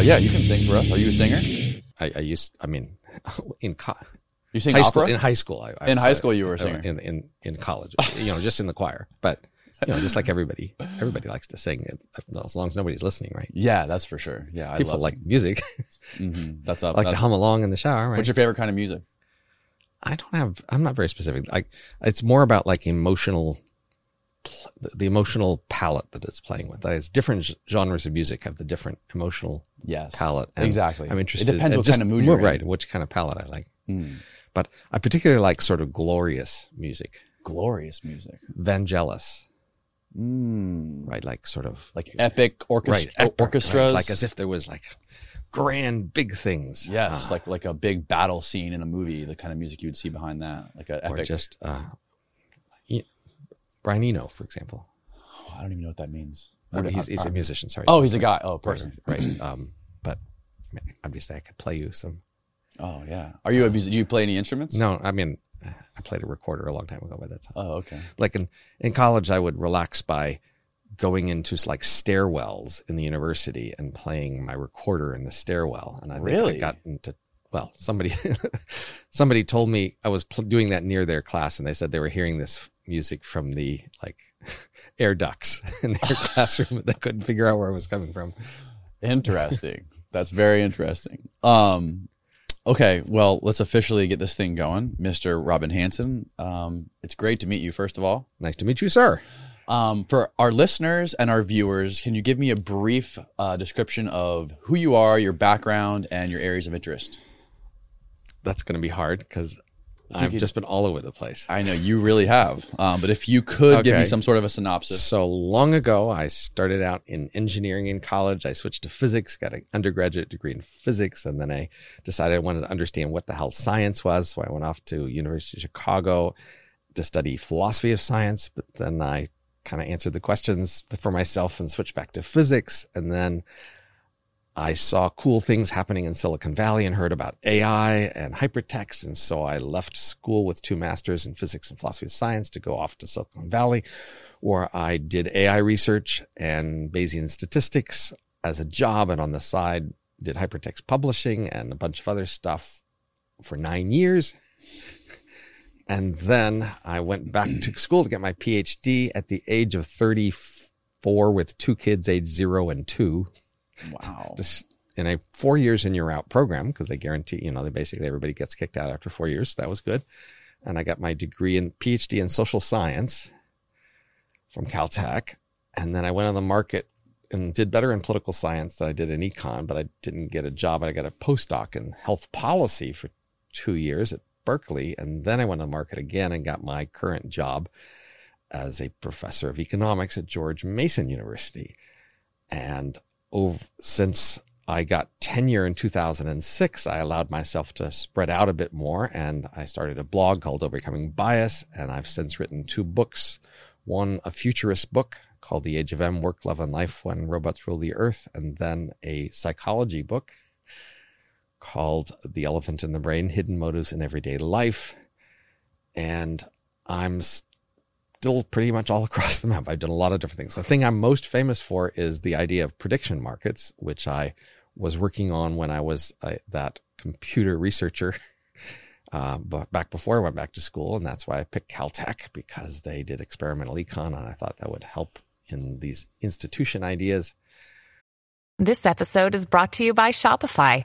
yeah, you can sing for us. Are you a singer? I, I used. I mean, in co- You sing high opera? school. In high school, I, I In high uh, school you were a uh, singer. In in in college, you know, just in the choir. But you know, just like everybody, everybody likes to sing as long as nobody's listening, right? yeah, that's for sure. Yeah, I People love like music. hmm That's up. I like to that's, hum along in the shower, right? What's your favorite kind of music? I don't have. I'm not very specific. Like it's more about like emotional, the, the emotional palette that it's playing with. That is different genres of music have the different emotional Yes, palette. and exactly. I'm interested. It depends what just kind of mood you're in. right? Which kind of palette I like. Mm. But I particularly like sort of glorious music, Glorious music. Vangelis, Mm. right? Like sort of Like epic orchestra, right, epic, right, orchestras. like as if there was like grand big things. yes, uh, like like a big battle scene in a movie. The kind of music you would see behind that, like a or epic. just uh, Brian Eno, for example. Oh, I don't even know what that means. I mean, What- he's, he's a musician. Sorry. Oh, he's a guy. Oh, a right, person. right. Um, but I mean, obviously, I could play you some. Oh, yeah. Are you a musician? Do you play any instruments? No, I mean, I played a recorder a long time ago, but that's Oh, okay. like in in college. I would relax by going into like stairwells in the university and playing my recorder in the stairwell. And I think Really? I got into well, somebody somebody told me I was pl- doing that near their class, and they said they were hearing this music from the like air ducts in their classroom. They couldn't figure out where it was coming from. Interesting. That's very interesting. Um, okay. Well, let's officially get this thing going, Mr. Robin Hanson. Um, it's great to meet you, first of all. Nice to meet you, sir. Um, for our listeners and our viewers, can you give me a brief uh, description of who you are, your background, and your areas of interest? That's going to be hard because I've could- just been all over the place. I know you really have, um, but if you could give me some sort of a synopsis. So long ago, I started out in engineering in college. I switched to physics, got an undergraduate degree in physics, and then I decided I wanted to understand what the hell science was. So I went off to University of Chicago to study philosophy of science. But then I kind of answered the questions for myself and switched back to physics. And then I saw cool things happening in Silicon Valley and heard about AI and hypertext. And so I left school with two masters in physics and philosophy of science to go off to Silicon Valley, where I did AI research and Bayesian statistics as a job. And on the side, did hypertext publishing and a bunch of other stuff for nine years. And then I went back to school to get my PhD at the age of 34 with two kids, age zero and two wow. just in a four years in you're out program because they guarantee you know they basically everybody gets kicked out after four years. So that was good. And i got my degree in phd in social science from caltech. And then i went on the market and did better in political science than i did in econ but i didn't get a job. I got a postdoc in health policy for two years at berkeley. And then i went on the market again and got my current job as a professor of economics at george mason university. And over, since I got tenure in 2006, I allowed myself to spread out a bit more and I started a blog called Overcoming Bias. And I've since written two books one, a futurist book called The Age of M Work, Love, and Life When Robots Rule the Earth, and then a psychology book called The Elephant in the Brain Hidden Motives in Everyday Life. And I'm still pretty much all across the map. I've done a lot of different things. The thing I'm most famous for is the idea of prediction markets, which I was working on when I was that computer researcher. Uh, but back before I went back to school, and that's why I picked Caltech because they did experimental econ, and I thought that would help in these institution ideas. This episode is brought to you by Shopify.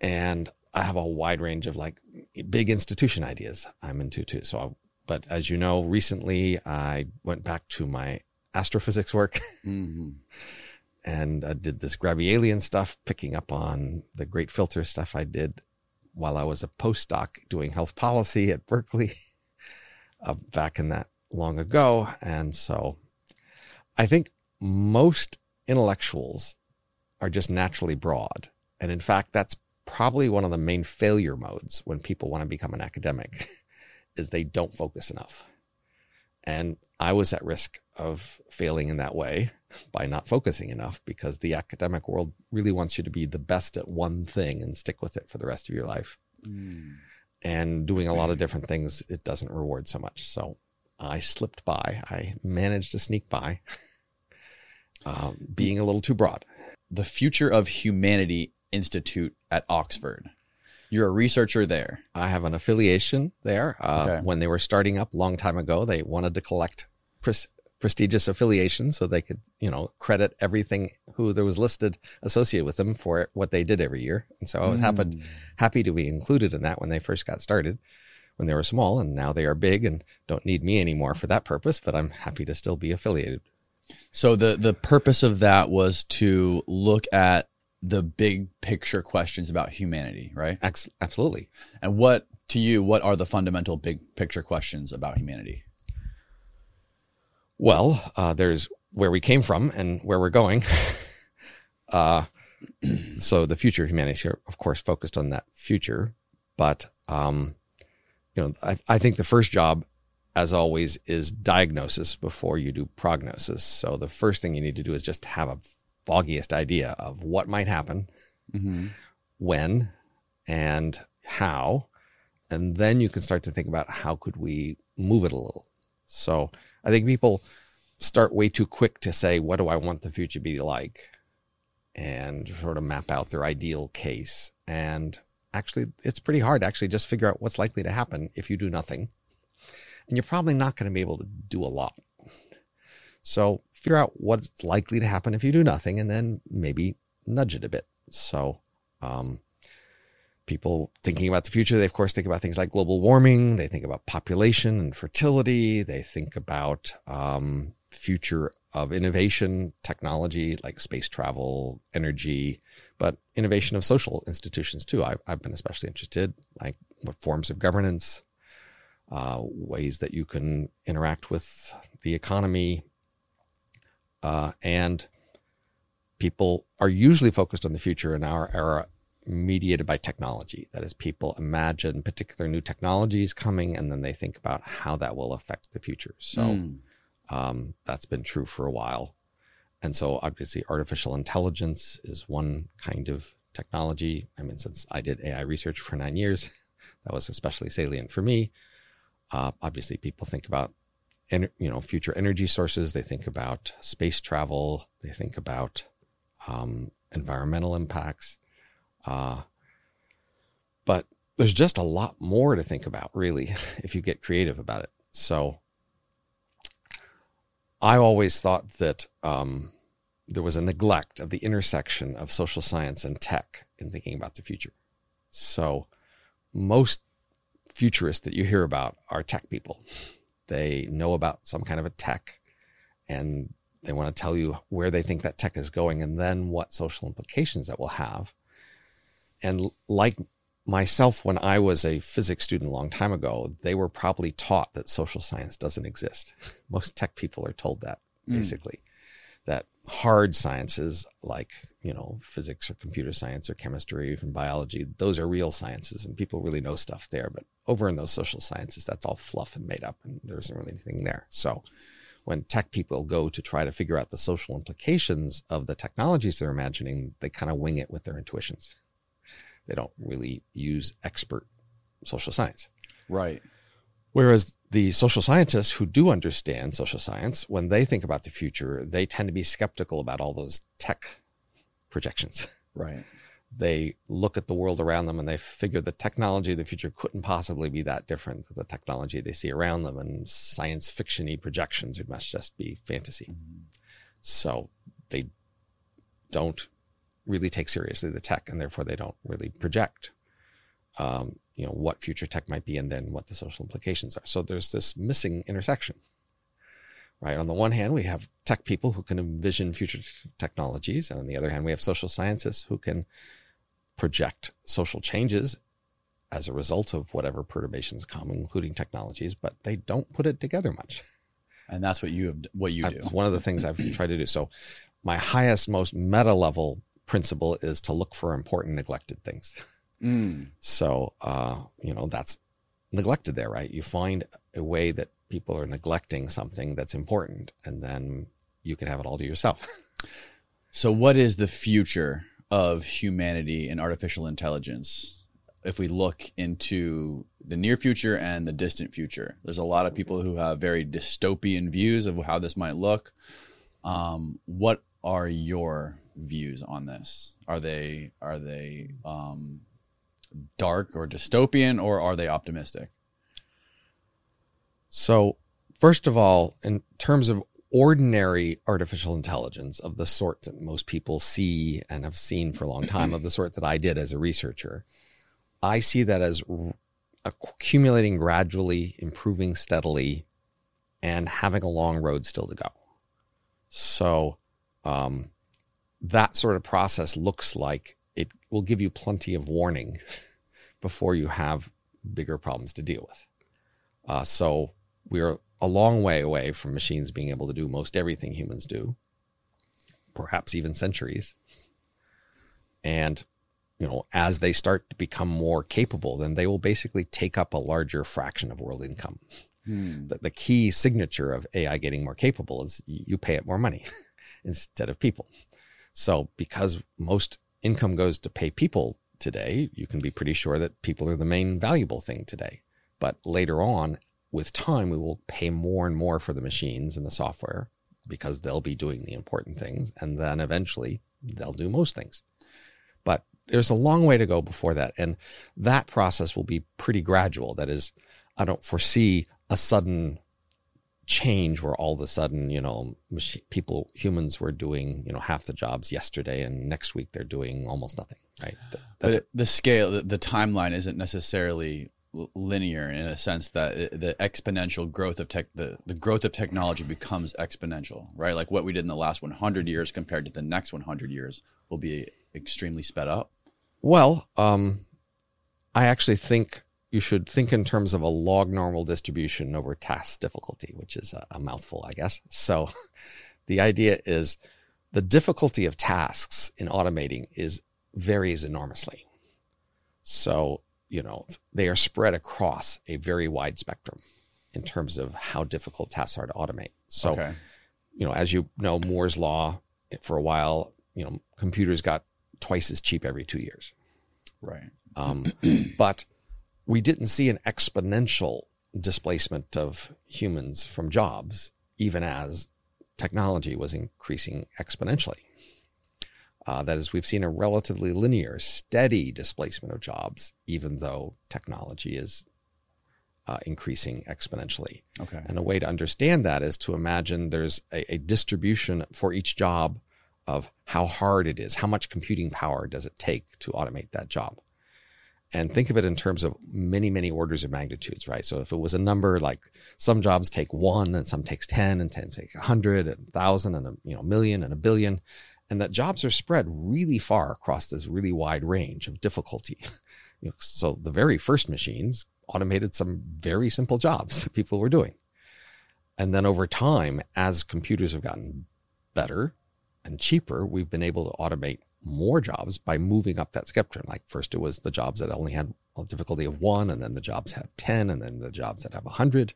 And I have a wide range of like big institution ideas I'm into too. So, I, but as you know, recently I went back to my astrophysics work hmm and I did this grabby alien stuff, picking up on the great filter stuff I did while I was a postdoc doing health policy at Berkeley uh, back in that long ago. And so I think most intellectuals are just naturally broad. And in fact, that's probably one of the main failure modes when people want to become an academic is they don't focus enough. And I was at risk of failing in that way by not focusing enough because the academic world really wants you to be the best at one thing and stick with it for the rest of your life. And doing a lot of different things, it doesn't reward so much. So I slipped by. I managed to sneak by, um, being a little too broad. The Future of Humanity Institute at Oxford. You're a researcher there. I have an affiliation there. Uh, Okay. When they were starting up a long time ago, they wanted to collect pres- prestigious affiliations so they could, you know, credit everything who there was listed associated with them for what they did every year. And so I was happy, happy to be included in that when they first got started, when they were small, and now they are big and don't need me anymore for that purpose. But I'm happy to still be affiliated. So the the purpose of that was to look at the big picture questions about humanity, right? Ex- absolutely. And what to you, what are the fundamental big picture questions about humanity? Well, uh, there's where we came from and where we're going. uh, so the future of humanity of course, focused on that future. But, um, you know, I, I think the first job, as always, is diagnosis before you do prognosis. So the first thing you need to do is just have a foggiest idea of what might happen, Mm-hmm. when, and how. And then you can start to think about how could we move it a little. So I think people start way too quick to say, what do I want the future to be like? And sort of map out their ideal case. And actually, it's pretty hard to actually just figure out what's likely to happen if you do nothing. And you're probably not going to be able to do a lot. So figure out what's likely to happen if you do nothing and then maybe nudge it a bit. So, um, people thinking about the future, they of course think about things like global warming. They think about population and fertility. They think about um, future of innovation, technology like space travel, energy, but innovation of social institutions too. I've, I've been especially interested, like what forms of governance, uh, ways that you can interact with the economy, uh, and people are usually focused on the future in our era mediated by technology. That is, people imagine particular new technologies coming and then they think about how that will affect the future. So Mm. um, that's been true for a while. And so obviously, artificial intelligence is one kind of technology. I mean, since I did AI research for nine years, that was especially salient for me. Uh, obviously, people think about you know future energy sources. They think about space travel. They think about um, environmental impacts. Uh, but there's just a lot more to think about, really, if you get creative about it. So I always thought that um, there was a neglect of the intersection of social science and tech in thinking about the future. So most futurists that you hear about are tech people. They know about some kind of a tech and they want to tell you where they think that tech is going and then what social implications that will have. And like myself, when I was a physics student a long time ago, they were probably taught that social science doesn't exist. Most tech people are told that Mm. basically, that hard sciences like, you know, physics or computer science or chemistry or even biology, those are real sciences and people really know stuff there. But over in those social sciences, that's all fluff and made up and there isn't really anything there. So when tech people go to try to figure out the social implications of the technologies they're imagining, they kind of wing it with their intuitions. They don't really use expert social science. Right. Whereas the social scientists who do understand social science, when they think about the future, they tend to be skeptical about all those tech projections. Right. They look at the world around them and they figure the technology of the future couldn't possibly be that different than the technology they see around them. And science fictiony projections, it must just be fantasy. So they don't really take seriously the tech and therefore they don't really project um, you know what future tech might be and then what the social implications are so there's this missing intersection right on the one hand we have tech people who can envision future technologies and on the other hand we have social scientists who can project social changes as a result of whatever perturbations come including technologies but they don't put it together much And that's what you have, what you do. one of the things I've tried to do. So, my highest, most meta level principle is to look for important neglected things. Mm. So, uh, you know, that's neglected there, right? You find a way that people are neglecting something that's important, and then you can have it all to yourself. So, what is the future of humanity and artificial intelligence? If we look into the near future and the distant future, there's a lot of people who have very dystopian views of how this might look. Um, what are your views on this? Are they are they um, dark or dystopian, or are they optimistic? So, first of all, in terms of ordinary artificial intelligence of the sort that most people see and have seen for a long time, of the sort that I did as a researcher, I see that as accumulating gradually, improving steadily, and having a long road still to go. So, um, that sort of process looks like it will give you plenty of warning before you have bigger problems to deal with. Uh, so we're a long way away from machines being able to do most everything humans do, perhaps even centuries. And, you know, as they start to become more capable, then they will basically take up a larger fraction of world income. Hmm. The, the key signature of AI getting more capable is you pay it more money instead of people. So because most income goes to pay people today, you can be pretty sure that people are the main valuable thing today. But later on, with time, we will pay more and more for the machines and the software because they'll be doing the important things. And then eventually they'll do most things. But there's a long way to go before that. And that process will be pretty gradual. That is, I don't foresee a sudden change where all of a sudden, you know, people, humans were doing, you know, half the jobs yesterday and next week they're doing almost nothing, right? That- But the scale, the, timeline isn't necessarily linear in a sense that the exponential growth of tech, the, the growth of technology becomes exponential, right? Like what we did in the last 100 years compared to the next 100 years will be extremely sped up. Well, um, I actually think you should think in terms of a log normal distribution over task difficulty, which is a, a mouthful, I guess. So the idea is the difficulty of tasks in automating is varies enormously. So, you know, they are spread across a very wide spectrum in terms of how difficult tasks are to automate. So, okay. you know, as you know, Moore's law for a while, you know, computers got twice as cheap every two years. Right. Um, but we didn't see an exponential displacement of humans from jobs, even as technology was increasing exponentially. Uh, that is, we've seen a relatively linear, steady displacement of jobs, even though technology is uh, increasing exponentially. Okay. And a way to understand that is to imagine there's a, a distribution for each job of how hard it is, how much computing power does it take to automate that job. And think of it in terms of many, many orders of magnitudes, right? So if it was a number like some jobs take one and some takes 10 and 10 take a hundred and a thousand and a you know, million and a billion. And that jobs are spread really far across this really wide range of difficulty. You know, so the very first machines automated some very simple jobs that people were doing. And then over time, as computers have gotten better and cheaper, we've been able to automate more jobs by moving up that spectrum. Like first it was the jobs that only had a difficulty of one, and then the jobs have 10, and then the jobs that have 100.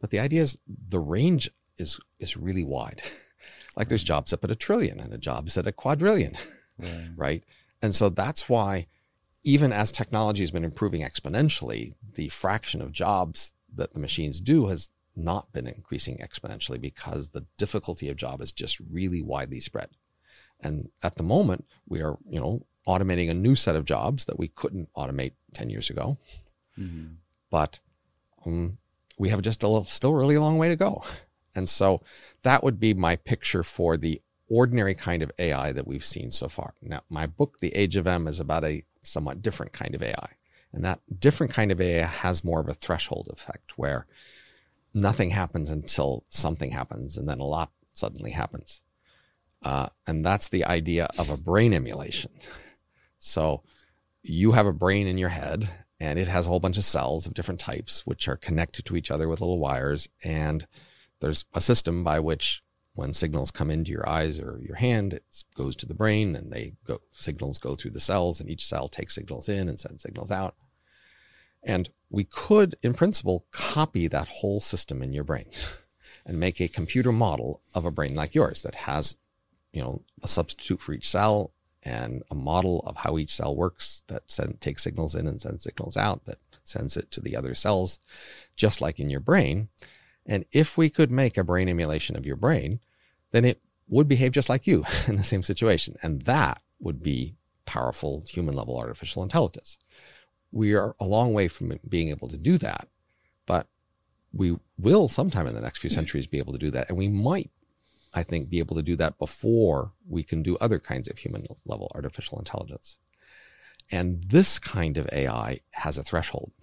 But the idea is the range is, is really wide. Like there's jobs up at a trillion and a jobs at a quadrillion, right? And so that's why even as technology has been improving exponentially, the fraction of jobs that the machines do has not been increasing exponentially because the difficulty of job is just really widely spread. And at the moment, we are, you know, automating a new set of jobs that we couldn't automate 10 years ago. Mm-hmm. But um, we have just a little, still really a long way to go. And so that would be my picture for the ordinary kind of AI that we've seen so far. Now, my book, The Age of M, is about a somewhat different kind of AI. And that different kind of AI has more of a threshold effect where nothing happens until something happens and then a lot suddenly happens. Uh, and that's the idea of a brain emulation. So you have a brain in your head and it has a whole bunch of cells of different types, which are connected to each other with little wires. And there's a system by which when signals come into your eyes or your hand, it goes to the brain and they go, signals go through the cells and each cell takes signals in and sends signals out. And we could, in principle, copy that whole system in your brain and make a computer model of a brain like yours that has, you know, a substitute for each cell and a model of how each cell works that send, takes signals in and sends signals out that sends it to the other cells, just like in your brain. And if we could make a brain emulation of your brain, then it would behave just like you in the same situation. And that would be powerful human level artificial intelligence. We are a long way from being able to do that, but we will sometime in the next few mm. centuries be able to do that. And we might, I think, be able to do that before we can do other kinds of human level artificial intelligence. And this kind of AI has a threshold.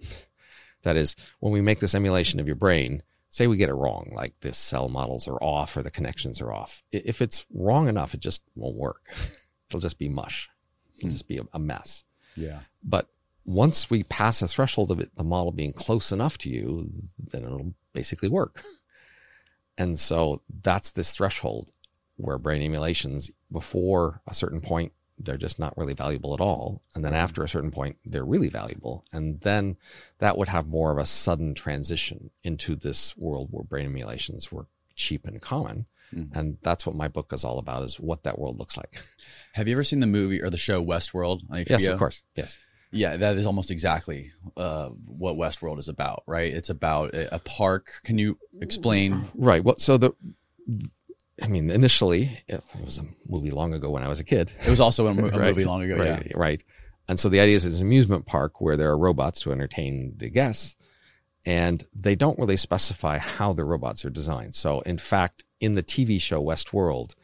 That is, when we make this emulation of your brain, say we get it wrong, like the cell models are off or the connections are off. If it's wrong enough, it just won't work. It'll just be mush. It'll hmm. just be a mess. Yeah. But once we pass a threshold of it, the model being close enough to you, then it'll basically work. And so that's this threshold where brain emulations before a certain point, they're just not really valuable at all. And then after a certain point, they're really valuable. And then that would have more of a sudden transition into this world where brain emulations were cheap and common. Mm-hmm. And that's what my book is all about is what that world looks like. Have you ever seen the movie or the show Westworld on HBO? Yes, of course. Yes. Yeah, that is almost exactly uh, what Westworld is about, right? It's about a, a park. Can you explain? Right. Well, so the, I mean, initially it was a movie long ago when I was a kid. It was also a, a right. movie long ago. Right. Yeah. Right. And so the idea is it's an amusement park where there are robots to entertain the guests, and they don't really specify how the robots are designed. So, in fact, in the TV show Westworld,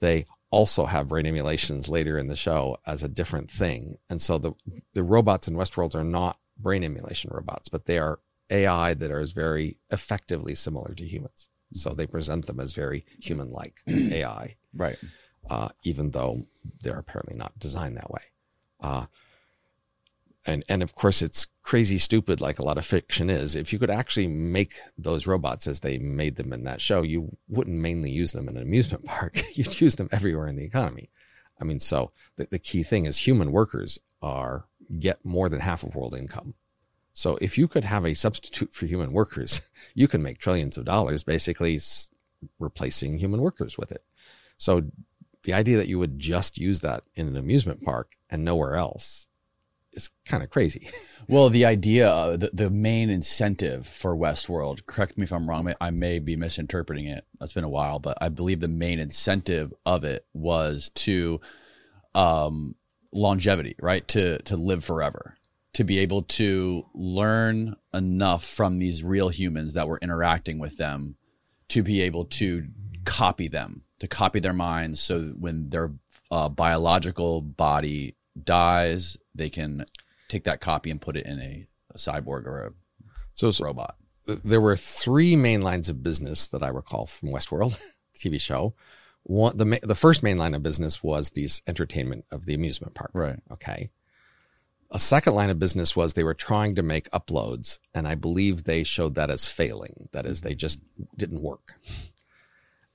they also have brain emulations later in the show as a different thing. And so the, the robots in Westworld are not brain emulation robots, but they are AI that are very effectively similar to humans. So they present them as very human like AI. Right. Uh, even though they're apparently not designed that way. Uh, and and of course it's crazy stupid like a lot of fiction is if you could actually make those robots as they made them in that show you wouldn't mainly use them in an amusement park you'd use them everywhere in the economy i mean so the, the key thing is human workers are get more than half of world income so if you could have a substitute for human workers you can make trillions of dollars basically replacing human workers with it so the idea that you would just use that in an amusement park and nowhere else is kind of crazy. Well, the idea, uh, the, the main incentive for Westworld, correct me if I'm wrong, I may be misinterpreting it. It's been a while, but I believe the main incentive of it was to um, longevity, right? To to live forever, to be able to learn enough from these real humans that were interacting with them, to be able to copy them, to copy their minds, so when their uh, biological body dies, they can take that copy and put it in a, a cyborg or a so, so robot. There were three main lines of business that I recall from Westworld TV show. One, the the first main line of business was these entertainment of the amusement park. Right. Okay. A second line of business was they were trying to make uploads, and I believe they showed that as failing. That is, they just didn't work.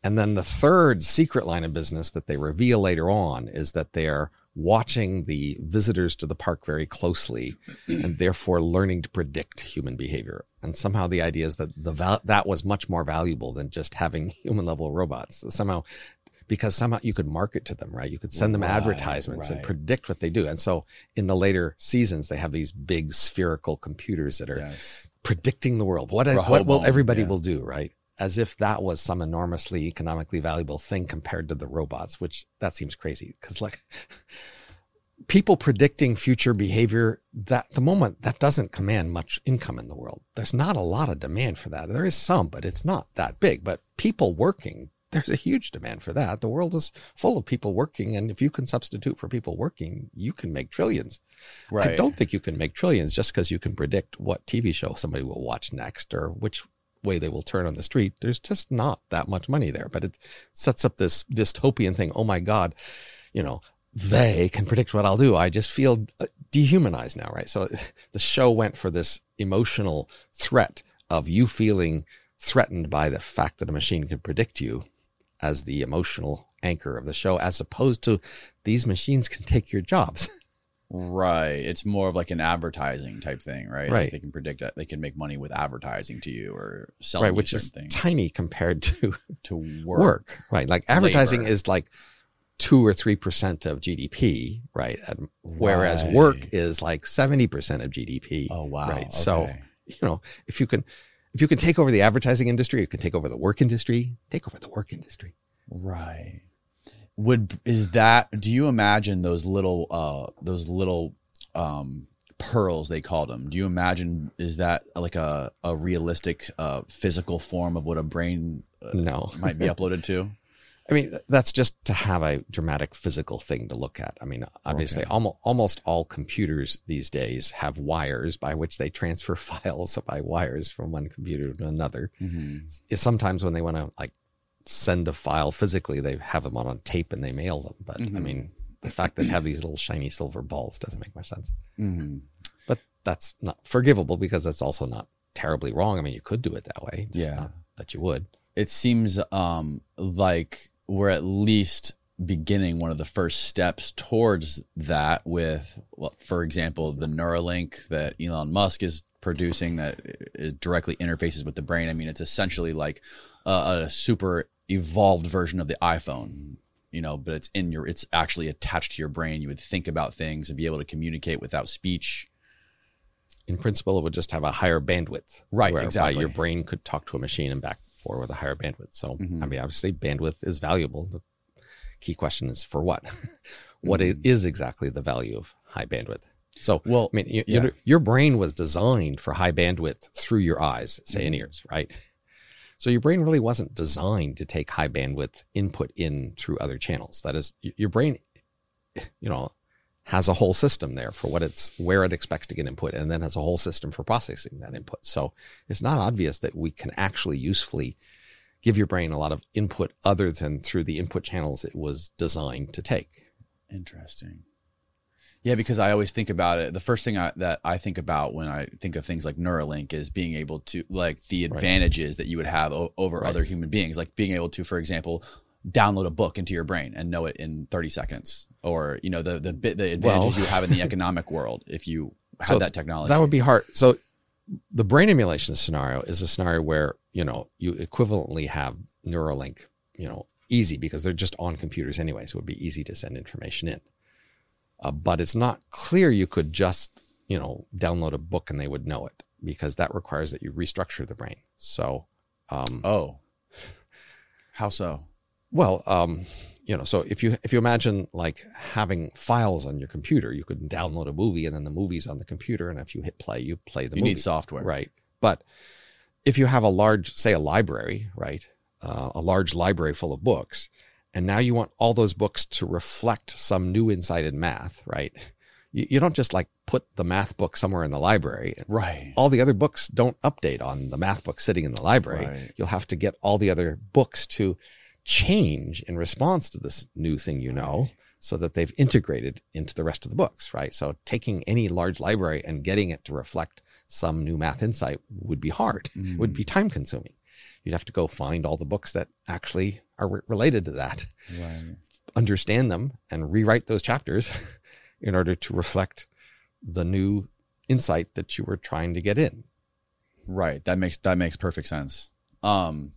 And then the third secret line of business that they reveal later on is that they're watching the visitors to the park very closely and therefore learning to predict human behavior. And somehow the idea is that the val- that was much more valuable than just having human level robots. Somehow because somehow you could market to them, right? You could send them Right, advertisements and predict what they do. And so in the later seasons, they have these big spherical computers that are Yes. predicting the world. What, what will everybody yeah. will do, right? As if that was some enormously economically valuable thing compared to the robots, which that seems crazy because like people predicting future behavior that the moment that doesn't command much income in the world. There's not a lot of demand for that. There is some, but it's not that big. But people working, there's a huge demand for that. The world is full of people working. And if you can substitute for people working, you can make trillions. I don't think you can make trillions just because you can predict what TV show somebody will watch next or which way they will turn on the street. There's just not that much money there, but it sets up this dystopian thing. Oh my God, you know, they can predict what I'll do. I just feel uh, dehumanized now, right? So the show went for this emotional threat of you feeling threatened by the fact that a machine can predict you as the emotional anchor of the show, as opposed to these machines can take your jobs. Right. It's more of like an advertising type thing, right? Like Right. they can predict that they can make money with advertising to you or selling right, which is things tiny compared to to work. work. right? Like advertising Labor. is like two or three percent of GDP, right? And whereas work is like seventy percent of GDP. Oh wow. Right. So you know, if you can, if you can take over the advertising industry, you can take over the work industry. Take over the work industry. Right. Would is that do you imagine those little uh those little um pearls they called them? Do you imagine is that like a a realistic uh physical form of what a brain uh, No, might be uploaded to? I mean, that's just to have a dramatic physical thing to look at. I mean, obviously, Okay. almost, almost all computers these days have wires by which they transfer files by wires from one computer to another. Mhm. Sometimes when they want to like send a file physically, they have them on a tape and they mail them. But I Mhm. mean, the fact that they have these little shiny silver balls doesn't make much sense. Mhm. But that's not forgivable because that's also not terribly wrong. I mean, you could do it that way. Yeah. not that you would. it seems um like we're at least beginning one of the first steps towards that with well, for example the neuralink that elon musk is producing that is directly interfaces with the brain i mean it's essentially like a, a super evolved version of the iphone you know but it's in your it's actually attached to your brain you would think about things and be able to communicate without speech in principle, it would just have a higher bandwidth. Right, exactly. Your brain could talk to a machine and back for with a higher bandwidth. So, Mhm. I mean, obviously, bandwidth is valuable. The key question is for what? What Mhm. is exactly the value of high bandwidth? So, well I mean, you, yeah. your, your brain was designed for high bandwidth through your eyes, say, Mm-hmm. and ears, right? So your brain really wasn't designed to take high bandwidth input in through other channels. That is, your brain, you know, has a whole system there for what it's where it expects to get input, and then has a whole system for processing that input. So it's not obvious that we can actually usefully give your brain a lot of input other than through the input channels it was designed to take. Interesting. Yeah, because I always think about it. The first thing I, that I think about when I think of things like Neuralink is being able to, like, the advantages that you would have o- over Right. other human beings, like being able to, for example, download a book into your brain and know it in 30 seconds, or you know the the bit the advantages Well- you have in the economic world if you had So that technology. That would be hard. So the brain emulation scenario is a scenario where, you know, you equivalently have Neuralink, you know, easy because they're just on computers anyway. So it would be easy to send information in. Uh, but it's not clear you could just, you know, download a book and they would know it because that requires that you restructure the brain. So, um, oh, how so? Well, um, you know, so if you if you imagine like having files on your computer, you could download a movie and then the movie's on the computer, and if you hit play, you play the You movie. need software, Right. But if you have a large, say, a library, right, uh, a large library full of books, and now you want all those books to reflect some new insight in math, right? You, you don't just like put the math book somewhere in the library. Right. All the other books don't update on the math book sitting in the library. Right. You'll have to get all the other books to change in response to this new thing you know so that they've integrated into the rest of the books, right? So taking any large library and getting it to reflect some new math insight would be hard, would be time consuming. You'd have to go find all the books that actually are re- related to that, Right. understand them, and rewrite those chapters in order to reflect the new insight that you were trying to get in. Right. That makes that makes perfect sense. Um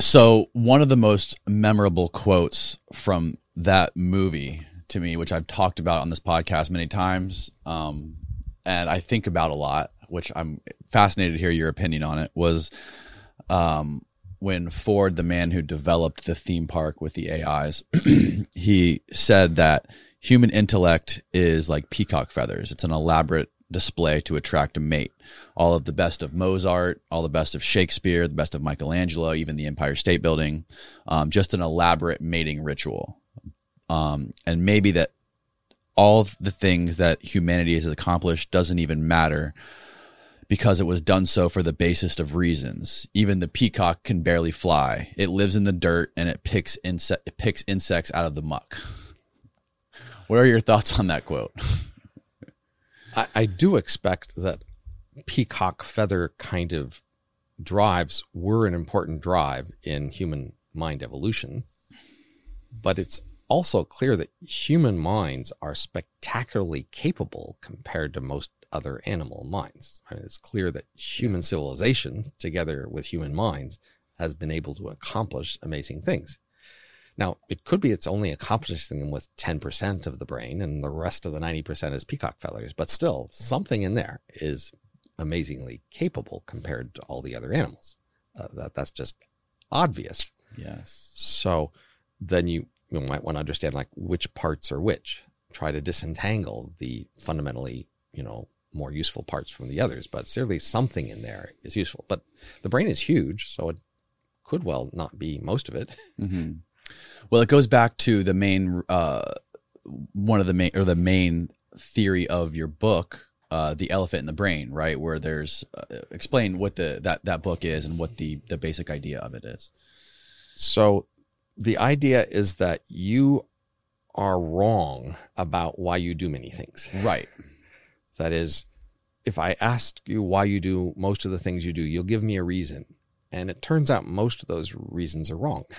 So one of the most memorable quotes from that movie to me, which I've talked about on this podcast many times, um, and I think about a lot, which I'm fascinated to hear your opinion on it, was um, when Ford, the man who developed the theme park with the AIs, he said that human intellect is like peacock feathers. It's an elaborate display to attract a mate. All of the best of Mozart, all the best of Shakespeare, the best of Michelangelo, even the Empire State Building, um, just an elaborate mating ritual. Um, and maybe that all the things that humanity has accomplished doesn't even matter because it was done so for the basest of reasons. Even the peacock can barely fly. It lives in the dirt and it picks inse- it picks insects out of the muck. What are your thoughts on that quote? I, I do expect that peacock feather kind of drives were an important drive in human mind evolution, but it's also clear that human minds are spectacularly capable compared to most other animal minds. I mean, it's clear that human civilization, together with human minds, has been able to accomplish amazing things. Now, it could be it's only accomplishing them with 10% of the brain and the rest of the 90% is peacock feathers, but still, something in there is amazingly capable compared to all the other animals. Uh, that, that's just obvious. Yes. So then you, you might want to understand like which parts are which. Try to disentangle the fundamentally, you know, more useful parts from the others, but certainly something in there is useful. But the brain is huge, so it could well not be most of it. Mm-hmm. Well, it goes back to the main, uh, one of the main or the main theory of your book, uh, the elephant in the brain, right? Where there's uh, explain what the that that book is and what the the basic idea of it is. So the idea is that you are wrong about why you do many things. Right. That is, if I ask you why you do most of the things you do, you'll give me a reason. And it turns out most of those reasons are wrong.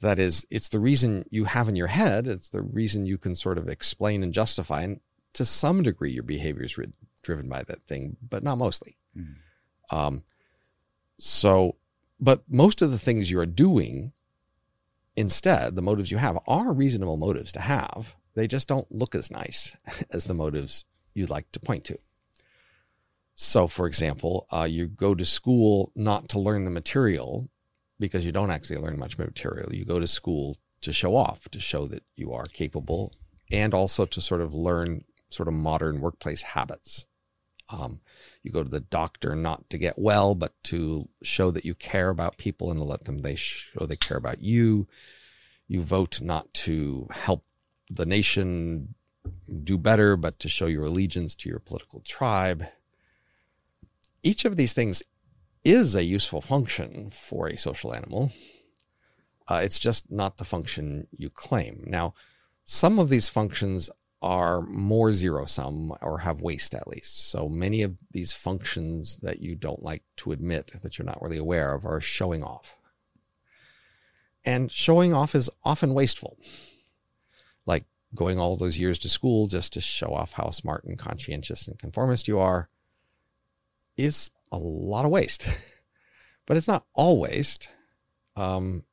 that is, it's the reason you have in your head. It's the reason you can sort of explain and justify. And to some degree, your behavior is ri- driven by that thing, but not mostly. Mm. Um, so, but most of the things you are doing instead, the motives you have are reasonable motives to have. They just don't look as nice as the motives you'd like to point to. So, for example, uh, you go to school not to learn the material because you don't actually learn much material. You go to school to show off, to show that you are capable, and also to sort of learn sort of modern workplace habits. Um, you go to the doctor not to get well, but to show that you care about people and to let them they show they care about you. You vote not to help the nation do better, but to show your allegiance to your political tribe. Each of these things is a useful function for a social animal. Uh, it's just not the function you claim. Now, some of these functions are more zero sum or have waste at least. So many of these functions that you don't like to admit that you're not really aware of are showing off. And showing off is often wasteful. Like going all those years to school just to show off how smart and conscientious and conformist you are is a lot of waste. but it's not all waste. Um,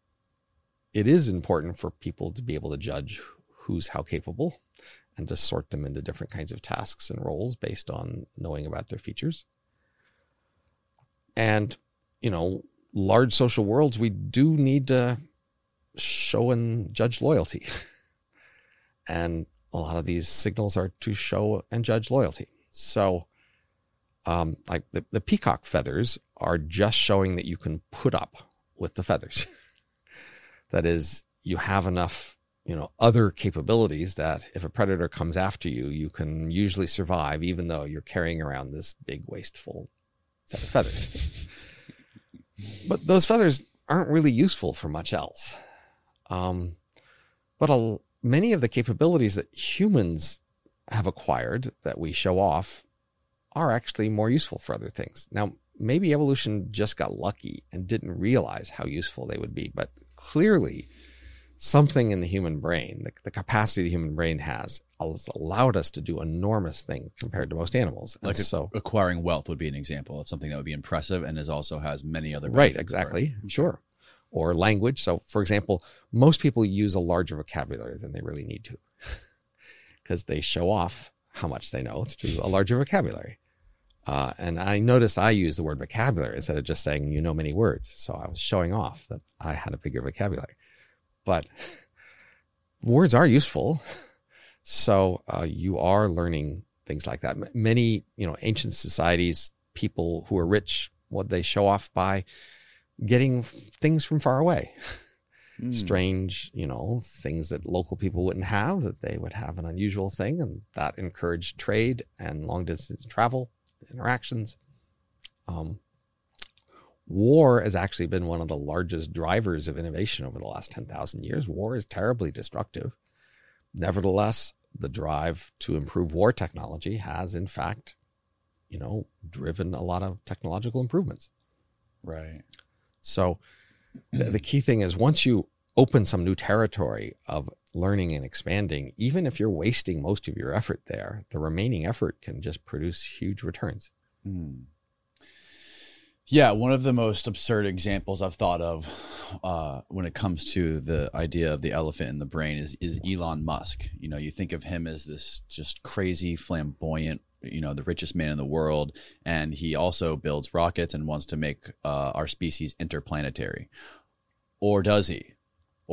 it is important for people to be able to judge who's how capable and to sort them into different kinds of tasks and roles based on knowing about their features. And, you know, large social worlds, we do need to show and judge loyalty. and a lot of these signals are to show and judge loyalty. So, um, like the, the peacock feathers are just showing that you can put up with the feathers. that is, you have enough, you know, other capabilities that if a predator comes after you, you can usually survive, even though you're carrying around this big wasteful set of feathers. but those feathers aren't really useful for much else. Um, but a, many of the capabilities that humans have acquired that we show off are actually more useful for other things. Now, maybe evolution just got lucky and didn't realize how useful they would be, but clearly something in the human brain, the, the capacity the human brain has, has allowed us to do enormous things compared to most animals. And Like so, acquiring wealth would be an example of something that would be impressive and is also has many other right, benefits for it. exactly, sure. or language. So, for example, most people use a larger vocabulary than they really need to because they show off how much they know through a larger vocabulary. Uh, and I noticed I used the word vocabulary instead of just saying you know many words. So I was showing off that I had a bigger vocabulary. But words are useful. So uh, you are learning things like that. Many, you know, ancient societies, people who are rich, what they show off by getting things from far away. Mm. Strange, you know, things that local people wouldn't have, that they would have an unusual thing, and that encouraged trade and long distance travel, interactions. Um, war has actually been one of the largest drivers of innovation over the last 10,000 years. War is terribly destructive. Nevertheless, the drive to improve war technology has, in fact, you know, driven a lot of technological improvements. Right. So the, the key thing is once you open some new territory of learning and expanding, even if you're wasting most of your effort there, the remaining effort can just produce huge returns. Hmm. Yeah, one of the most absurd examples I've thought of uh, when it comes to the idea of the elephant in the brain is is Elon Musk. You know, you think of him as this just crazy, flamboyant, you know, the richest man in the world, and he also builds rockets and wants to make uh, our species interplanetary. Or does he?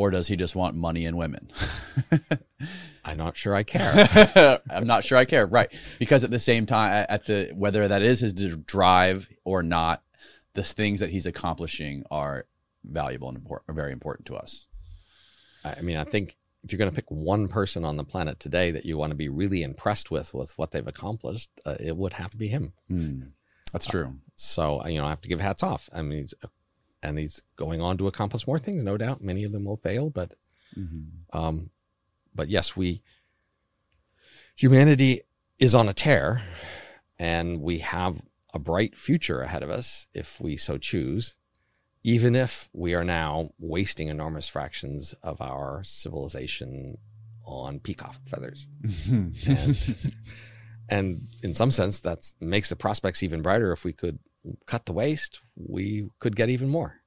Or does he just want money and women? I'm not sure I care. I'm not sure I care. Right. Because at the same time, at the, whether that is his drive or not, the things that he's accomplishing are valuable and important, are very important to us. I mean, I think if you're going to pick one person on the planet today that you want to be really impressed with, with what they've accomplished, uh, it would have to be him. Hmm. That's true. So, you know, I have to give hats off. I mean, he's, and he's going on to accomplish more things, no doubt. Many of them will fail, but, Mm-hmm. um, but yes, we, humanity is on a tear and we have a bright future ahead of us if we so choose, even if we are now wasting enormous fractions of our civilization on peacock feathers. and, and in some sense, that makes the prospects even brighter. If we could cut the waste, we could get even more.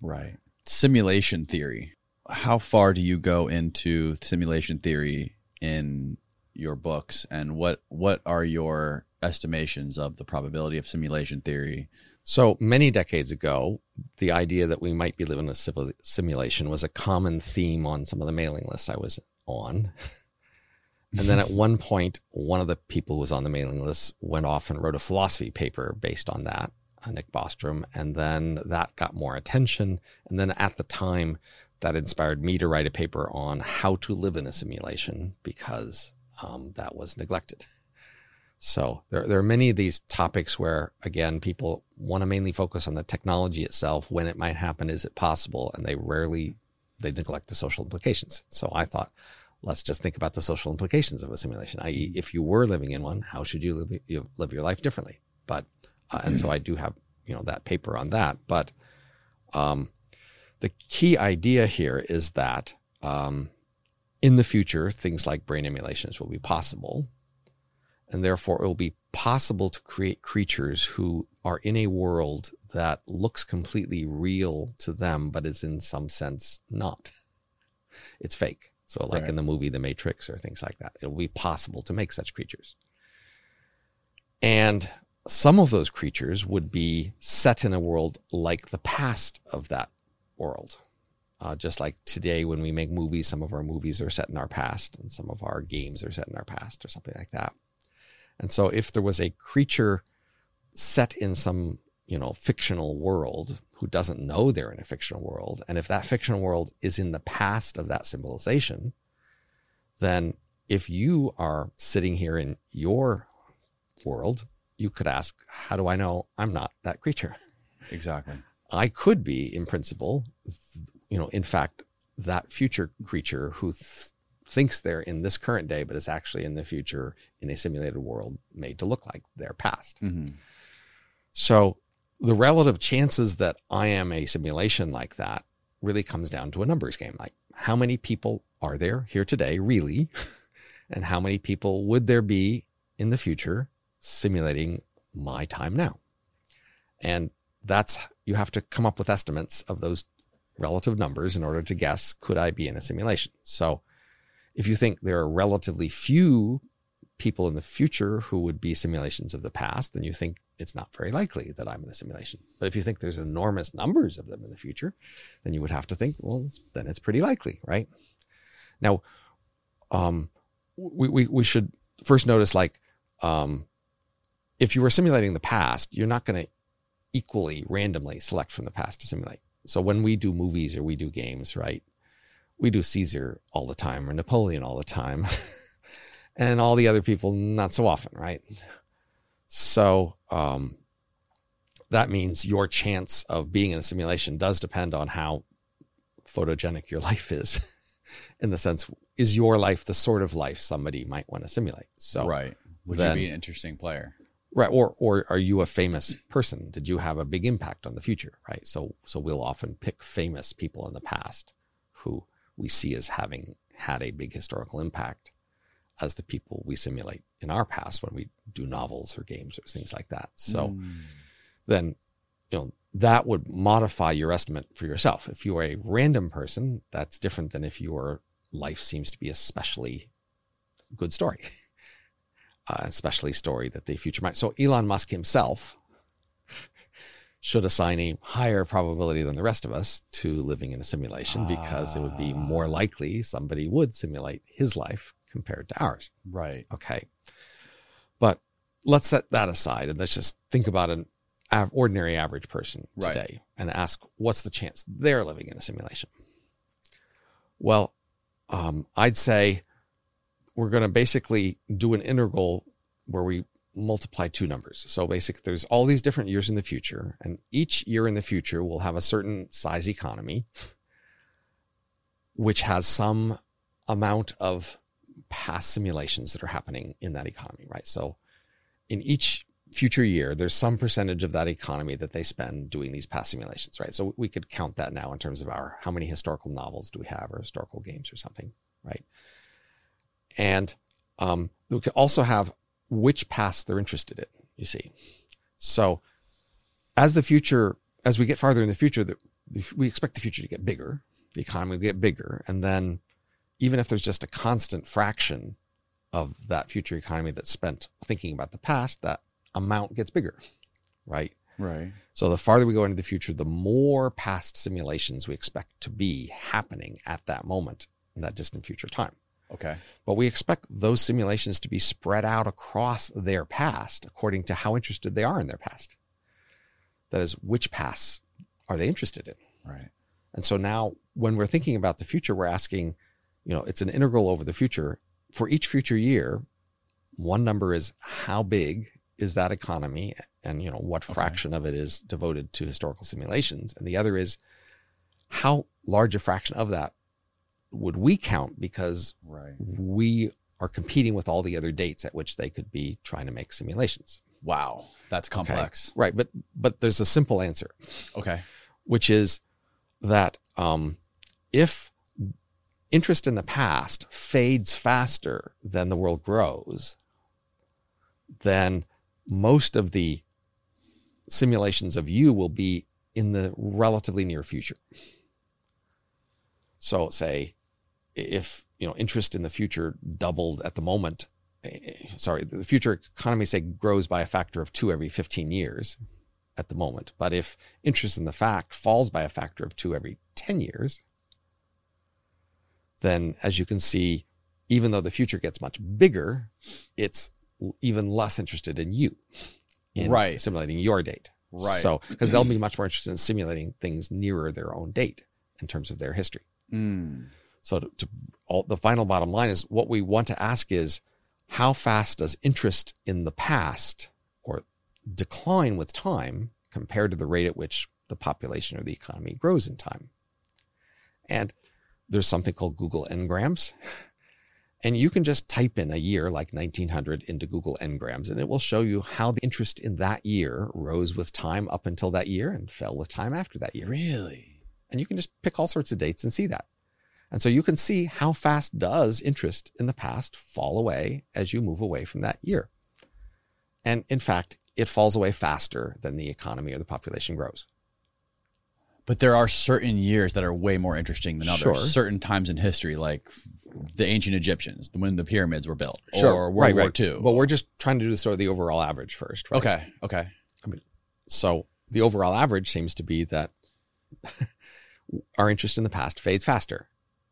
Right. Simulation theory. How far do you go into simulation theory in your books and what what are your estimations of the probability of simulation theory? So many decades ago, the idea that we might be living in a simulation was a common theme on some of the mailing lists I was on. And then at one point, one of the people who was on the mailing list went off and wrote a philosophy paper based on that, uh, Nick Bostrom. And then that got more attention. And then at the time, that inspired me to write a paper on how to live in a simulation because um, that was neglected. So there, there are many of these topics where, again, people want to mainly focus on the technology itself, when it might happen, is it possible, and they rarely they neglect the social implications. So I thought, let's just think about the social implications of a simulation. I.e., if you were living in one, how should you live, you live your life differently? But uh, and so I do have you know that paper on that. But um, the key idea here is that um, in the future, things like brain emulations will be possible. And therefore, it will be possible to create creatures who are in a world that looks completely real to them, but is in some sense not. It's fake. So, like Right. in the movie The Matrix or things like that, it will be possible to make such creatures. And some of those creatures would be set in a world like the past of that world. Uh, just like today, when we make movies, some of our movies are set in our past, and some of our games are set in our past, or something like that. And so, if there was a creature set in some, you know, fictional world who doesn't know they're in a fictional world, and if that fictional world is in the past of that civilization, then if you are sitting here in your world, you could ask, How do I know I'm not that creature? Exactly. I could be, in principle, you know, in fact, that future creature who th- thinks they're in this current day, but is actually in the future in a simulated world made to look like their past. hmm So the relative chances that I am a simulation like that really comes down to a numbers game. Like, how many people are there here today, really? and how many people would there be in the future simulating my time now? And that's, you have to come up with estimates of those relative numbers in order to guess could I be in a simulation. So if you think there are relatively few people in the future who would be simulations of the past, then you think it's not very likely that I'm in a simulation. But if you think there's enormous numbers of them in the future, then you would have to think, well, then it's pretty likely, right? Now, um, we, we, we should first notice like, um, if you were simulating the past, you're not going to equally randomly select from the past to simulate. So when we do movies or we do games, right? We do Caesar all the time or Napoleon all the time. and all the other people not so often, right? So um, that means your chance of being in a simulation does depend on how photogenic your life is, in the sense, is your life the sort of life somebody might want to simulate? So right, would then- you be an interesting player? Right. Or, or are you a famous person? Did you have a big impact on the future? Right. So, so we'll often pick famous people in the past who we see as having had a big historical impact as the people we simulate in our past when we do novels or games or things like that. So then, you know, that would modify your estimate for yourself. If you are a random person, that's different than if your life seems to be especially good story uh, especially story that the future might. So Elon Musk himself should assign a higher probability than the rest of us to living in a simulation because it would be more likely somebody would simulate his life compared to ours. right. Okay. But let's set that aside and let's just think about an av- ordinary average person Right. today and ask what's the chance they're living in a simulation? Well, um, I'd say we're going to basically do an integral where we multiply two numbers. So basically, there's all these different years in the future, and each year in the future will have a certain size economy, which has some amount of past simulations that are happening in that economy, right? So in each future year, there's some percentage of that economy that they spend doing these past simulations, right? So we could count that now in terms of our how many historical novels do we have or historical games or something, right? And um, we could also have which past they're interested in, you see. So as the future, as we get farther in the future, the, we expect the future to get bigger, the economy will get bigger, and then even if there's just a constant fraction of that future economy that's spent thinking about the past, that amount gets bigger, right? Right. So the farther we go into the future, the more past simulations we expect to be happening at that moment in that distant future time. Okay. But we expect those simulations to be spread out across their past according to how interested they are in their past. That is, which pasts are they interested in? Right. And so now when we're thinking about the future, we're asking, you know, it's an integral over the future. For each future year, one number is how big is that economy and, you know, what fraction of it is devoted to historical simulations. And the other is how large a fraction of that would we count because Right. we are competing with all the other dates at which they could be trying to make simulations. Wow. That's Okay? complex. Right. But, but there's a simple answer Okay. which is that um, if interest in the past fades faster than the world grows, then most of the simulations of you will be in the relatively near future. So, say if you know interest in the future doubled at the moment, eh, sorry, the future economy say grows by a factor of two every 15 years at the moment. But if interest in the fact falls by a factor of two every 10 years, then as you can see, even though the future gets much bigger, it's even less interested in you, in Right. simulating your date. Right. So, because they'll be much more interested in simulating things nearer their own date in terms of their history. Mm. So, to, to all, the final bottom line is what we want to ask is how fast does interest in the past or decline with time compared to the rate at which the population or the economy grows in time? And there's something called Google Ngrams. And you can just type in a year like 1900 into Google Ngrams, and it will show you how the interest in that year rose with time up until that year and fell with time after that year Really? and you can just pick all sorts of dates and see that. And so you can see how fast does interest in the past fall away as you move away from that year. And in fact, it falls away faster than the economy or the population grows. But there are certain years that are way more interesting than others. Sure. Certain times in history, like the ancient Egyptians, when the pyramids were built, Sure, or World right, War right. II. But we're just trying to do sort of the overall average first, right? okay, okay, So the overall average seems to be that our interest in the past fades faster.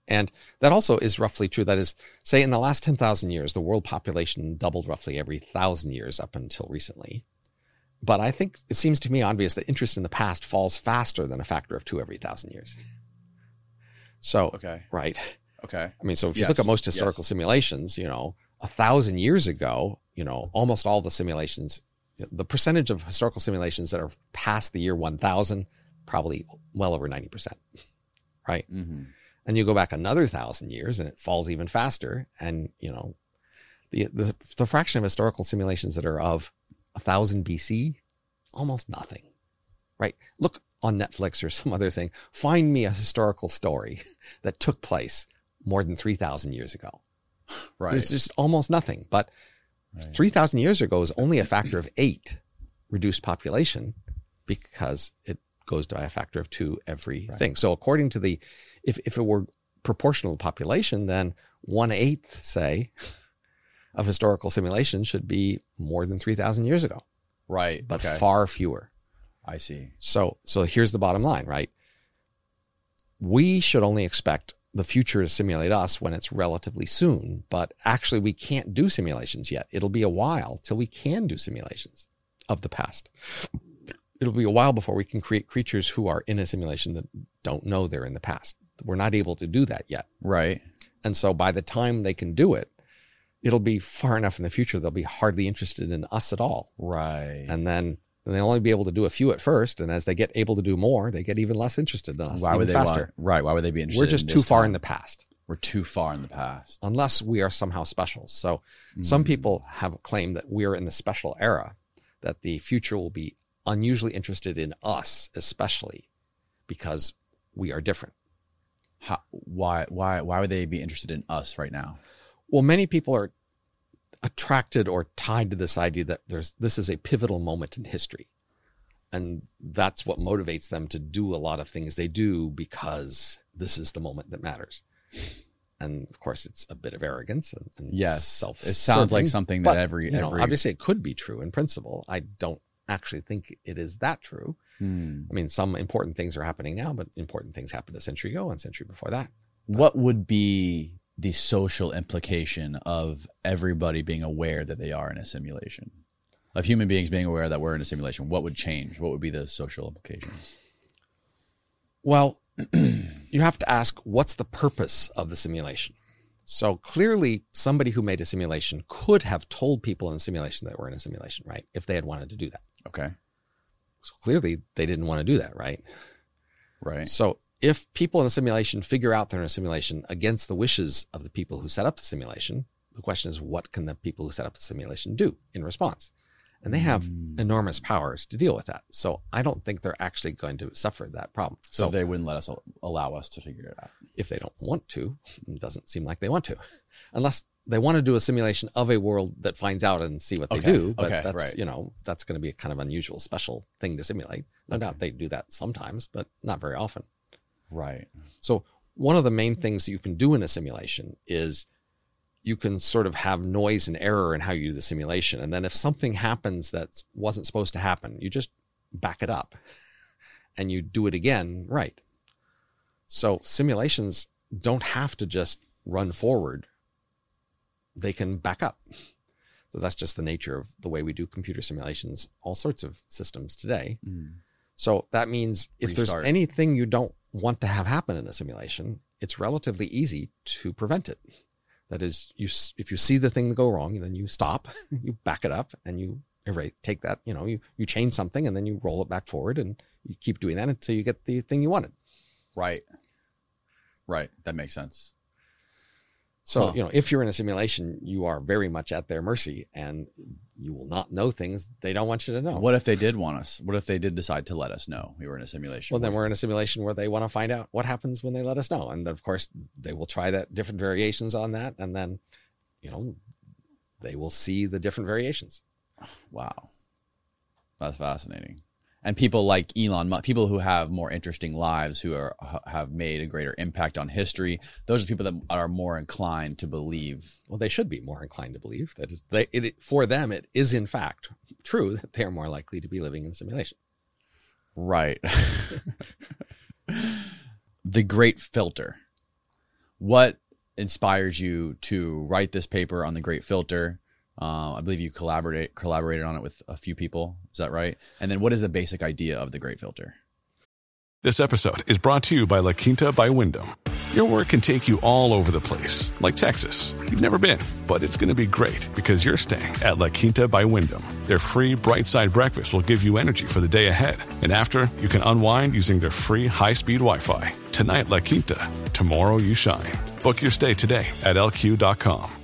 And that also is roughly true. That is, say, in the last 10,000 years, the world population doubled roughly every thousand years up until recently. But I think it seems to me obvious that interest in the past falls faster than a factor of two every thousand years. So, okay, right. okay. I mean, so if you look at most historical yes. simulations, you know, a thousand years ago, you know, almost all the simulations, the percentage of historical simulations that are past the year 1000, probably well over 90%. Right. hmm And you go back another thousand years and it falls even faster. And, you know, the, the, the fraction of historical simulations that are of a thousand BC, almost nothing. Right. Look on Netflix or some other thing. Find me a historical story that took place more than 3,000 years ago. Right. There's just almost nothing. But Right. 3,000 years ago is only a factor of eight reduced population because it goes by a factor of two every Right. thing. So according to the, if, if it were proportional population, then one eighth, say, of historical simulation should be more than 3,000 years ago, right. but okay. far fewer. I see. So, so here's the bottom line, right? We should only expect the future to simulate us when it's relatively soon, but actually we can't do simulations yet. It'll be a while till we can do simulations of the past. It'll be a while before we can create creatures who are in a simulation that don't know they're in the past. We're not able to do that yet. Right. And so by the time they can do it, it'll be far enough in the future they'll be hardly interested in us at all Right. and then they'll only be able to do a few at first. And as they get able to do more, they get even less interested in us. why would they faster. want? Right. Why would they be interested? We're just in too far time? in the past, We're too far in the past. unless we are somehow special. So some Mm. people have claimed that we're in the special era, that the future will be unusually interested in us, especially because we are different. How, why? Why? Why would they be interested in us right now? Well, many people are attracted or tied to this idea that there's this is a pivotal moment in history. And that's what motivates them to do a lot of things they do because this is the moment that matters. And of course, it's a bit of arrogance and, and Yes. self. It sounds like something that every- you know, every- obviously it could be true in principle. I don't actually think it is that true. Hmm. I mean, some important things are happening now, but important things happened a century ago and a century before that. What would be the social implication of everybody being aware that they are in a simulation? Of human beings being aware that we're in a simulation, what would change? What would be the social implications? Well, you have to ask what's the purpose of the simulation? So clearly, somebody who made a simulation could have told people in the simulation that we're in a simulation, right? If they had wanted to do that. Okay. So clearly, they didn't want to do that, right? Right. So if people in the simulation figure out they're in a simulation against the wishes of the people who set up the simulation, the question is, what can the people who set up the simulation do in response? And they have Mm. enormous powers to deal with that. So I don't think they're actually going to suffer that problem. So they wouldn't let us allow us to figure it out. if they don't want to. It doesn't seem like they want to, unless they want to do a simulation of a world that finds out and see what they Okay, do. But okay, that's right. you know that's going to be a kind of unusual, special thing to simulate. No doubt they do that sometimes, but not very often. Right. So one of the main things that you can do in a simulation is you can sort of have noise and error in how you do the simulation. And then if something happens that wasn't supposed to happen, you just back it up and you do it again right. So simulations don't have to just run forward. They can back up. So that's just the nature of the way we do computer simulations, all sorts of systems today. Mm. So that means if Restart. there's anything you don't want to have happen in a simulation, it's relatively easy to prevent it. That is, you if you see the thing go wrong, then you stop, you back it up, and you erase, take that. You know, you you change something, and then you roll it back forward, and you keep doing that until you get the thing you wanted. Right. Right. That makes sense. So Huh. you know, if you're in a simulation, you are very much at their mercy, and you will not know things they don't want you to know. What if they did want us? What if they did decide to let us know we were in a simulation? Well, then we're in a simulation where they want to find out what happens when they let us know. And of course, they will try that different variations on that. And then, you know, they will see the different variations. Wow. That's fascinating. And people like Elon people who have more interesting lives, who are have made a greater impact on history, those are people that are more inclined to believe. Well, they should be more inclined to believe that they, it, for them, it is in fact true that they are more likely to be living in a simulation. Right. the Great Filter. What inspires you to write this paper on the Great Filter? Uh, I believe you collaborate collaborated on it with a few people. Is that right? And then, what is the basic idea of the Great Filter? This episode is brought to you by La Quinta by Wyndham. Your work can take you all over the place, like Texas. You've never been, but it's going to be great because you're staying at La Quinta by Wyndham. Their free bright side breakfast will give you energy for the day ahead. And after, you can unwind using their free high speed Wi Fi. Tonight, La Quinta. Tomorrow, you shine. Book your stay today at lq.com.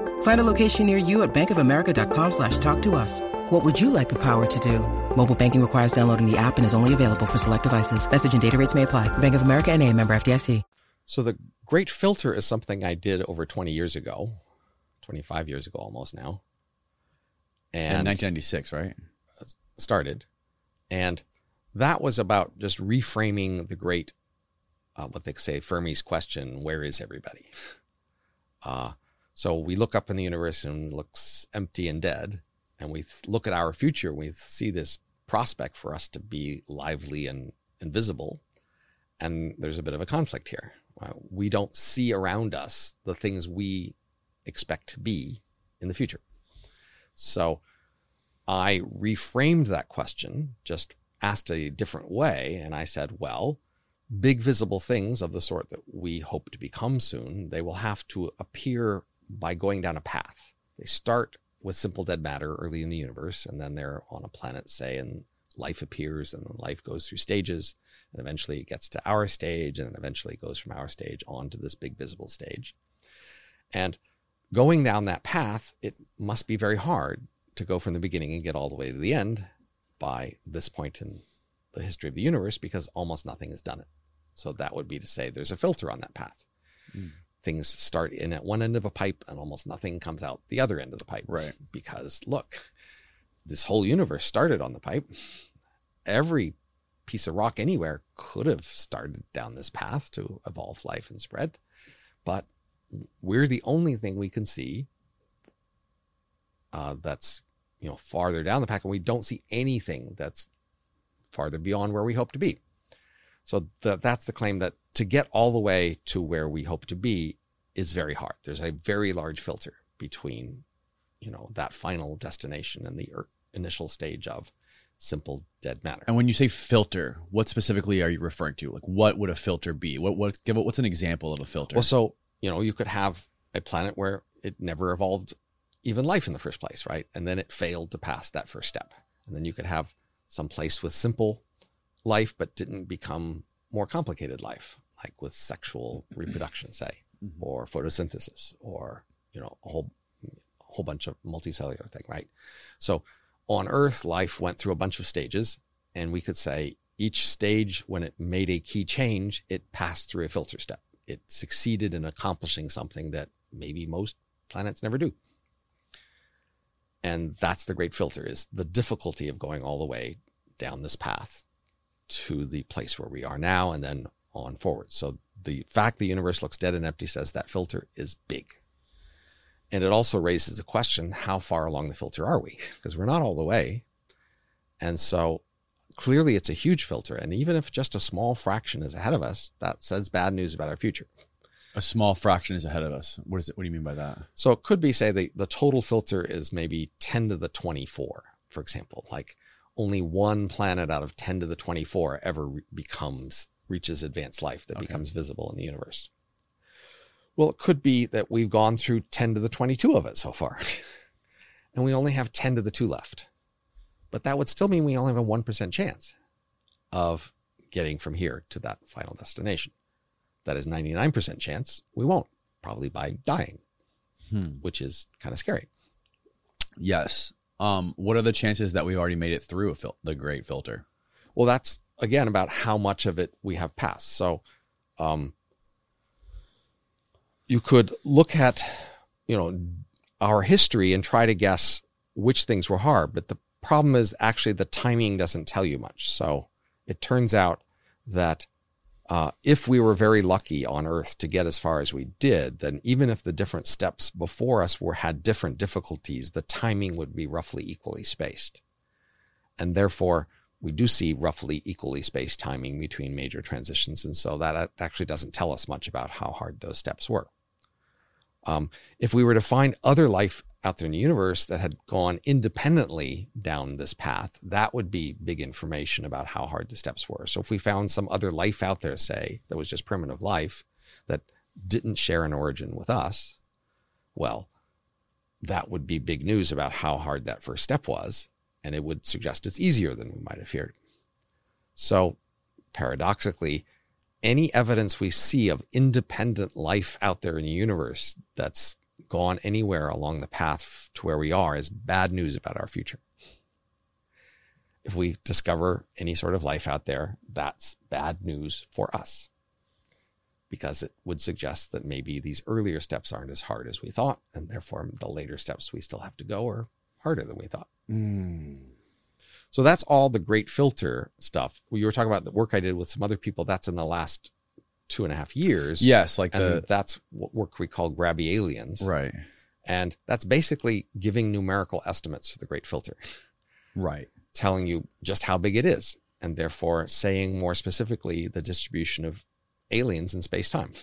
Find a location near you at bankofamerica.com slash talk to us. What would you like the power to do? Mobile banking requires downloading the app and is only available for select devices. Message and data rates may apply. Bank of America and a member FDIC. So the Great Filter is something I did over 20 years ago, 25 years ago almost now. And in 1996, right? Started. And that was about just reframing the great, uh, what they say, Fermi's question, where is everybody? Uh, so we look up in the universe and it looks empty and dead. And we look at our future, we see this prospect for us to be lively and invisible. And there's a bit of a conflict here. Uh, we don't see around us the things we expect to be in the future. So I reframed that question, just asked a different way. And I said, well, big visible things of the sort that we hope to become soon, they will have to appear by going down a path. They start with simple dead matter early in the universe, and then they're on a planet, say, and life appears, and then life goes through stages, and eventually it gets to our stage, and then eventually it goes from our stage onto this big visible stage. And going down that path, it must be very hard to go from the beginning and get all the way to the end by this point in the history of the universe because almost nothing has done it. So that would be to say there's a filter on that path. Mm. Things start in at one end of a pipe and almost nothing comes out the other end of the pipe. Right. Because look, this whole universe started on the pipe. Every piece of rock anywhere could have started down this path to evolve life and spread. But we're the only thing we can see uh, that's you know farther down the pack, and we don't see anything that's farther beyond where we hope to be. So the, that's the claim that to get all the way to where we hope to be is very hard. There's a very large filter between you know that final destination and the er, initial stage of simple dead matter. And when you say filter, what specifically are you referring to? Like, what would a filter be? What what give what's an example of a filter? Well, so you know, you could have a planet where it never evolved even life in the first place, right? And then it failed to pass that first step. And then you could have some place with simple life, but didn't become more complicated life, like with sexual reproduction, say, mm-hmm. or photosynthesis, or you know, a whole a whole bunch of multicellular thing, right? So on Earth, life went through a bunch of stages, and we could say each stage, when it made a key change, it passed through a filter step. It succeeded in accomplishing something that maybe most planets never do. And that's the great filter is the difficulty of going all the way down this path to the place where we are now and then on forward. So the fact the universe looks dead and empty says that filter is big. And it also raises the question, how far along the filter are we? Because we're not all the way. And so clearly it's a huge filter. And even if just a small fraction is ahead of us, that says bad news about our future a small fraction is ahead of us. What is it? What do you mean by that? So it could be say the, the total filter is maybe 10 to the 24, for example, like only one planet out of 10 to the 24 ever re- becomes, reaches advanced life that okay. becomes visible in the universe. Well, it could be that we've gone through 10 to the 22 of it so far, and we only have 10 to the 2 left. But that would still mean we only have a 1% chance of getting from here to that final destination that is 99% chance we won't, probably by dying. Hmm. which is kind of scary. Yes. Um, what are the chances that we've already made it through a fil- the great filter? Well, that's again about how much of it we have passed. So, um, you could look at, you know, our history and try to guess which things were hard, but the problem is actually the timing doesn't tell you much. So, it turns out that uh, if we were very lucky on Earth to get as far as we did, then even if the different steps before us were had different difficulties, the timing would be roughly equally spaced, and therefore we do see roughly equally spaced timing between major transitions, and so that actually doesn't tell us much about how hard those steps were. Um, if we were to find other life out there in the universe that had gone independently down this path, that would be big information about how hard the steps were. So if we found some other life out there, say, that was just primitive life that didn't share an origin with us, well, that would be big news about how hard that first step was. And it would suggest it's easier than we might have feared. So paradoxically, any evidence we see of independent life out there in the universe that's gone anywhere along the path to where we are is bad news about our future. If we discover any sort of life out there, that's bad news for us because it would suggest that maybe these earlier steps aren't as hard as we thought, and therefore the later steps we still have to go are harder than we thought. Mm. So that's all the great filter stuff. You were talking about the work I did with some other people. That's in the last two and a half years. Yes, like and the that's what work we call grabby aliens. right, And that's basically giving numerical estimates for the great filter, right. telling you just how big it is, and therefore saying more specifically the distribution of aliens in space time.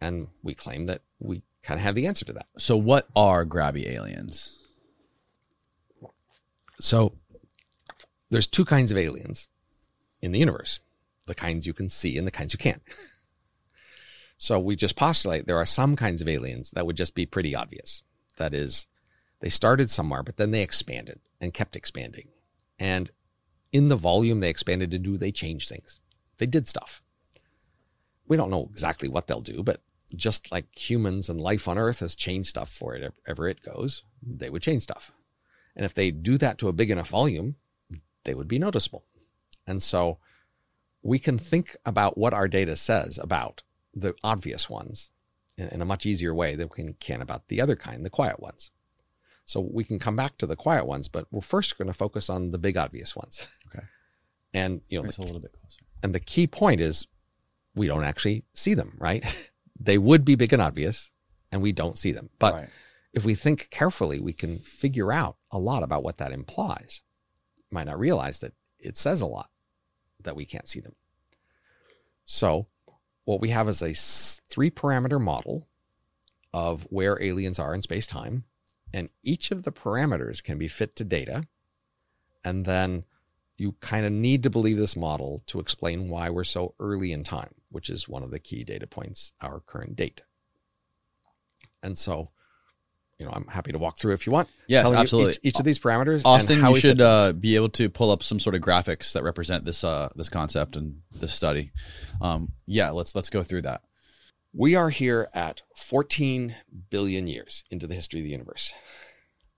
And we claim that we kind of have the answer to that. So, what are grabby aliens? So there's two kinds of aliens in the universe the kinds you can see and the kinds you can't. So we just postulate there are some kinds of aliens that would just be pretty obvious. That is, they started somewhere, but then they expanded and kept expanding. And in the volume they expanded to do, they changed things. They did stuff. We don't know exactly what they'll do, but just like humans and life on Earth has changed stuff for it ever it goes, they would change stuff. And if they do that to a big enough volume, they would be noticeable. And so we can think about what our data says about the obvious ones in, a much easier way than we can about the other kind, the quiet ones. So we can come back to the quiet ones, but we're first going to focus on the big obvious ones. Okay. And you know, the, a little bit closer. and the key point is we don't actually see them, right? they would be big and obvious, and we don't see them. But right. If we think carefully, we can figure out a lot about what that implies. Might not realize that it says a lot that we can't see them. So, what we have is a three parameter model of where aliens are in space time, and each of the parameters can be fit to data. And then you kind of need to believe this model to explain why we're so early in time, which is one of the key data points, our current date. And so, you know, I'm happy to walk through if you want. Yes, absolutely. Each, each of these parameters. and Austin, how you should uh, be able to pull up some sort of graphics that represent this uh, this concept and this study. Um, yeah, let's let's go through that. We are here at 14 billion years into the history of the universe.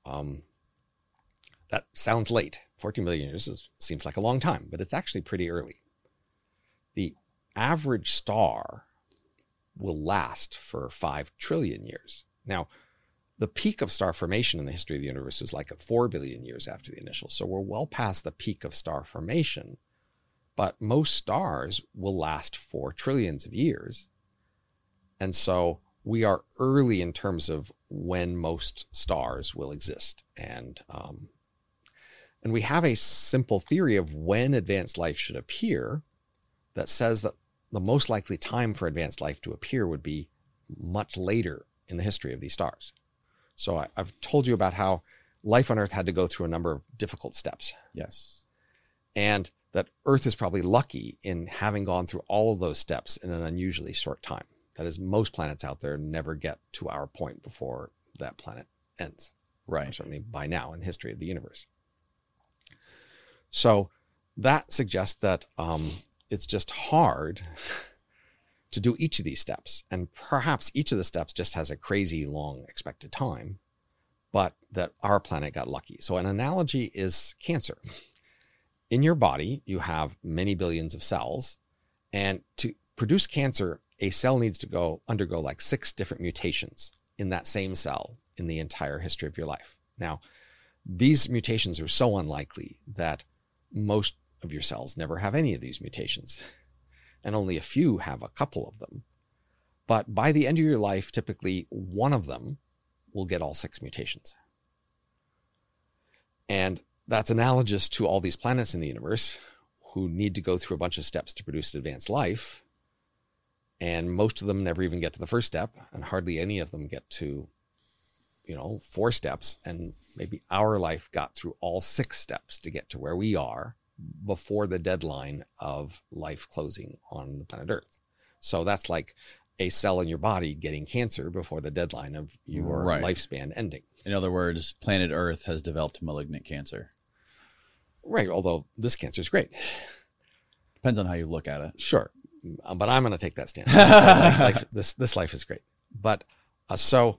Um, that sounds late. 14 billion years is, seems like a long time, but it's actually pretty early. The average star will last for 5 trillion years. Now, the peak of star formation in the history of the universe was like 4 billion years after the initial. So we're well past the peak of star formation. But most stars will last for trillions of years. And so we are early in terms of when most stars will exist. And, um, and we have a simple theory of when advanced life should appear that says that the most likely time for advanced life to appear would be much later in the history of these stars. So I, I've told you about how life on Earth had to go through a number of difficult steps Yes. and that Earth is probably lucky in having gone through all of those steps in an unusually short time. That is, most planets out there never get to our point before that planet ends, or Right. certainly by now in the history of the universe. So that suggests that um, it's just hard to do each of these steps. And perhaps each of the steps just has a crazy long expected time, but that our planet got lucky. So, an analogy is cancer. In your body, you have many billions of cells, and to produce cancer, a cell needs to go undergo like six different mutations in that same cell in the entire history of your life. Now, these mutations are so unlikely that most of your cells never have any of these mutations, and only a few have a couple of them. But by the end of your life, typically one of them will get all six mutations. And that's analogous to all these planets in the universe who need to go through a bunch of steps to produce advanced life. And most of them never even get to the first step, and hardly any of them get to, you know, four steps. And maybe our life got through all six steps to get to where we are before the deadline of life closing on the planet Earth. So that's like a cell in your body getting cancer before the deadline of your Right. lifespan ending. In other words, planet Earth has developed malignant cancer. Right. Although this cancer is great. Depends on how you look at it. Sure. Uh, But I'm going to take that stand. Like, life, this, this life is great. But uh, so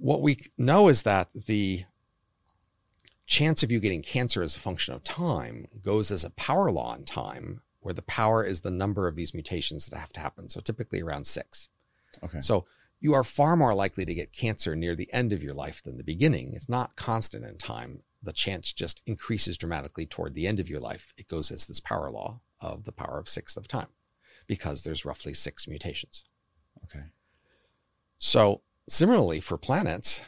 what we know is that the chance of you getting cancer as a function of time goes as a power law in time, where the power is the number of these mutations that have to happen. So typically around six. Okay. So you are far more likely to get cancer near the end of your life than the beginning. It's not constant in time. The chance just increases dramatically toward the end of your life. It goes as this power law of the power of six of time because there's roughly six mutations. Okay. So similarly for planets,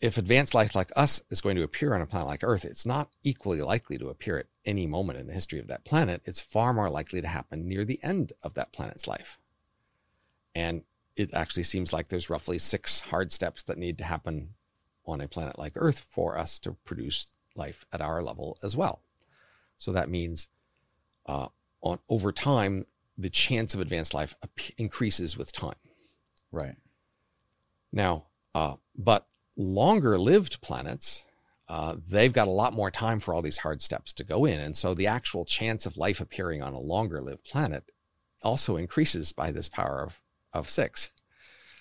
if advanced life like us is going to appear on a planet like Earth, it's not equally likely to appear at any moment in the history of that planet. It's far more likely to happen near the end of that planet's life. And it actually seems like there's roughly six hard steps that need to happen on a planet like Earth for us to produce life at our level as well. So that means uh, on over time, the chance of advanced life increases with time. Right. Now, uh, but longer lived planets, uh, they've got a lot more time for all these hard steps to go in. And so the actual chance of life appearing on a longer lived planet also increases by this power of, of six.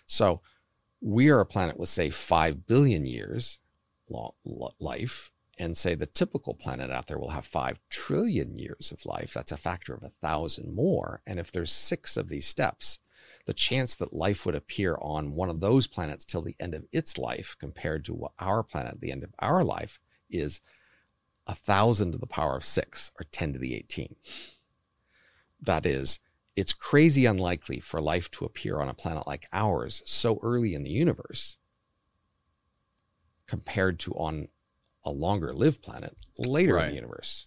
So we are a planet with, say, 5 billion years long, life. And say the typical planet out there will have 5 trillion years of life. That's a factor of a thousand more. And if there's six of these steps, the chance that life would appear on one of those planets till the end of its life compared to our planet at the end of our life is a thousand to the power of six or 10 to the 18. That is, it's crazy unlikely for life to appear on a planet like ours so early in the universe compared to on a longer lived planet later in the universe.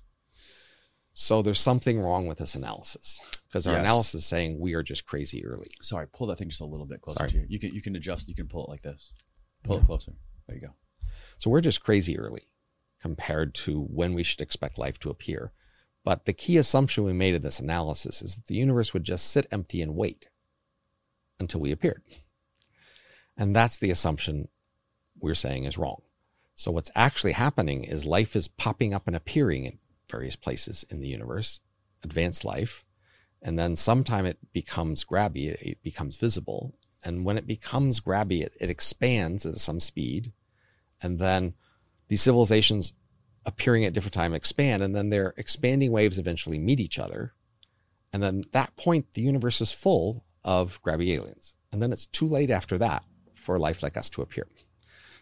So there's something wrong with this analysis because our Yes. analysis is saying we are just crazy early. Sorry, pull that thing just a little bit closer Sorry. to you. You can you can adjust. You can pull it like this. Pull it closer. There you go. So we're just crazy early compared to when we should expect life to appear. But the key assumption we made in this analysis is that the universe would just sit empty and wait until we appeared. And that's the assumption we're saying is wrong. So what's actually happening is life is popping up and appearing in various places in the universe, advanced life, and then sometime it becomes grabby, it, it becomes visible. And when it becomes grabby, it, it expands at some speed. And then these civilizations appearing at different time expand, and then their expanding waves eventually meet each other. And then at that point, the universe is full of grabby aliens. And then it's too late after that for life like us to appear.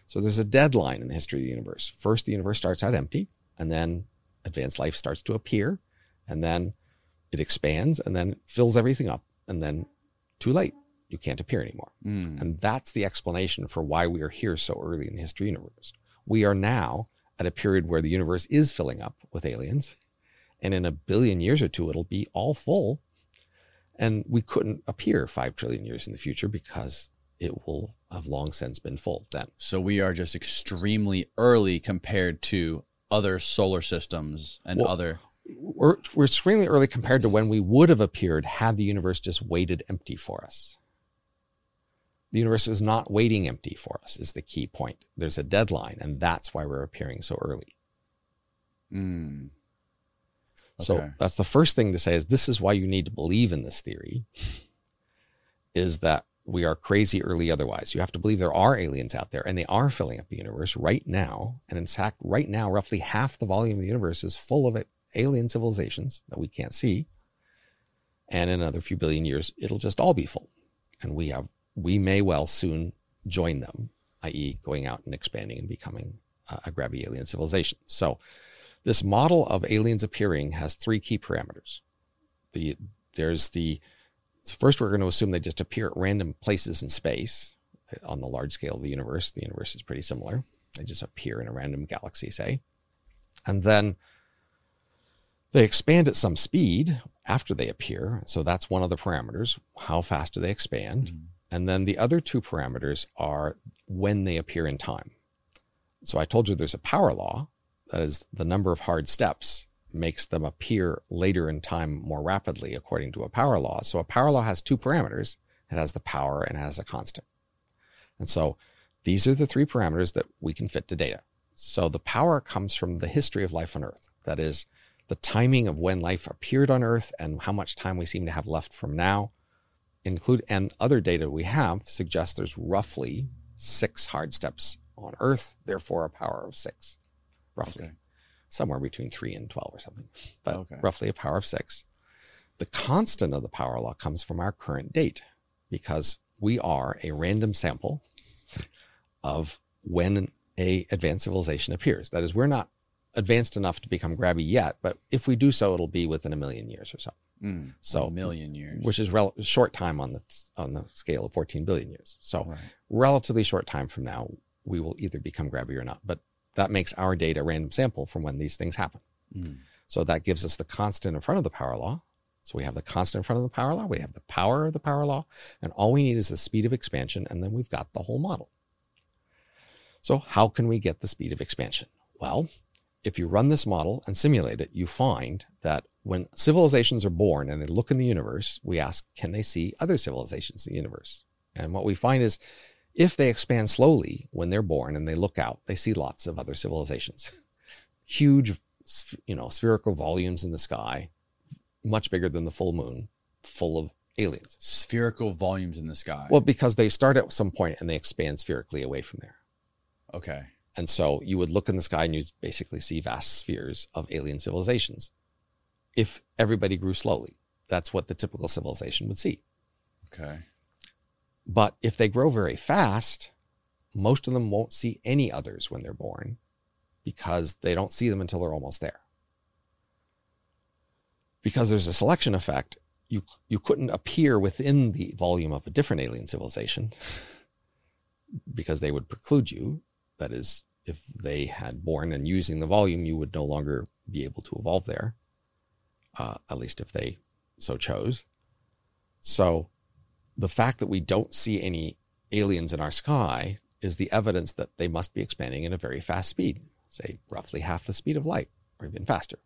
So there's a deadline in the history of the universe. First, the universe starts out empty, and then advanced life starts to appear, and then it expands, and then fills everything up, and then too late. You can't appear anymore. Mm. And that's the explanation for why we are here so early in the history of the universe. We are now at a period where the universe is filling up with aliens. And in a billion years or two, it'll be all full. And we couldn't appear five trillion years in the future because it will have long since been full then. So we are just extremely early compared to other solar systems and Well- other. We're, we're extremely early compared to when we would have appeared had the universe just waited empty for us. The universe is not waiting empty for us, is the key point. There's a deadline, and that's why we're appearing so early. Mm. So that's the first thing to say is this is why you need to believe in this theory is that we are crazy early otherwise. You have to believe there are aliens out there and they are filling up the universe right now. And in fact, right now, roughly half the volume of the universe is full of alien civilizations that we can't see. And in another few billion years, it'll just all be full. And we have, we may well soon join them, i.e., going out and expanding and becoming a grabby alien civilization. So this model of aliens appearing has three key parameters. The, there's the, first we're going to assume they just appear at random places in space on the large scale of the universe. The universe is pretty similar. They just appear in a random galaxy, say. And then they expand at some speed after they appear. So that's one of the parameters. How fast do they expand? Mm-hmm. And then the other two parameters are when they appear in time. So I told you there's a power law. That is the number of hard steps makes them appear later in time more rapidly according to a power law. So a power law has two parameters. It has the power and it has a constant. And so these are the three parameters that we can fit to data. So the power comes from the history of life on Earth. That is the timing of when life appeared on Earth and how much time we seem to have left from now. Include and other data we have suggests there's roughly six hard steps on Earth, therefore a power of six, roughly. Okay somewhere between three and 12 or something, but okay. roughly a power of six. The constant of the power law comes from our current date because we are a random sample of when a advanced civilization appears. That is, we're not advanced enough to become grabby yet, but if we do so, it'll be within a million years or so. Mm, so a million years, which is rel- short time on the on the scale of 14 billion years. So right. relatively short time from now, we will either become grabby or not. But that makes our data a random sample from when these things happen. Mm. So that gives us the constant in front of the power law. So we have the constant in front of the power law, we have the power of the power law, and all we need is the speed of expansion, and then we've got the whole model. So how can we get the speed of expansion? Well, if you run this model and simulate it, you find that when civilizations are born and they look in the universe, we ask, can they see other civilizations in the universe? And what we find is if they expand slowly when they're born and they look out, they see lots of other civilizations. Huge, you know, spherical volumes in the sky, much bigger than the full moon, full of aliens. Spherical volumes in the sky. Well, because they start at some point and they expand spherically away from there. Okay. And so you would look in the sky and you basically see vast spheres of alien civilizations. If everybody grew slowly, that's what the typical civilization would see. Okay. But if they grow very fast, most of them won't see any others when they're born because they don't see them until they're almost there. Because there's a selection effect, you, you couldn't appear within the volume of a different alien civilization because they would preclude you. That is, if they had born and using the volume, you would no longer be able to evolve there, uh, at least if they so chose. So the fact that we don't see any aliens in our sky is the evidence that they must be expanding at a very fast speed, say roughly half the speed of light or even faster,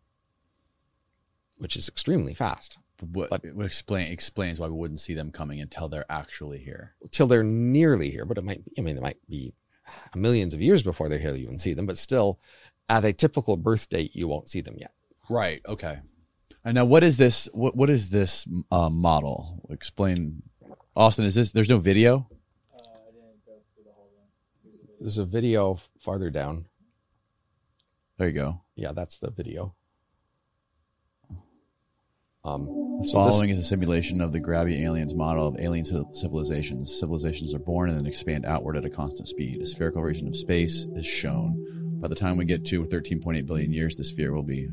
which is extremely fast. What, but what explain, explains why we wouldn't see them coming until they're actually here. Till they're nearly here, but it might, I mean, it might be millions of years before they're here you even see them, but still at a typical birth date, you won't see them yet. Right. Okay. And now what is this, what, what is this uh, model? Explain Austin, is this? There's no video. There's a video farther down. There you go. Yeah, that's the video. Um, the following this, is a simulation of the Grabby aliens model of alien civilizations. Civilizations are born and then expand outward at a constant speed. A spherical region of space is shown. By the time we get to 13.8 billion years, the sphere will be.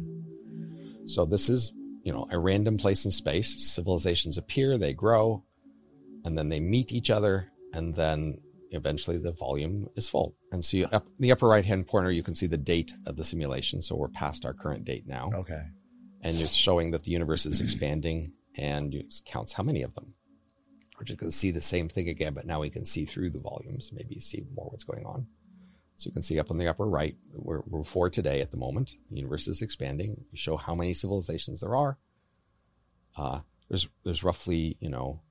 So this is, you know, a random place in space. Civilizations appear, they grow, and then they meet each other, and then eventually the volume is full. And so you, up the upper right hand corner, you can see the date of the simulation. So we're past our current date now. Okay. And it's showing that the universe is expanding and it counts how many of them. We're just going to see the same thing again, but now we can see through the volumes, maybe see more what's going on. So you can see up on the upper right, we're, we're four today at the moment. The universe is expanding. You show how many civilizations there are. Uh, there's there's roughly you know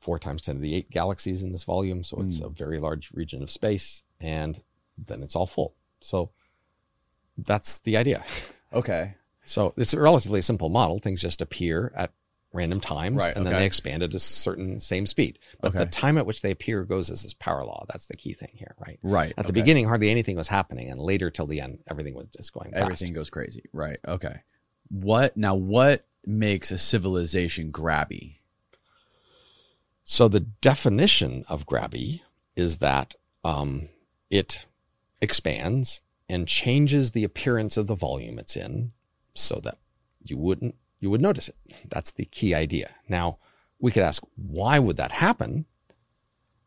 four times 10 to the eight galaxies in this volume. So it's mm. a very large region of space. And then it's all full. So that's the idea. Okay. So it's a relatively simple model. Things just appear at random times, Right, and then they expand at a certain same speed. But the time at which they appear goes as this power law. That's the key thing here, right? Right. At the beginning, hardly anything was happening, and later till the end, everything was just going fast. everything goes crazy. Right. Okay. What now? What makes a civilization grabby? So the definition of grabby is that um, it expands and changes the appearance of the volume it's in, so that you wouldn't you would notice it. That's the key idea. Now we could ask why would that happen,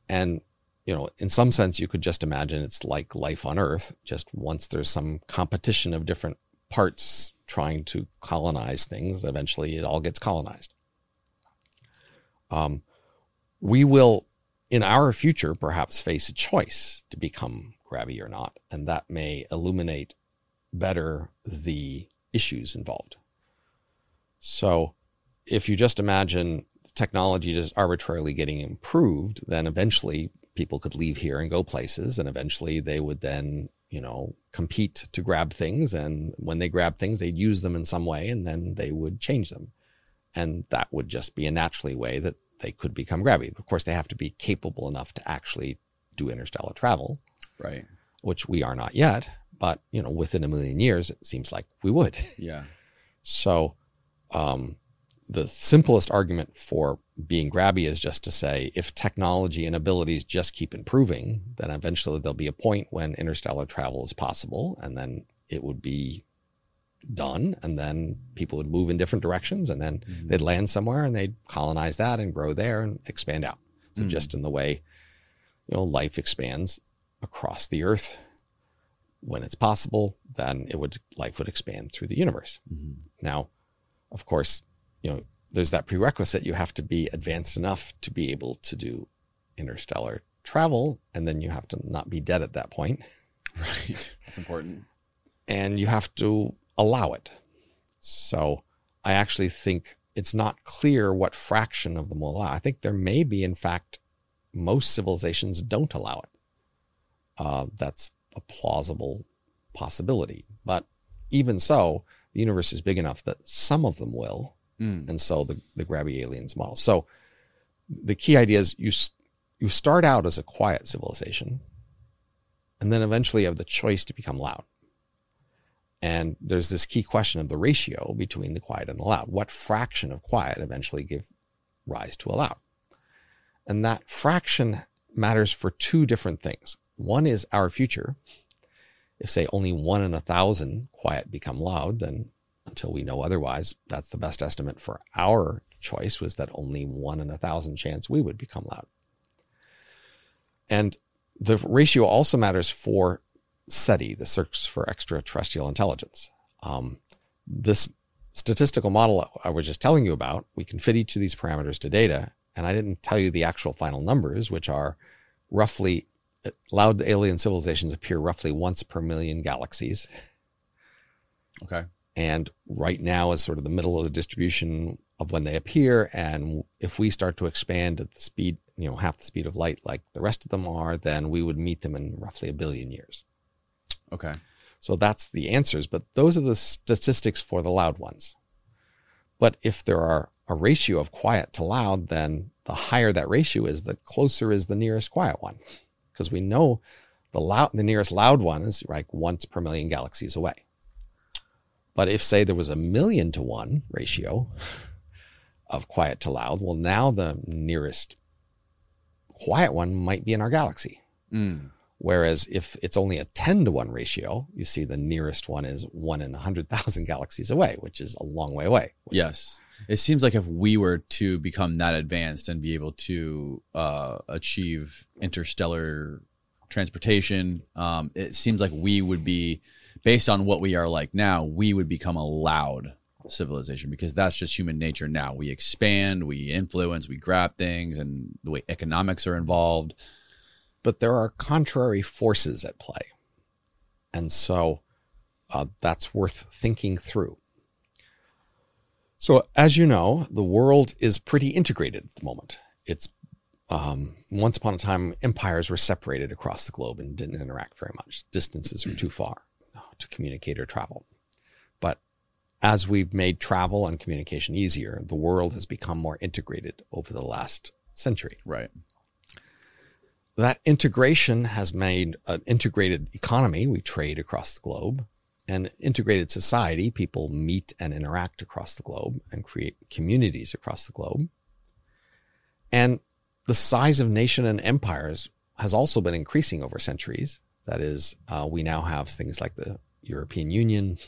and you know, in some sense, you could just imagine it's like life on Earth. Just once there's some competition of different parts trying to colonize things, eventually it all gets colonized. Um, we will, in our future, perhaps face a choice to become grabby or not, and that may illuminate better the issues involved. So, if you just imagine technology just arbitrarily getting improved, then eventually people could leave here and go places, and eventually they would then, you know, compete to grab things. And when they grab things, they'd use them in some way, and then they would change them. And that would just be a naturally way that they could become grabby. Of course, they have to be capable enough to actually do interstellar travel, Right. which we are not yet. But, you know, within a million years, it seems like we would. Yeah. So, um, the simplest argument for being grabby is just to say if technology and abilities just keep improving, then eventually there'll be a point when interstellar travel is possible, and then it would be done, and then people would move in different directions, and then mm-hmm. they'd land somewhere and they'd colonize that and grow there and expand out. So, mm. just in the way you know life expands across the Earth, when it's possible, then it would life would expand through the universe. Mm-hmm. Now, of course, you know, there's that prerequisite. You have to be advanced enough to be able to do interstellar travel, and then you have to not be dead at that point, Right. That's important. and you have to allow it. So, I actually think it's not clear what fraction of them will allow. I think there may be, in fact, most civilizations don't allow it. Uh, that's a plausible possibility. But even so, the universe is big enough that some of them will. Mm. And so the, the grabby aliens model. So the key idea is you, you start out as a quiet civilization and then eventually you have the choice to become loud. And there's this key question of the ratio between the quiet and the loud. What fraction of quiet eventually give rise to a loud? And that fraction matters for two different things. One is our future. If say only one in a thousand quiet become loud, then until we know otherwise, that's the best estimate for our choice was that only one in a thousand chance we would become loud. And the ratio also matters for SETI, the Search for Extraterrestrial Intelligence. Um, this statistical model I was just telling you about, we can fit each of these parameters to data. And I didn't tell you the actual final numbers, which are roughly loud alien civilizations appear roughly once per million galaxies. Okay. And right now is sort of the middle of the distribution of when they appear. And if we start to expand at the speed, you know, half the speed of light like the rest of them are, then we would meet them in roughly a billion years. Okay. So that's the answers, but those are the statistics for the loud ones. But if there are a ratio of quiet to loud, then the higher that ratio is, the closer is the nearest quiet one. Because we know the loud, the nearest loud one is like once per million galaxies away. But if say there was a million to one ratio of quiet to loud, well, now the nearest quiet one might be in our galaxy. Mm. Whereas if it's only a 10 to 1 ratio, you see the nearest one is one in 100,000 galaxies away, which is a long way away. Yes. It seems like if we were to become that advanced and be able to uh, achieve interstellar transportation, um, it seems like we would be, based on what we are like now, we would become a loud civilization because that's just human nature now. We expand, we influence, we grab things, and the way economics are involved. But there are contrary forces at play. And so uh, that's worth thinking through. So, as you know, the world is pretty integrated at the moment. It's um, once upon a time, empires were separated across the globe and didn't interact very much. Distances were too far uh, to communicate or travel. But as we've made travel and communication easier, the world has become more integrated over the last century. Right. That integration has made an integrated economy. We trade across the globe and integrated society. People meet and interact across the globe and create communities across the globe. And the size of nation and empires has also been increasing over centuries. That is, uh, we now have things like the European Union,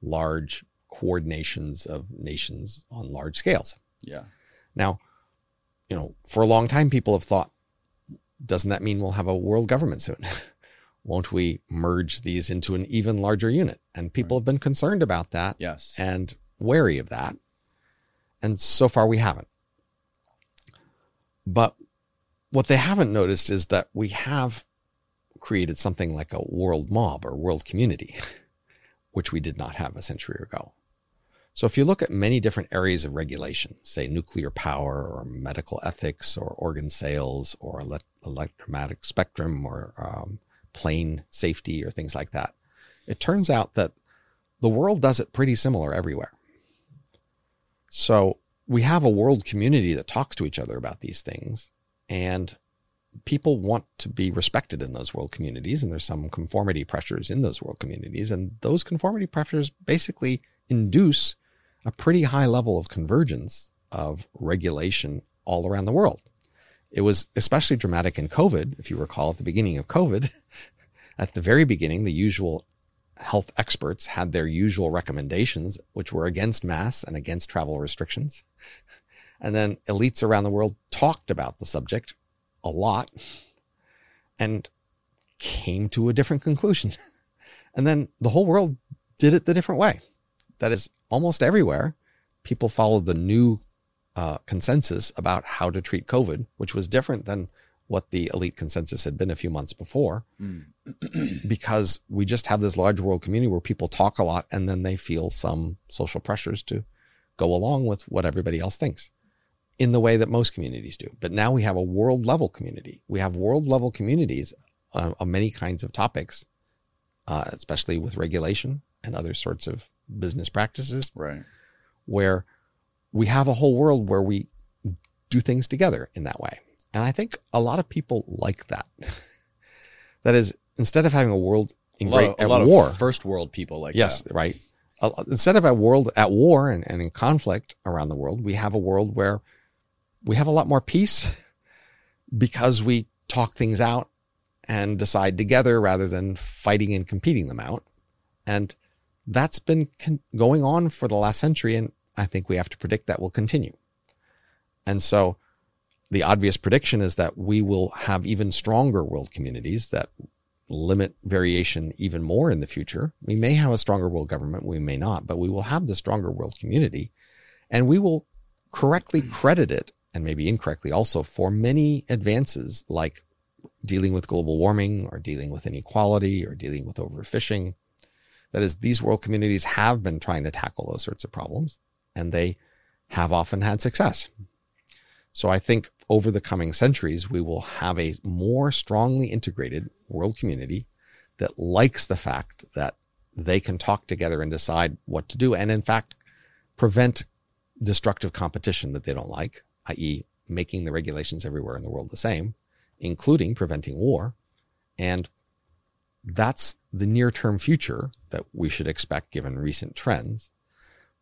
large coordinations of nations on large scales. Yeah. Now, you know, for a long time, people have thought, doesn't that mean we'll have a world government soon? Won't we merge these into an even larger unit? And people have been concerned about that Yes. and wary of that. And so far, we haven't. But what they haven't noticed is that we have created something like a world mob or world community, which we did not have a century ago. So if you look at many different areas of regulation, say nuclear power or medical ethics or organ sales or elect- electromagnetic spectrum or um, plane safety or things like that, it turns out that the world does it pretty similar everywhere. So we have a world community that talks to each other about these things and people want to be respected in those world communities and there's some conformity pressures in those world communities and those conformity pressures basically induce a pretty high level of convergence of regulation all around the world. It was especially dramatic in COVID. If you recall at the beginning of COVID, at the very beginning, the usual health experts had their usual recommendations, which were against masks and against travel restrictions. And then elites around the world talked about the subject a lot and came to a different conclusion. And then the whole world did it the different way. That is, almost everywhere, people followed the new uh, consensus about how to treat COVID, which was different than what the elite consensus had been a few months before, because we just have this large world community where people talk a lot and then they feel some social pressures to go along with what everybody else thinks in the way that most communities do. But now we have a world level community. We have world level communities uh, of many kinds of topics, uh, especially with regulation and other sorts of business practices Right. where we have a whole world where we do things together in that way. And I think a lot of people like that. that is, instead of having a world in A great of, a at lot war, of first world people like yes, that. right. Instead of a world at war and, and in conflict around the world, we have a world where we have a lot more peace because we talk things out and decide together rather than fighting and competing them out. And that's been con- going on for the last century. And I think we have to predict that will continue. And so the obvious prediction is that we will have even stronger world communities that limit variation even more in the future. We may have a stronger world government, we may not, but we will have the stronger world community and we will correctly credit it and maybe incorrectly also for many advances like dealing with global warming or dealing with inequality or dealing with overfishing. That is, these world communities have been trying to tackle those sorts of problems and they have often had success. So I think over the coming centuries, we will have a more strongly integrated world community that likes the fact that they can talk together and decide what to do. And in fact, prevent destructive competition that they don't like, i.e. making the regulations everywhere in the world the same, including preventing war. And that's the near term future that we should expect given recent trends.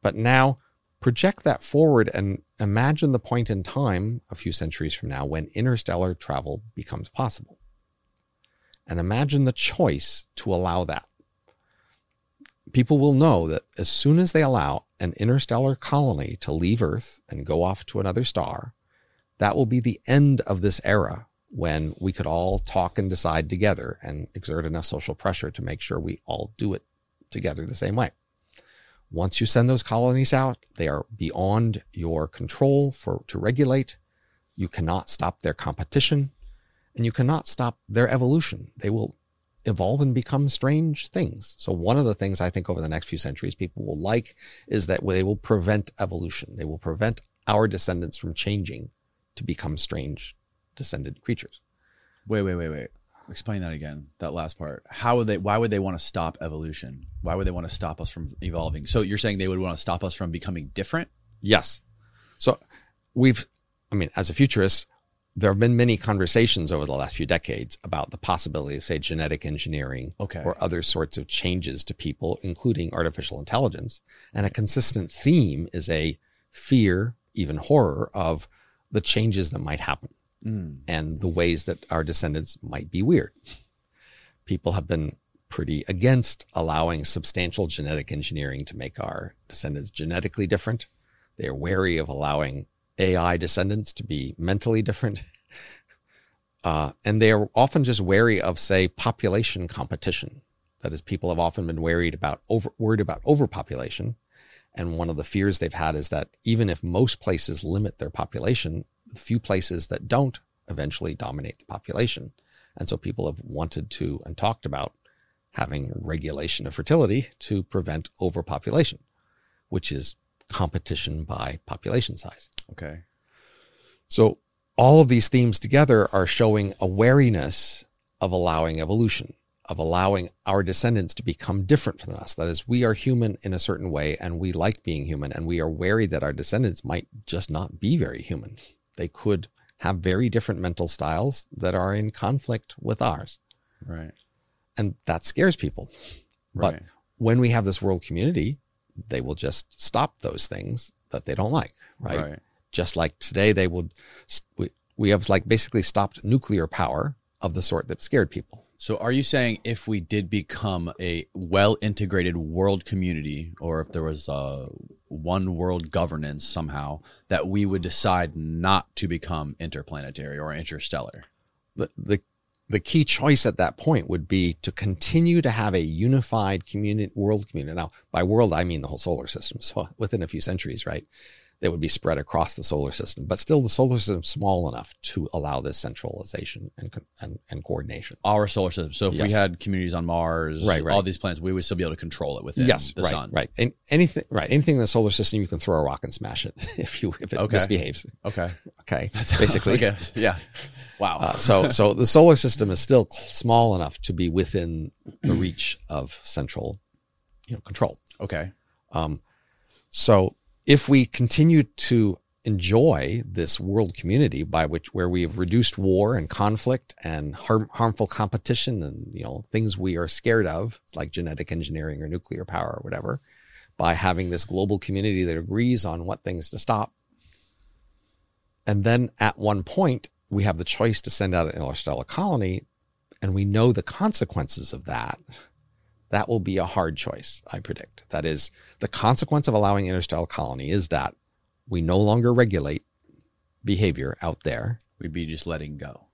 But now project that forward and imagine the point in time a few centuries from now when interstellar travel becomes possible. And imagine the choice to allow that. People will know that as soon as they allow an interstellar colony to leave Earth and go off to another star, that will be the end of this era when we could all talk and decide together and exert enough social pressure to make sure we all do it together the same way. Once you send those colonies out, they are beyond your control for to regulate. You cannot stop their competition and you cannot stop their evolution. They will evolve and become strange things. So one of the things I think over the next few centuries people will like is that they will prevent evolution. They will prevent our descendants from changing to become strange descended creatures. Wait, wait, wait, wait. Explain that again. That last part. How would they? Why would they want to stop evolution? Why would they want to stop us from evolving? So you're saying they would want to stop us from becoming different? Yes. So we've, I mean, as a futurist, there have been many conversations over the last few decades about the possibility of, say, genetic engineering Okay. or other sorts of changes to people, including artificial intelligence. And a consistent theme is a fear, even horror, of the changes that might happen and the ways that our descendants might be weird. People have been pretty against allowing substantial genetic engineering to make our descendants genetically different. They are wary of allowing AI descendants to be mentally different. Uh, and they are often just wary of, say, population competition. That is, people have often been worried about over, worried about overpopulation. And one of the fears they've had is that even if most places limit their population, the few places that don't eventually dominate the population. And so people have wanted to and talked about having regulation of fertility to prevent overpopulation, which is competition by population size. Okay. So all of these themes together are showing a wariness of allowing evolution, of allowing our descendants to become different from us. That is, we are human in a certain way and we like being human and we are wary that our descendants might just not be very human. They could have very different mental styles that are in conflict with ours. Right. And that scares people. But Right. when we have this world community, they will just stop those things that they don't like, right? Right. Just like today, they would, we, we have like basically stopped nuclear power of the sort that scared people. So are you saying if we did become a well integrated world community, or if there was a one world governance somehow, that we would decide not to become interplanetary or interstellar? The, the, the key choice at that point would be to continue to have a unified community, world community. Now, by world, I mean the whole solar system. So within a few centuries, right? They would be spread across the solar system, but still the solar system is small enough to allow this centralization and, and, and coordination. Our solar system. So if we had communities on Mars, Right, right. all these planets, we would still be able to control it within yes, the right, sun. right. And anything, right. Anything in the solar system, you can throw a rock and smash it if you, if it Okay. misbehaves. Okay. Okay. basically. okay. Yeah. Wow. Uh, so, so the solar system is still small enough to be within the reach of central, you know, control. okay. Um so, if we continue to enjoy this world community by which where we have reduced war and conflict and harm, harmful competition and you know things we are scared of like genetic engineering or nuclear power or whatever by having this global community that agrees on what things to stop and then at one point we have the choice to send out an interstellar colony and we know the consequences of that that will be a hard choice i predict that is the consequence of allowing interstellar colony is that we no longer regulate behavior out there. We'd be just letting go.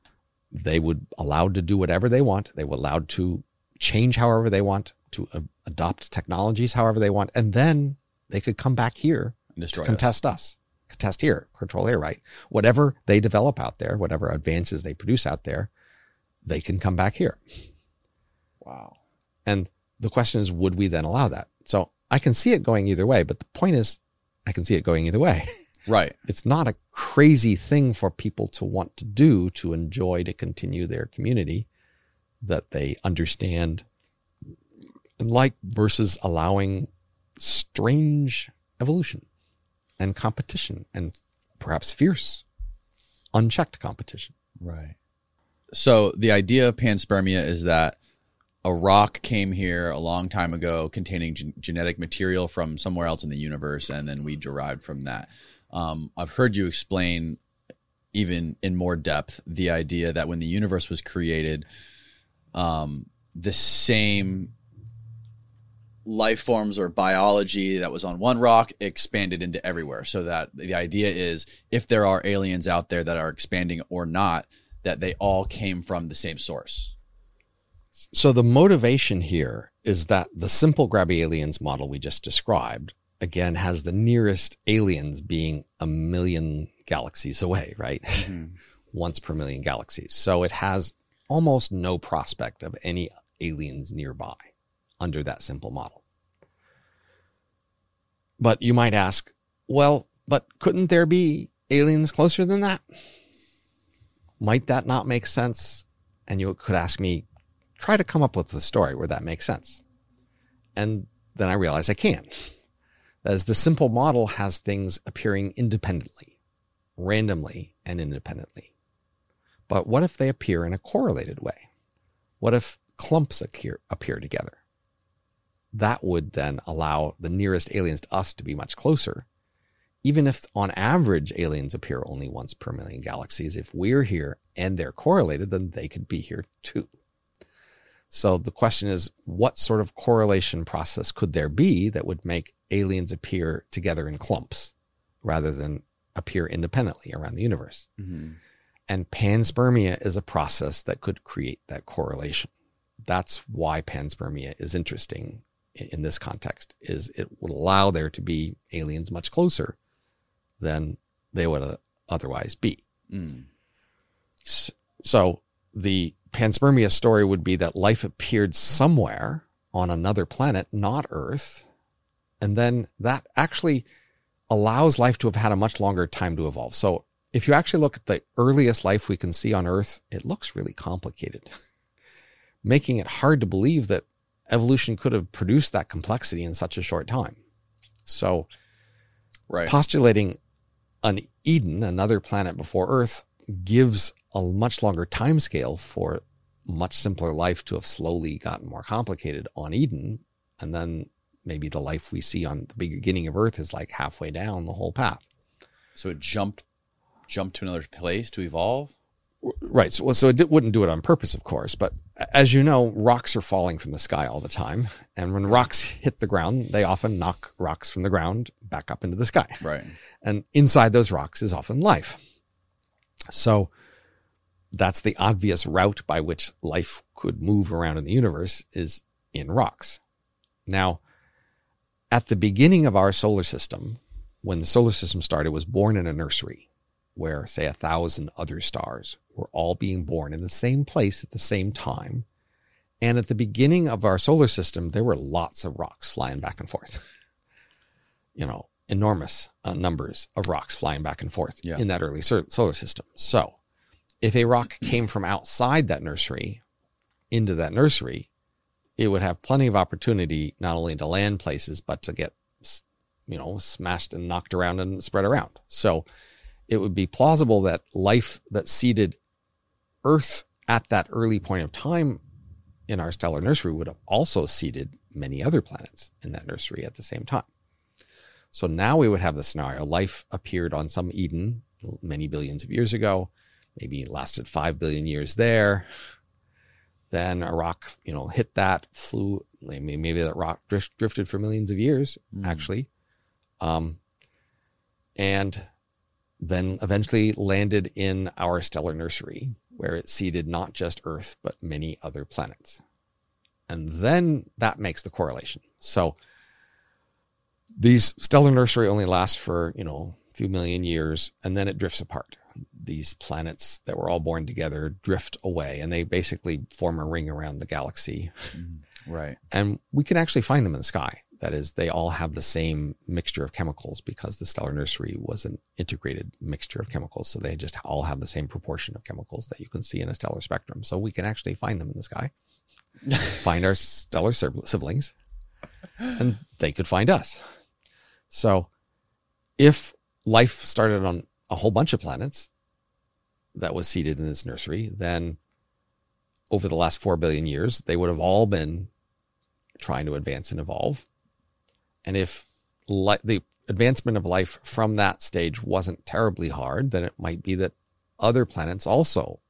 They would allowed to do whatever they want. They were allowed to change however they want, to uh, adopt technologies however they want, and then they could come back here And destroy us. contest us, contest here, control here, right? Whatever they develop out there, whatever advances they produce out there, they can come back here. Wow. And the question is, would we then allow that? So I can see it going either way, but the point is, I can see it going either way. Right. it's not a crazy thing for people to want to do to enjoy to continue their community that they understand and like versus allowing strange evolution and competition and perhaps fierce unchecked competition Right. So the idea of panspermia is that a rock came here a long time ago containing gen- genetic material from somewhere else in the universe, and then we derived from that. Um, I've heard you explain, even in more depth, the idea that when the universe was created, um, the same life forms or biology that was on one rock expanded into everywhere. So that the idea is if there are aliens out there that are expanding or not, that they all came from the same source. So the motivation here is that the simple grabby aliens model we just described again has the nearest aliens being a million galaxies away, right? Mm-hmm. Once per million galaxies. So it has almost no prospect of any aliens nearby under that simple model. But you might ask, well, but couldn't there be aliens closer than that? Might that not make sense And you could ask me, try to come up with a story where that makes sense. And then I realize I can. As the simple model has things appearing independently, randomly, and independently. But what if they appear in a correlated way? What if clumps appear, appear together? That would then allow the nearest aliens to us to be much closer. Even if on average aliens appear only once per million galaxies, if we're here and they're correlated, then they could be here too. So the question is, what sort of correlation process could there be that would make aliens appear together in clumps rather than appear independently around the universe? Mm-hmm. And panspermia is a process that could create that correlation. That's why panspermia is interesting in this context is it would allow there to be aliens much closer than they would otherwise be. Mm. So the panspermia story would be that life appeared somewhere on another planet, not Earth. And then that actually allows life to have had a much longer time to evolve. So if you actually look at the earliest life we can see on Earth, it looks really complicated, making it hard to believe that evolution could have produced that complexity in such a short time. So, right. postulating an Eden, another planet before Earth, gives a much longer time scale for much simpler life to have slowly gotten more complicated on Eden. And then maybe the life we see on the beginning of Earth is like halfway down the whole path. So it jumped jumped to another place to evolve? Right. So, so it wouldn't do it on purpose, of course. But as you know, rocks are falling from the sky all the time. And when rocks hit the ground, they often knock rocks from the ground back up into the sky. Right. And inside those rocks is often life. So that's the obvious route by which life could move around in the universe is in rocks. Now, at the beginning of our solar system, when the solar system started, it was born in a nursery where, say, a thousand other stars were all being born in the same place at the same time. And at the beginning of our solar system, there were lots of rocks flying back and forth. You know, enormous uh, numbers of rocks flying back and forth yeah. in that early solar system. So, if a rock came from outside that nursery into that nursery, it would have plenty of opportunity not only to land places, but to get, you know, smashed and knocked around and spread around. So it would be plausible that life that seeded Earth at that early point of time in our stellar nursery would have also seeded many other planets in that nursery at the same time. So now we would have the scenario life appeared on some Eden many billions of years ago maybe it lasted five billion years there. Then a rock, you know, hit that, flew. Maybe, maybe that rock drift, drifted for millions of years, mm. actually, um, and then eventually landed in our stellar nursery, where it seeded not just Earth but many other planets. And then that makes the correlation. So these stellar nursery only lasts for you know a few million years, and then it drifts apart these planets that were all born together drift away and they basically form a ring around the galaxy. Mm-hmm. Right. And we can actually find them in the sky. That is, they all have the same mixture of chemicals because the stellar nursery was an integrated mixture of chemicals. So they just all have the same proportion of chemicals that you can see in a stellar spectrum. So we can actually find them in the sky, find our stellar siblings, and they could find us. So if life started on a whole bunch of planets that was seeded in this nursery, then over the last 4 billion years, they would have all been trying to advance and evolve. And if li- the advancement of life from that stage wasn't terribly hard, then it might be that other planets also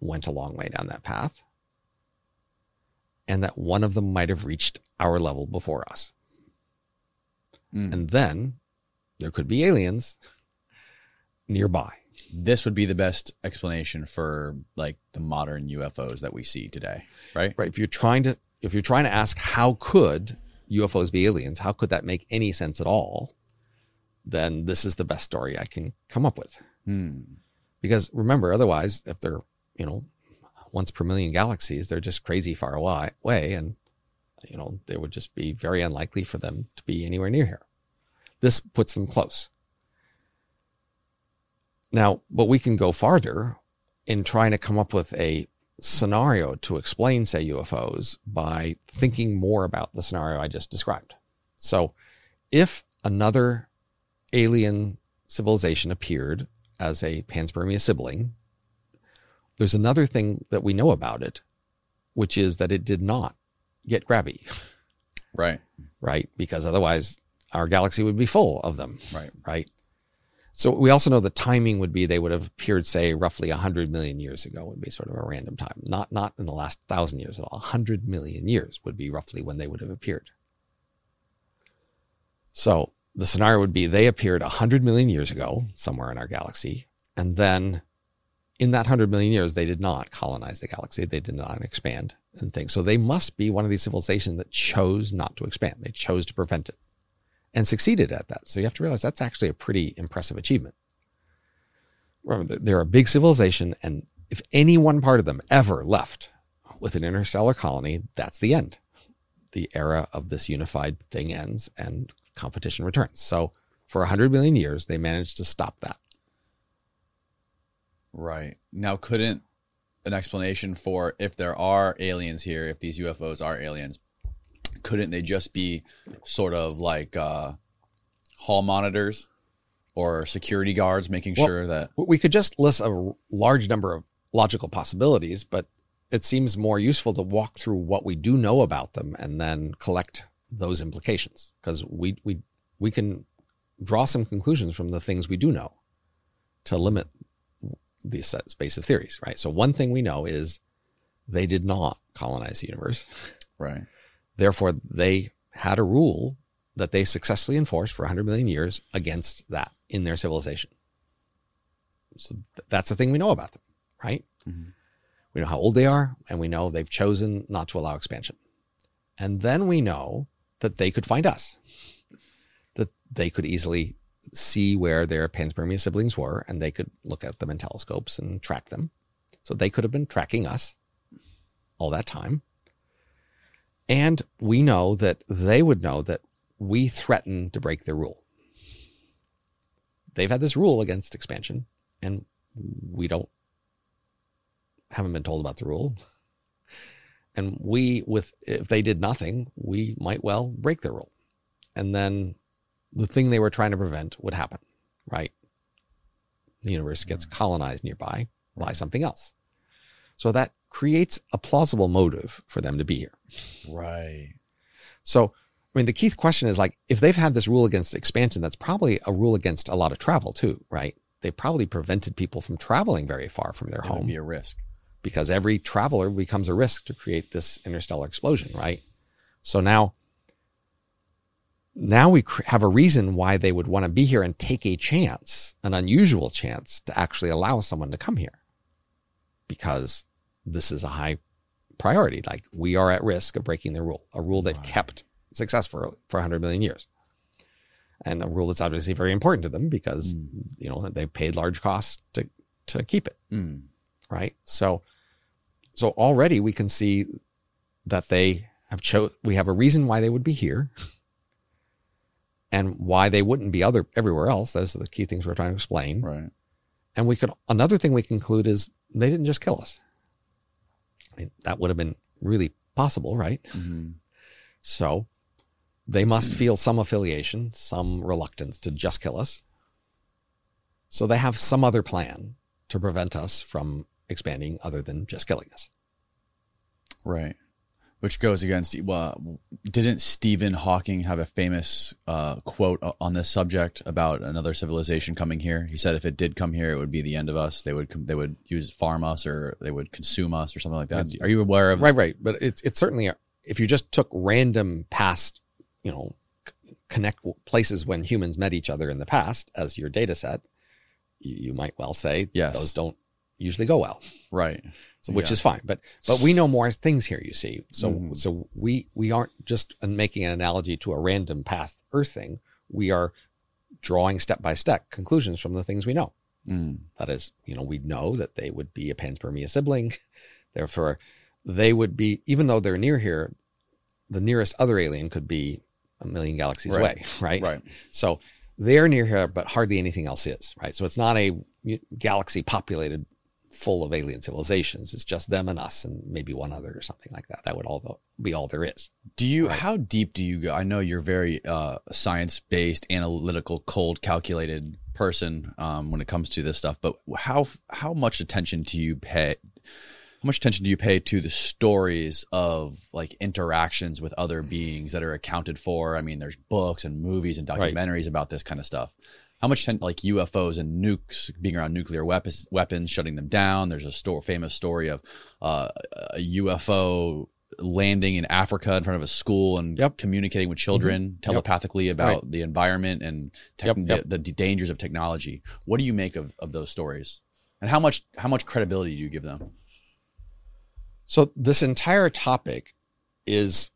went a long way down that path. And that one of them might have reached our level before us. Mm. And then there could be aliens nearby. This would be the best explanation for like the modern UFOs that we see today, right? Right. If you're trying to if you're trying to ask how could UFOs be aliens, how could that make any sense at all? Then this is the best story I can come up with. Hmm. Because remember, otherwise, if they're you know once per million galaxies, they're just crazy far away, and you know they would just be very unlikely for them to be anywhere near here. This puts them close. Now, but we can go farther in trying to come up with a scenario to explain, say, UFOs by thinking more about the scenario I just described. So if another alien civilization appeared as a panspermia sibling, there's another thing that we know about it, which is that it did not get grabby, Right. right? Because otherwise our galaxy would be full of them, Right. right? So we also know the timing would be they would have appeared, say, roughly 100 million years ago would be sort of a random time. Not, not in the last thousand years at all. 100 million years would be roughly when they would have appeared. So the scenario would be they appeared 100 million years ago somewhere in our galaxy. And then in that 100 million years, they did not colonize the galaxy. They did not expand and things. So they must be one of these civilizations that chose not to expand. They chose to prevent it and succeeded at that. So you have to realize that's actually a pretty impressive achievement. Remember, they're a big civilization, and if any one part of them ever left with an interstellar colony, that's the end. The era of this unified thing ends and competition returns. So for 100 million years, they managed to stop that. Right. Now, couldn't an explanation for if there are aliens here, if these UFOs are aliens, couldn't they just be sort of like uh, hall monitors or security guards making Well, sure that. We could just list a large number of logical possibilities, but it seems more useful to walk through what we do know about them and then collect those implications because we, we, we can draw some conclusions from the things we do know to limit the set space of theories, right? So one thing we know is they did not colonize the universe. Right. Therefore, they had a rule that they successfully enforced for 100 million years against that in their civilization. So th- that's the thing we know about them, right? Mm-hmm. We know how old they are, and we know they've chosen not to allow expansion. And then we know that they could find us, that they could easily see where their panspermia siblings were, and they could look at them in telescopes and track them. So they could have been tracking us all that time. And we know that they would know that we threaten to break their rule. They've had this rule against expansion, and we don't haven't been told about the rule. And we, with if they did nothing, we might well break the rule. And then the thing they were trying to prevent would happen, right? The universe gets colonized nearby by something else. So that creates a plausible motive for them to be here. Right. So, I mean, the key question is like, if they've had this rule against expansion, that's probably a rule against a lot of travel too, right? They probably prevented people from traveling very far from their That would home be a risk. because every traveler becomes a risk to create this interstellar explosion, right? So now, now we cr- have a reason why they would want to be here and take a chance, an unusual chance to actually allow someone to come here because this is a high priority. Like we are at risk of breaking the rule, a rule that kept success for, for 100 million years. And a rule that's obviously very important to them because, you know, they paid large costs to, to keep it Mm. right? So, so already we can see that they have cho- we have a reason why they would be here and why they wouldn't be other everywhere else. Those are the key things we're trying to explain. Right. And we could, another thing we conclude is they didn't just kill us. That would have been really possible, right? Mhm. So they must feel some affiliation, some reluctance to just kill us. So they have some other plan to prevent us from expanding other than just killing us. Right. Which goes against, well, didn't Stephen Hawking have a famous uh, quote on this subject about another civilization coming here? He said if it did come here, it would be the end of us. They would com- they would use farm us or they would consume us or something like that. Are you aware of? Right, right. But it's, it's certainly, if you just took random past, you know, connect places when humans met each other in the past as your data set, you, you might well say Yes. those don't usually go well. Right. So, which Yeah. is fine. But but we know more things here. You see, so Mhm. so we we aren't just making an analogy to a random path Earth thing. We are drawing step by step conclusions from the things we know. Mm. That is, you know, we know that they would be a panspermia sibling. Therefore, they would be, even though they're near here, the nearest other alien could be a million galaxies Right. away, right? Right. So they're near here, but hardly anything else is, right? So it's not a galaxy populated full of alien civilizations. It's just them and us and maybe one other or something like that. That would all be all there is. Do you how deep do you go? I know you're very uh, science based, analytical, cold, calculated person um, when it comes to this stuff. But how how much attention do you pay? How much attention do you pay to the stories of like interactions with other beings that are accounted for? I mean, there's books and movies and documentaries right. about this kind of stuff how much ten, like UFOs and nukes being around nuclear weapons, weapons shutting them down. There's a store, famous story of uh, a UFO landing in Africa in front of a school and yep. communicating with children mm-hmm. telepathically yep. about right. the environment and te- yep. The, the, dangers of technology. What do you make of, of those stories? And how much how much credibility do you give them? So this entire topic is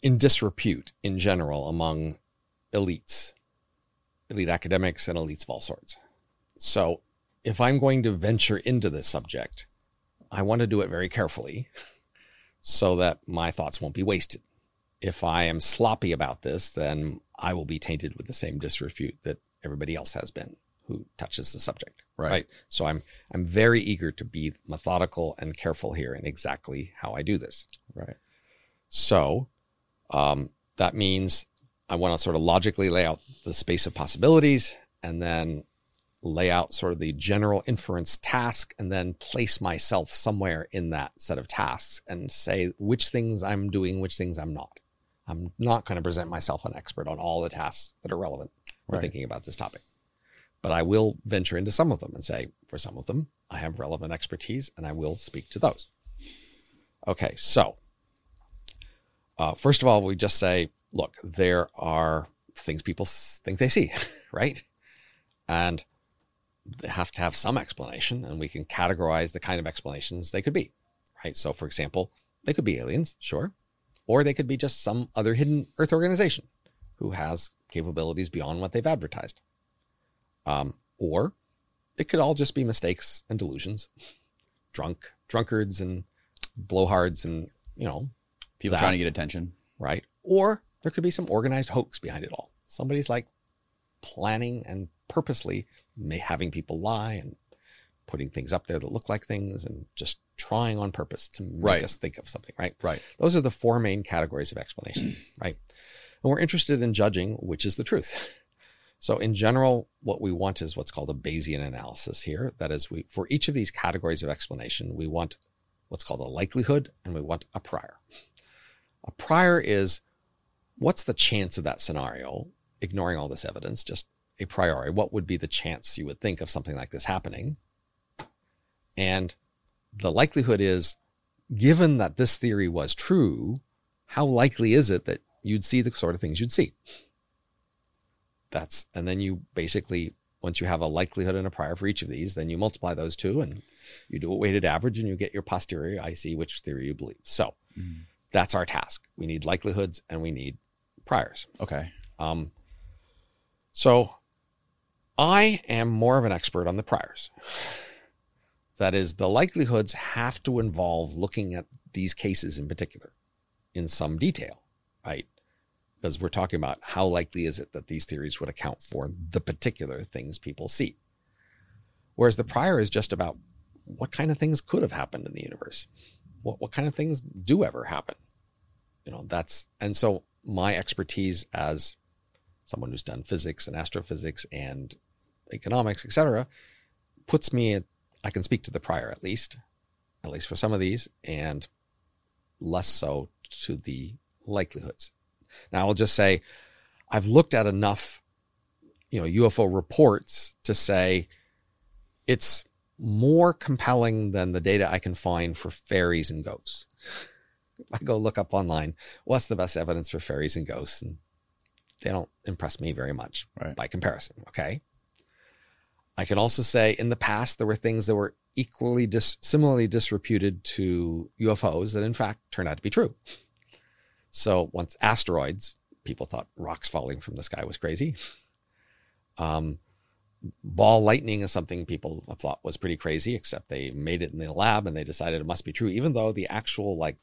in disrepute in general among elites elite academics and elites of all sorts. So if I'm going to venture into this subject, I want to do it very carefully so that my thoughts won't be wasted. If I am sloppy about this, then I will be tainted with the same disrepute that everybody else has been who touches the subject. Right. right. So I'm I'm very eager to be methodical and careful here in exactly how I do this. Right. So um, that means I want to sort of logically lay out the space of possibilities and then lay out sort of the general inference task and then place myself somewhere in that set of tasks and say which things I'm doing, which things I'm not. I'm not going to present myself an expert on all the tasks that are relevant for right. thinking about this topic. But I will venture into some of them and say, for some of them, I have relevant expertise and I will speak to those. Okay, so uh, first of all, we just say look, there are things people think they see, right? And they have to have some explanation, and we can categorize the kind of explanations they could be, right? So, for example, they could be aliens, sure, or they could be just some other hidden Earth organization who has capabilities beyond what they've advertised. Um, or it could all just be mistakes and delusions, drunk drunkards and blowhards, and you know, people that, trying to get attention, right? Or there could be some organized hoax behind it all. Somebody's like planning and purposely having people lie and putting things up there that look like things and just trying on purpose to make right. us think of something, right? Right. Those are the four main categories of explanation, right? And we're interested in judging which is the truth. So in general, what we want is what's called a Bayesian analysis here. That is, we for each of these categories of explanation, we want what's called a likelihood and we want a prior. A prior is what's the chance of that scenario, ignoring all this evidence, just a priori? What would be the chance you would think of something like this happening? And the likelihood is, given that this theory was true, how likely is it that you'd see the sort of things you'd see? That's, and then you basically, once you have a likelihood and a prior for each of these, then you multiply those two and you do a weighted average and you get your posterior I see which theory you believe. So mm. that's our task. We need likelihoods and we need priors. Okay. Um, so I am more of an expert on the priors. That is, the likelihoods have to involve looking at these cases in particular in some detail, right? Because we're talking about how likely is it that these theories would account for the particular things people see. Whereas the prior is just about what kind of things could have happened in the universe. What, what kind of things do ever happen? You know, that's, and so my expertise as someone who's done physics and astrophysics and economics, etc., puts me at, I can speak to the prior at least, at least for some of these, and less so to the likelihoods. Now I'll just say I've looked at enough, you know, UFO reports to say it's more compelling than the data I can find for fairies and ghosts. I go look up online what's the best evidence for fairies and ghosts, and they don't impress me very much right. by comparison. Okay. I can also say in the past there were things that were equally dis- similarly disreputed to UFOs that in fact turned out to be true. So once asteroids, people thought rocks falling from the sky was crazy. Um, ball lightning is something people thought was pretty crazy, except they made it in the lab and they decided it must be true, even though the actual like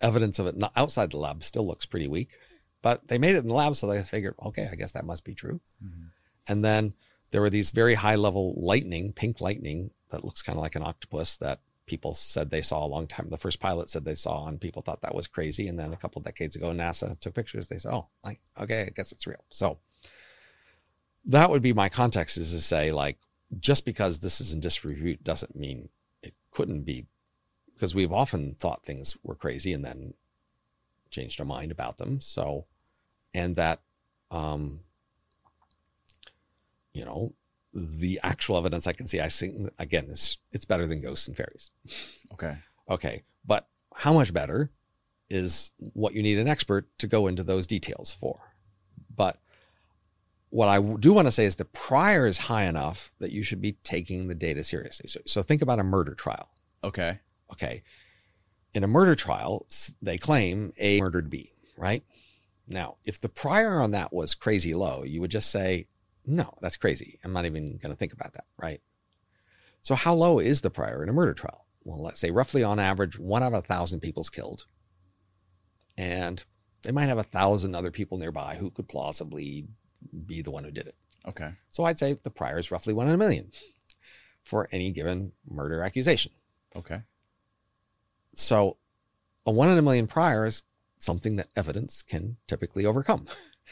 evidence of it outside the lab still looks pretty weak, but they made it in the lab. So they figured, okay, I guess that must be true. Mm-hmm. And then there were these very high level lightning, pink lightning that looks kind of like an octopus that people said they saw a long time. The first pilot said they saw, and people thought that was crazy. And then a couple decades ago, NASA took pictures. They said, "Oh, like okay, I guess it's real." So that would be my context is to say like just because this is in disrepute doesn't mean it couldn't be because we've often thought things were crazy and then changed our mind about them so and that um you know the actual evidence i can see i think again it's it's better than ghosts and fairies Okay. okay but how much better is what you need an expert to go into those details for but what I do want to say is the prior is high enough that you should be taking the data seriously. So, so think about a murder trial. Okay. Okay. In a murder trial, they claim A murdered B, right? Now, if the prior on that was crazy low, you would just say, no, that's crazy. I'm not even going to think about that, right? So, how low is the prior in a murder trial? Well, let's say roughly on average, one out of a thousand people's killed. And they might have a thousand other people nearby who could plausibly be the one who did it. Okay. So I'd say the prior is roughly one in a million for any given murder accusation. Okay. So a one in a million prior is something that evidence can typically overcome.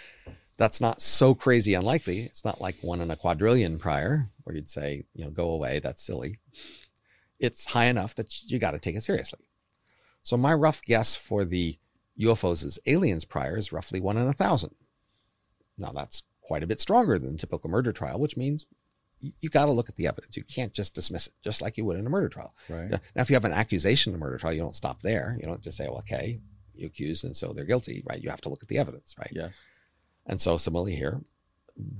That's not so crazy unlikely. It's not like one in a quadrillion prior where you'd say, you know, go away. That's silly. It's high enough that you got to take it seriously. So my rough guess for the UFOs as aliens prior is roughly one in a thousand. Now that's quite a bit stronger than typical murder trial, which means you, you got to look at the evidence. You can't just dismiss it, just like you would in a murder trial. Right. Now, if you have an accusation in a murder trial, you don't stop there. You don't just say, well, okay, you accused, and so they're guilty, right? You have to look at the evidence, right? Yes. And so similarly here,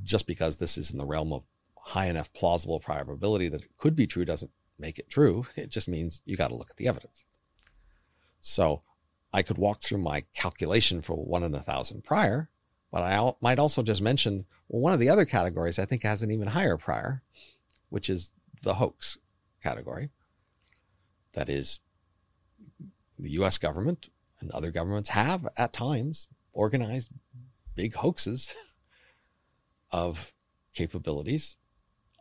just because this is in the realm of high enough plausible probability that it could be true doesn't make it true. It just means you got to look at the evidence. So I could walk through my calculation for one in a thousand prior, but I might also just mention, one of the other categories I think has an even higher prior, which is the hoax category. That is, the US government and other governments have at times organized big hoaxes of capabilities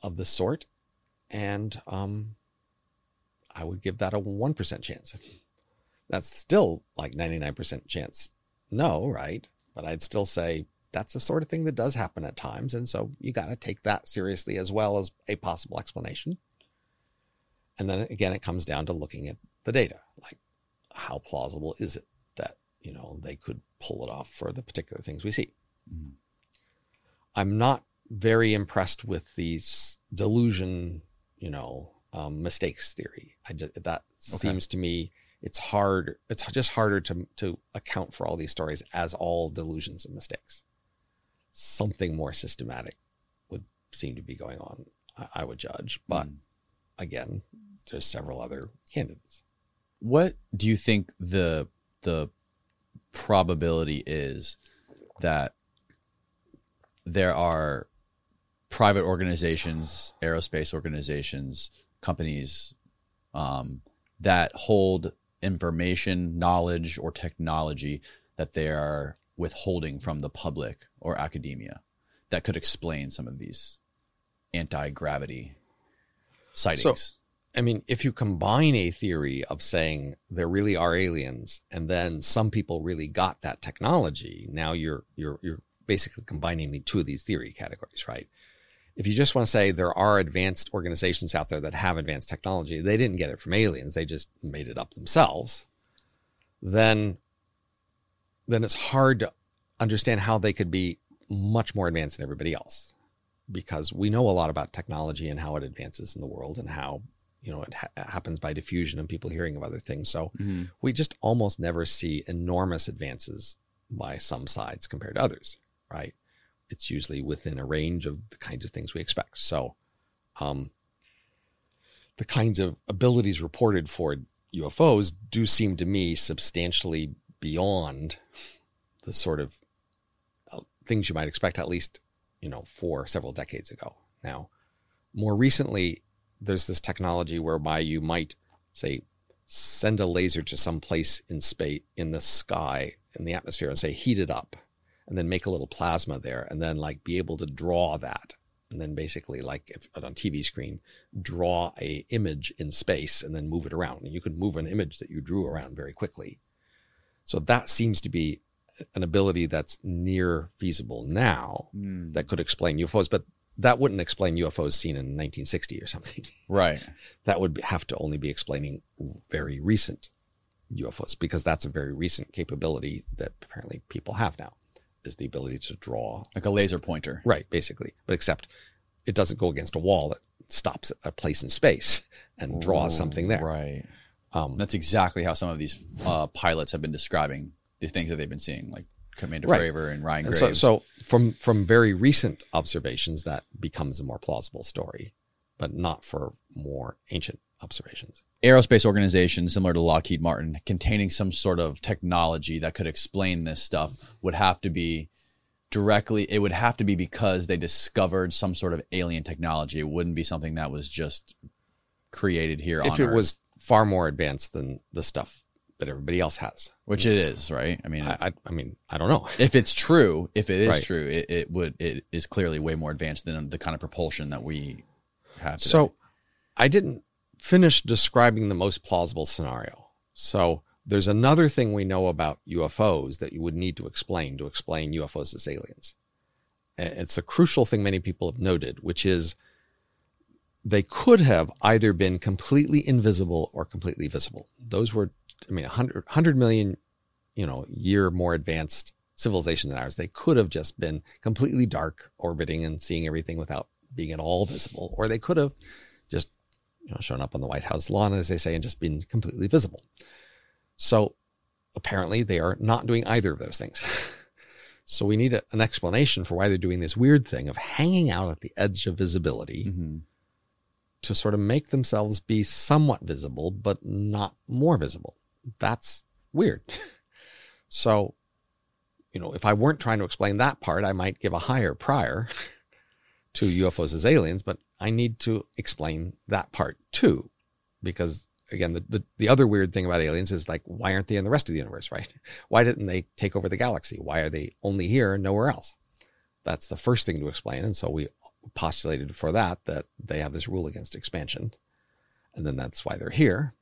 of the sort. And um, I would give that a 1% chance. That's still like 99% chance no, right? But I'd still say that's the sort of thing that does happen at times. And so you got to take that seriously as well as a possible explanation. And then again, it comes down to looking at the data. Like, how plausible is it that, you know, they could pull it off for the particular things we see? I'm not very impressed with the delusion, you know, um, mistakes theory. I just, that seems to me it's hard. It's just harder to to account for all these stories as all delusions and mistakes. Something more systematic would seem to be going on. I, I would judge, but again, there's several other candidates. What do you think the the probability is that there are private organizations, aerospace organizations, companies um, that hold information, knowledge, or technology that they are withholding from the public or academia that could explain some of these anti gravity sightings? I mean, if you combine a theory of saying there really are aliens, and then some people really got that technology, now you're you're you're basically combining the two of these theory categories, right? If you just want to say there are advanced organizations out there that have advanced technology, they didn't get it from aliens, they just made it up themselves, then then it's hard to understand how they could be much more advanced than everybody else. Because we know a lot about technology and how it advances in the world and how you know it ha- happens by diffusion and people hearing of other things. So mm-hmm. we just almost never see enormous advances by some sides compared to others right it's usually within a range of the kinds of things we expect. So um the kinds of abilities reported for UFOs do seem to me substantially beyond the sort of uh, things you might expect at least you know for several decades ago. Now more recently there's this technology whereby you might say send a laser to some place in space in the sky in the atmosphere and say heat it up and then make a little plasma there and then like be able to draw that and then basically like if on TV screen, draw a image in space and then move it around. And you could move an image that you drew around very quickly. So that seems to be an ability that's near feasible now Hmm. that could explain UFOs, but that wouldn't explain UFOs seen in 1960 or something. Right. That would have to only be explaining very recent UFOs because that's a very recent capability that apparently people have now is the ability to draw Like a laser pointer. Right, basically. But except it doesn't go against a wall it stops at a place in space and draws something there. Right. Um, That's exactly how some of these uh, pilots have been describing the things that they've been seeing, like Commander Right. Fravor and Ryan and Graves. so, so from from very recent observations, that becomes a more plausible story, but not for more ancient observations. Aerospace organization similar to Lockheed Martin containing some sort of technology that could explain this stuff would have to be directly it would have to be because they discovered some sort of alien technology it wouldn't be something that was just created here if it Earth, was far more advanced than the stuff that everybody else has, which it is right i mean I, I, I mean, I don't know. if it's true if it is Right. true it, it would it is clearly way more advanced than the kind of propulsion that we have today. So I didn't finish describing the most plausible scenario. So there's another thing we know about UFOs that you would need to explain to explain UFOs as aliens. It's a crucial thing many people have noted, which is they could have either been completely invisible or completely visible. Those were, I mean, 100, 100 million, you know, year more advanced civilization than ours. They could have just been completely dark, orbiting and seeing everything without being at all visible, or they could have you know, shown up on the White House lawn, as they say, and just been completely visible. So apparently they are not doing either of those things. So we need a, an explanation for why they're doing this weird thing of hanging out at the edge of visibility Mhm. to sort of make themselves be somewhat visible, but not more visible. That's weird. So, you know, if I weren't trying to explain that part, I might give a higher prior to UFOs as aliens, but I need to explain that part too. Because again, the, the, the other weird thing about aliens is like, why aren't they in the rest of the universe, right? Why didn't they take over the galaxy? Why are they only here and nowhere else? That's the first thing to explain. And so we postulated for that, that they have this rule against expansion. And then that's why they're here.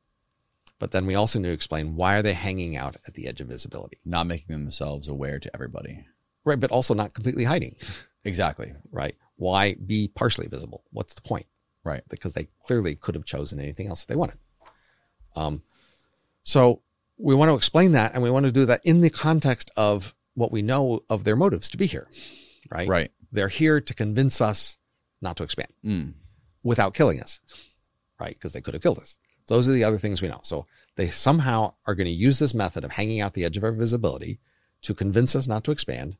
But then we also need to explain why are they hanging out at the edge of visibility? not making themselves aware to everybody Right. But also not completely hiding, exactly right? Why be partially visible? What's the point? right Because they clearly could have chosen anything else if they wanted. Um, so we want to explain that and we want to do that in the context of what we know of their motives to be here, right? right They're here to convince us not to expand Mm. without killing us, right? Because they could have killed us. Those are the other things we know. So they somehow are going to use this method of hanging out the edge of our visibility to convince us not to expand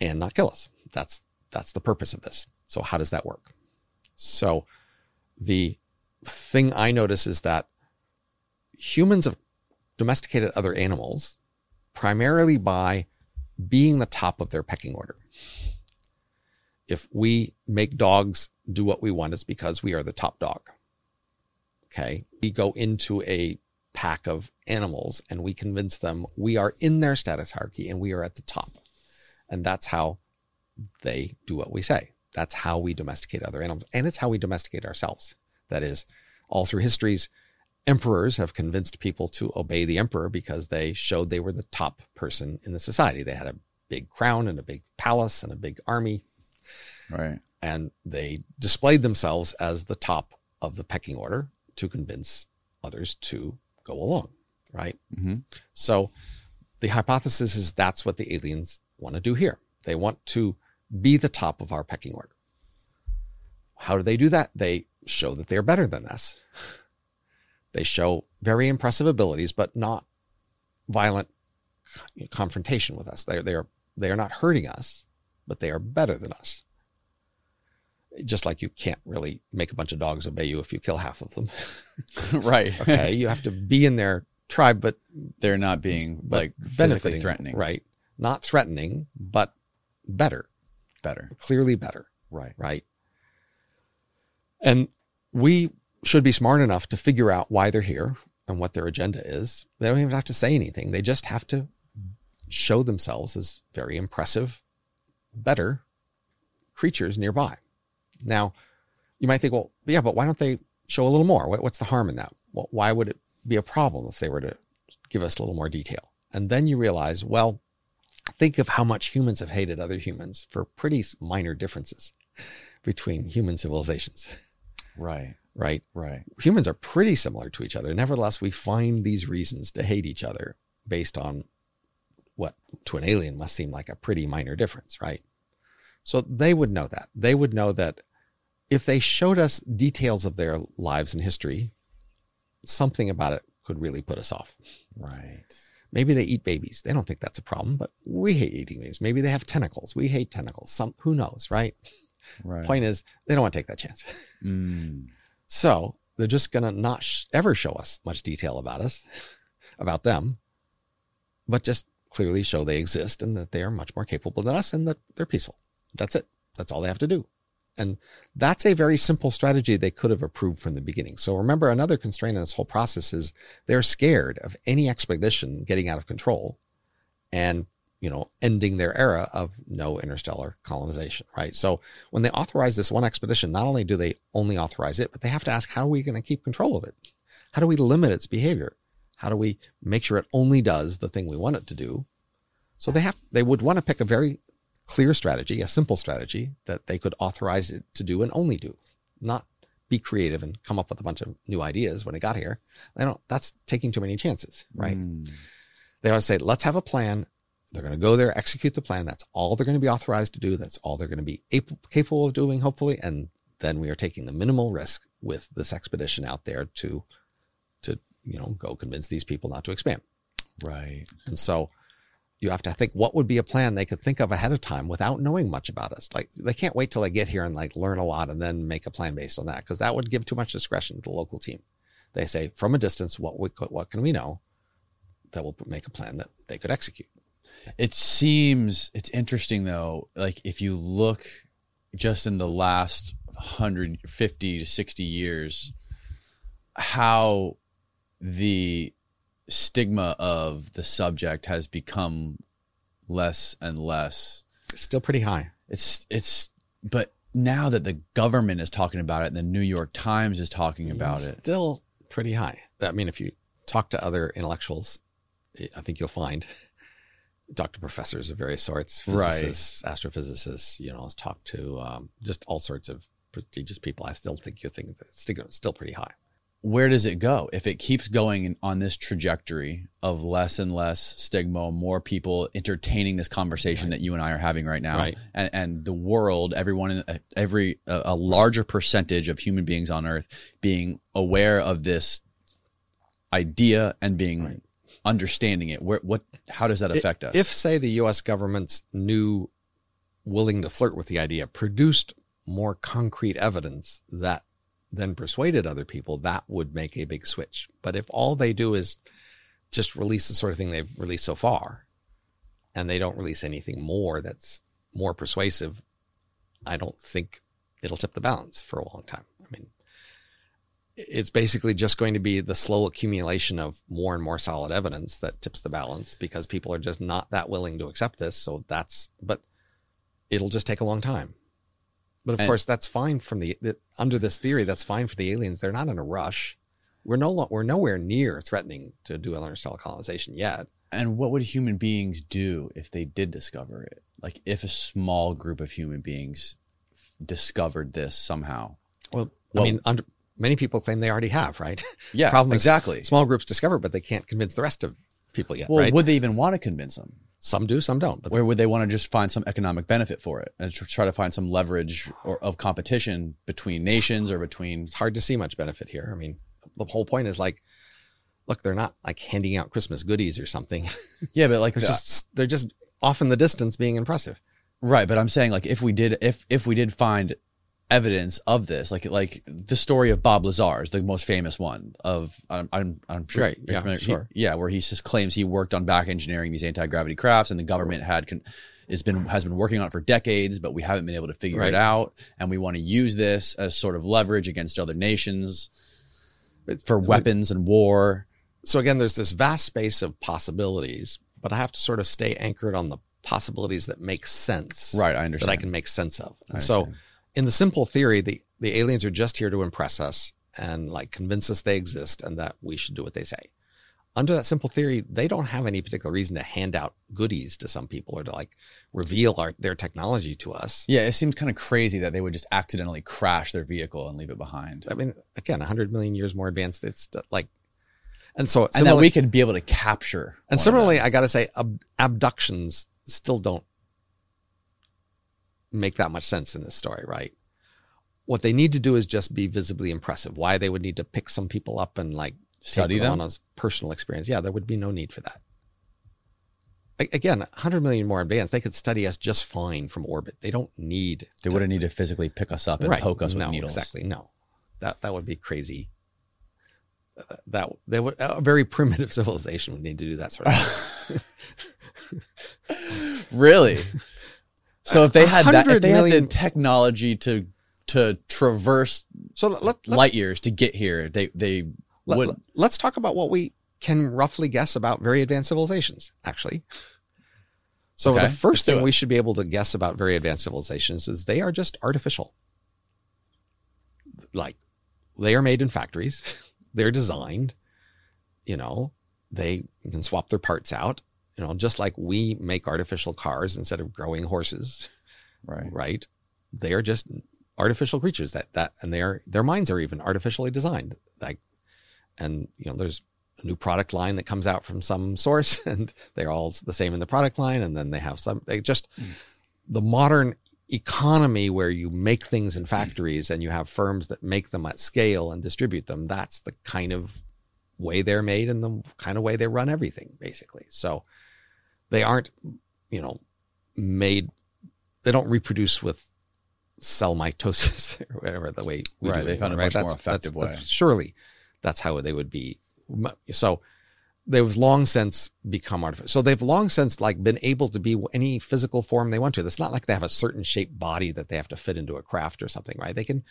and not kill us. That's that's the purpose of this. So how does that work? So the thing I notice is that humans have domesticated other animals primarily by being the top of their pecking order. If we make dogs do what we want, it's because we are the top dog. Okay. We go into a pack of animals and we convince them we are in their status hierarchy and we are at the top. And that's how they do what we say. That's how we domesticate other animals. And it's how we domesticate ourselves. That is, all through histories, emperors have convinced people to obey the emperor because they showed they were the top person in the society. They had a big crown and a big palace and a big army, right and they displayed themselves as the top of the pecking order to convince others to go along, right? Mhm. So the hypothesis is that's what the aliens want to do here. They want to be the top of our pecking order. How do they do that? They show that they're better than us. They show very impressive abilities, but not violent confrontation with us. They they are they are not hurting us, but they are better than us. Just like you can't really make a bunch of dogs obey you if you kill half of them. right Okay, you have to be in their tribe, but they're not being like physically benefiting, threatening right? Not threatening, but better, better clearly better, right right? And we should be smart enough to figure out why they're here and what their agenda is. They don't even have to say anything. They just have to show themselves as very impressive, better creatures nearby. Now, you might think, well, yeah, but why don't they show a little more? What's the harm in that? Well, why would it be a problem if they were to give us a little more detail? And then you realize, well, think of how much humans have hated other humans for pretty minor differences between human civilizations. Right. Right. Right. Humans are pretty similar to each other. Nevertheless, we find these reasons to hate each other based on what to an alien must seem like a pretty minor difference, right? So they would know that. They would know that if they showed us details of their lives and history, something about it could really put us off. Right. Maybe they eat babies. They don't think that's a problem, but we hate eating babies. Maybe they have tentacles. We hate tentacles. Some who knows, right? Right. Point is, they don't want to take that chance. Mm. So they're just going to not sh- ever show us much detail about us, about them, but just clearly show they exist and that they are much more capable than us and that they're peaceful. That's it. That's all they have to do. And that's a very simple strategy they could have approved from the beginning. So remember, another constraint in this whole process is they're scared of any expedition getting out of control and, you know, ending their era of no interstellar colonization, right? So when they authorize this one expedition, not only do they only authorize it, but they have to ask, how are we going to keep control of it? How do we limit its behavior? How do we make sure it only does the thing we want it to do? So they have, they would want to pick a very clear strategy, a simple strategy that they could authorize it to do and only do, not be creative and come up with a bunch of new ideas when it got here. They don't, that's taking too many chances, right? Mm. They ought to say, let's have a plan. They're going to go there, execute the plan. That's all they're going to be authorized to do. That's all they're going to be able, capable of doing, hopefully. And then we are taking the minimal risk with this expedition out there to, to, you know, go convince these people not to expand. Right. And so you have to think what would be a plan they could think of ahead of time without knowing much about us. Like they can't wait till they get here and like learn a lot and then make a plan based on that because that would give too much discretion to the local team. They say from a distance, what we what can we know that will make a plan that they could execute. It seems it's interesting though, like if you look just in the last 150 to 60 years, how the stigma of the subject has become less and less. It's still pretty high. It's it's but now that the government is talking about it and the New York Times is talking about It's it. Still pretty high. I mean, if you talk to other intellectuals, I think you'll find talk to professors of various sorts, Right. astrophysicists, you know, talk to um, just all sorts of prestigious people. I still think you think that it's still, still pretty high. Where does it go if it keeps going on this trajectory of less and less stigma, more people entertaining this conversation that you and I are having right now, Right. and and the world, everyone, in every a, a larger percentage of human beings on Earth being aware of this idea and being understanding it. Where what how does that affect us? If, say, the U.S. government's new willing to flirt with the idea produced more concrete evidence that then persuaded other people, that would make a big switch. But if all they do is just release the sort of thing they've released so far, and they don't release anything more that's more persuasive, I don't think it'll tip the balance for a long time. I mean, it's basically just going to be the slow accumulation of more and more solid evidence that tips the balance because people are just not that willing to accept this. So that's, but it'll just take a long time. But of And- course, that's fine from the, the under this theory. That's fine for the aliens. They're not in a rush. We're no lo- we're nowhere near threatening to do interstellar colonization yet. and what would human beings do if they did discover it? Like if a small group of human beings discovered this somehow. Well, Well- I mean, under, many people claim they already have, right? Yeah, Problem exactly. Small groups discover, but they can't convince the rest of people yet, Well, right? would they even want to convince them? Some do, some don't. But Where would they want to just find some economic benefit for it and try to find some leverage or of competition between nations or between? it's hard to see much benefit here. I mean, the whole point is like, look, they're not like handing out Christmas goodies or something. Yeah, but like they're the- just they're just off in the distance being impressive. right. But I'm saying like if we did if if we did find evidence of this, like like the story of Bob Lazar is the most famous one of I'm I'm, I'm sure Right, you're yeah, familiar- he- sure. yeah where he just claims he worked on back engineering these anti gravity crafts and the government had con- has been has been working on it for decades, but we haven't been able to figure Right. it out, and we want to use this as sort of leverage against other nations for weapons and war. So again, there's this vast space of possibilities, but I have to sort of stay anchored on the possibilities that make sense. Right, I understand That I can make sense of. And so. In the simple theory, the, the aliens are just here to impress us and like convince us they exist and that we should do what they say. Under that simple theory, they don't have any particular reason to hand out goodies to some people or to like reveal our, their technology to us. Yeah, it seems kind of crazy that they would just accidentally crash their vehicle and leave it behind. I mean, again, 100 million years more advanced. It's like, and so And that we could be able to capture. And similarly. I got to say, ab- abductions still don't make that much sense in this story, right? What they need to do is just be visibly impressive. Why they would need to pick some people up and like Study take them? on a personal experience. Yeah, there would be no need for that. Again, 100 million more advanced, they could study us just fine from orbit. They don't need they to- wouldn't need to physically pick us up and Right. poke us no, with needles. Exactly. No, that that would be crazy. Uh, That they would a very primitive civilization would need to do that sort of thing. Really? So if they had that, if 100 they had the technology to to traverse So let, let, light years to get here, they they would Let's talk about what we can roughly guess about very advanced civilizations. Actually, so Okay, the first thing we should be able to guess about very advanced civilizations is they are just artificial. Like they are made in factories, they're designed. You know, they can swap their parts out. You know, just like we make artificial cars instead of growing horses right. right? They are just artificial creatures that that and their their minds are even artificially designed. Like and you know, there's a new product line that comes out from some source and they're all the same in the product line, and then they have some they just hmm. the modern economy where you make things in factories and you have firms that make them at scale and distribute them, that's the kind of way they're made and the kind of way they run everything, basically. So they aren't, you know, made they don't reproduce with cell mitosis or whatever the way we Right, do they it, found a right? much more effective that's- way. surely that's how they would be. So they've long since become artificial. So they've long since like been able to be any physical form they want to. It's not like they have a certain shaped body that they have to fit into a craft or something, right? They can